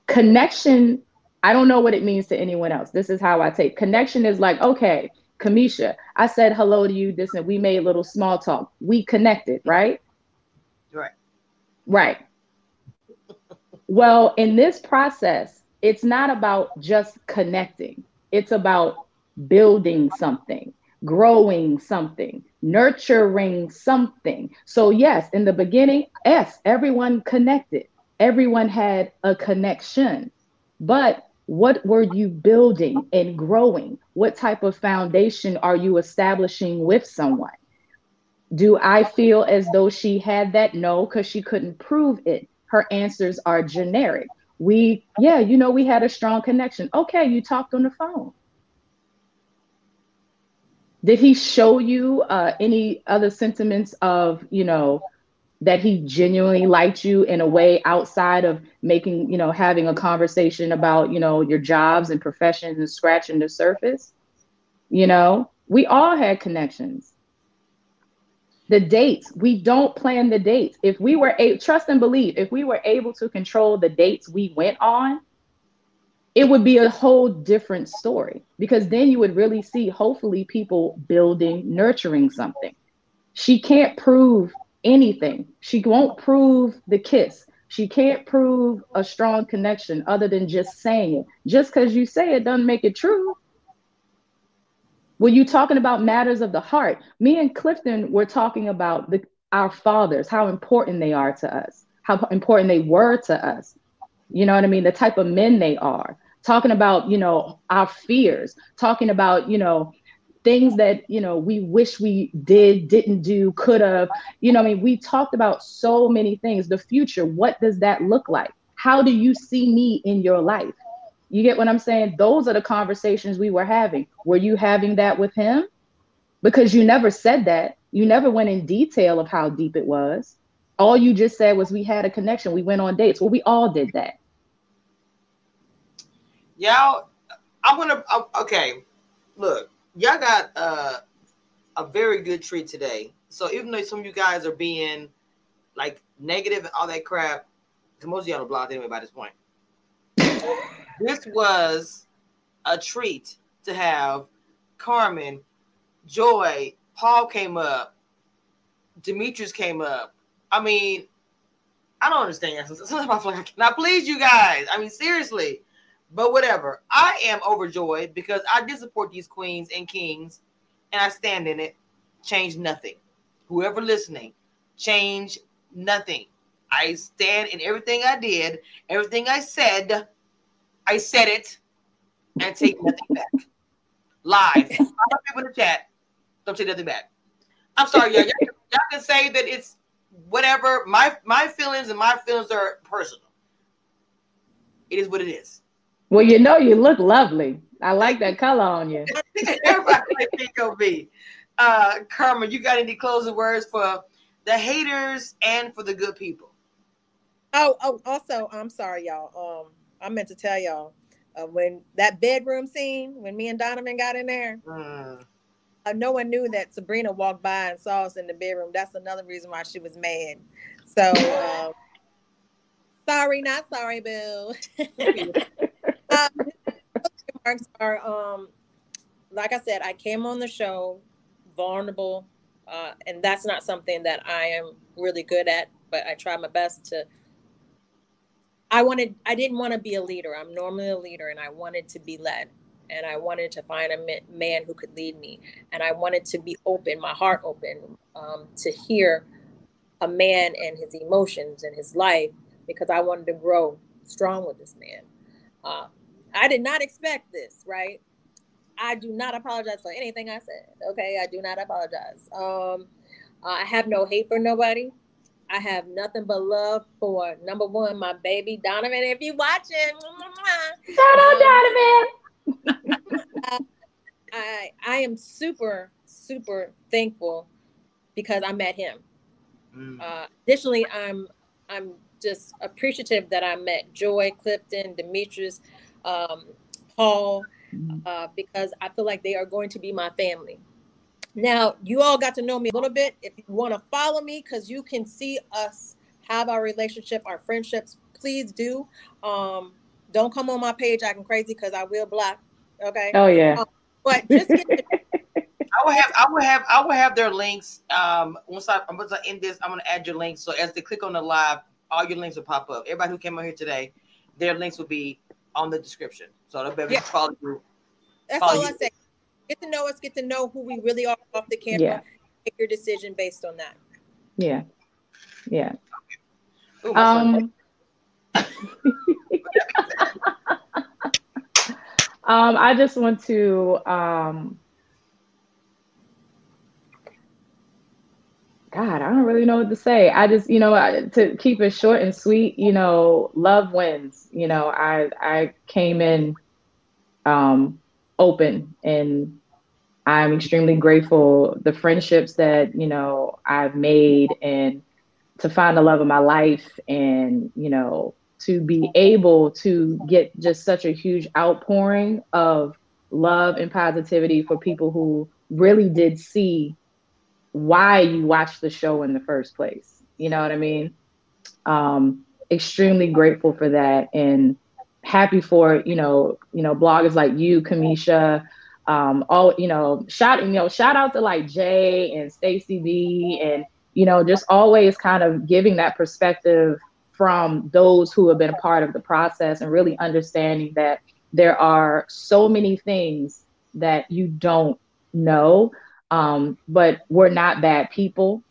Connection, I don't know what it means to anyone else. This is how I take connection is like, okay, Cameshia, I said hello to you, this, and we made a little small talk. We connected, right? Right. Right. well, in this process, it's not about just connecting, it's about building something, growing something, nurturing something. So, yes, in the beginning, yes, everyone connected, everyone had a connection. But what were you building and growing? What type of foundation are you establishing with someone? Do I feel as though she had that? No, because she couldn't prove it. Her answers are generic. We, yeah, you know, we had a strong connection. Okay, you talked on the phone. Did he show you uh, any other sentiments of, you know, that he genuinely liked you in a way outside of making, you know, having a conversation about, you know, your jobs and professions and scratching the surface. You know, we all had connections. The dates, we don't plan the dates. If we were a trust and believe, if we were able to control the dates we went on, it would be a whole different story because then you would really see, hopefully, people building, nurturing something. She can't prove anything. She won't prove the kiss. She can't prove a strong connection other than just saying it. Just because you say it doesn't make it true. When you talking about matters of the heart, me and Clifton were talking about the, our fathers, how important they are to us, how important they were to us. You know what I mean? The type of men they are. Talking about, you know, our fears, talking about, you know, things that you know we wish we did didn't do could have. You know i mean we talked about so many things. The future what does that look like? How do you see me in your life? You get what i'm saying? Those are the conversations we were having. Were you having that with him? Because you never said that. You never went in detail of how deep it was. All you just said was we had a connection. We went on dates. Well we all did that. Y'all i'm gonna okay. Look y'all got uh, a very good treat today. So even though some of you guys are being like negative and all that crap, because most of y'all are blocked anyway by this point. this was a treat to have Carmen, Joi, Paul came up, Demetrius came up. I mean, I don't understand. Sometimes I feel like I please you guys. I mean, seriously. But whatever. I am overjoyed because I did support these queens and kings and I stand in it. Change nothing. Whoever listening, change nothing. I stand in everything I did, everything I said. I said it and take nothing back. Live. people in the chat. Don't take nothing back. I'm sorry, y'all. Y'all, y'all can say that it's whatever. My my feelings and my feelings are personal. It is what it is. Well, you know, you look lovely. I like that color on you. Everybody think of me. Uh, Carmen, you got any closing words for the haters and for the good people? Oh, oh, also, I'm sorry, y'all. Um, I meant to tell y'all uh, when that bedroom scene when me and Donovan got in there. Mm. Uh, no one knew that Sabrina walked by and saw us in the bedroom. That's another reason why she was mad. So, uh, sorry, not sorry, Bill. remarks are um, like I said, I came on the show vulnerable, uh, and that's not something that I am really good at. But I try my best to. I wanted. I didn't want to be a leader. I'm normally a leader, and I wanted to be led, and I wanted to find a man who could lead me, and I wanted to be open, my heart open, um, to hear a man and his emotions and his life, because I wanted to grow strong with this man. Uh, I did not expect this, right? I do not apologize for anything I said. Okay, I do not apologize. Um, I have no hate for nobody. I have nothing but love for number one, my baby Donovan. If you're watching, shout out um, Donovan. I I am super super thankful because I met him. Mm. Uh, additionally, I'm I'm just appreciative that I met Joi, Clifton, Demetrius, um, Paul, mm-hmm. uh, because I feel like they are going to be my family. Now, you all got to know me a little bit. If you want to follow me, because you can see us have our relationship, our friendships, please do. Um, don't come on my page acting crazy because I will block. Okay. Oh yeah. Um, but just get I will have I will have I will have their links. Um once I am once I end this, I'm gonna add your links. So as they click on the live, all your links will pop up. Everybody who came on here today, their links will be on the description. So they'll be able yeah. to follow you. That's follow all you. I say. Get to know us, get to know who we really are off the camera. Yeah. Make your decision based on that. Yeah. Yeah. Ooh, um um, I just want to um, God, I don't really know what to say. I just, you know, to keep it short and sweet, you know, love wins. You know, I I came in um, open, and I'm extremely grateful the friendships that you know I've made, and to find the love of my life, and you know, to be able to get just such a huge outpouring of love and positivity for people who really did see why you watched the show in the first place. You know what I mean? Um, extremely grateful for that and happy for you know you know bloggers like you, Cameshia. Um, all you know, shout you know shout out to like Jay and Stacy B and you know just always kind of giving that perspective from those who have been a part of the process and really understanding that there are so many things that you don't know um, but we're not bad people.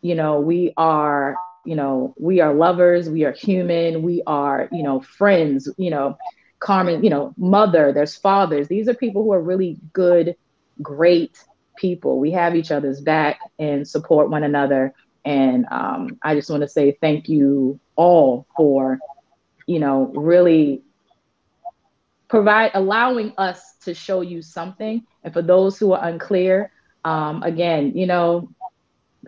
You know, we are, you know, we are lovers, we are human, we are, you know, friends, you know, Carmen, you know, mother, there's fathers. These are people who are really good, great people. We have each other's back and support one another. And um, I just want to say thank you all for, you know, really provide allowing us to show you something. And for those who are unclear, um, again, you know,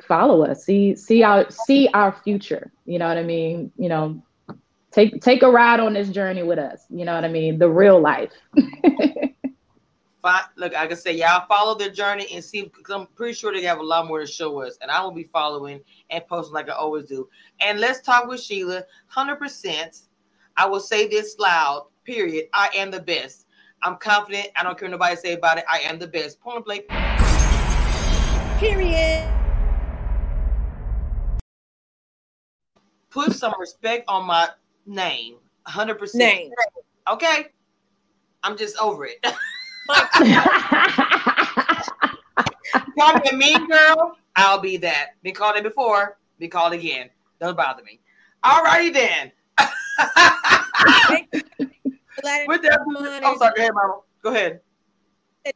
follow us, see see our see our future. You know what I mean? You know, take take a ride on this journey with us. You know what I mean? The real life. Look, I can say, y'all follow their journey and see because I'm pretty sure they have a lot more to show us, and I will be following and posting like I always do. And let's talk with Sheila. Hundred percent. I will say this loud. Period. I am the best. I'm confident. I don't care what nobody say about it. I am the best. Point blank. Period. Put some respect on my name. 100%. Name. Okay. I'm just over it. Call me a mean girl. I'll be that. Been called it before. Be called again. Don't bother me. All righty then. With that, I'm sorry. Go ahead, Mama. Go ahead.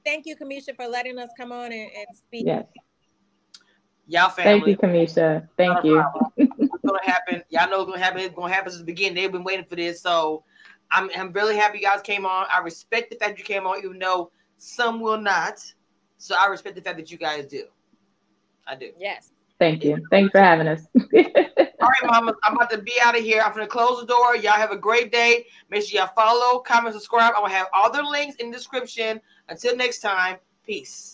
Thank you, Cameshia, for letting us come on and, and speak. Yes. Y'all family. Thank you, Cameshia. Thank you. it's gonna happen. Y'all know it's gonna happen. It's gonna happen since the beginning. They've been waiting for this. So I'm I'm really happy you guys came on. I respect the fact you came on, even though some will not. So I respect the fact that you guys do. I do. Yes. Thank you. Thanks for having us. all right, mama. I'm about to be out of here. I'm gonna close the door. Y'all have a great day. Make sure y'all follow, comment, subscribe. I'm gonna have all the links in the description. Until next time, peace.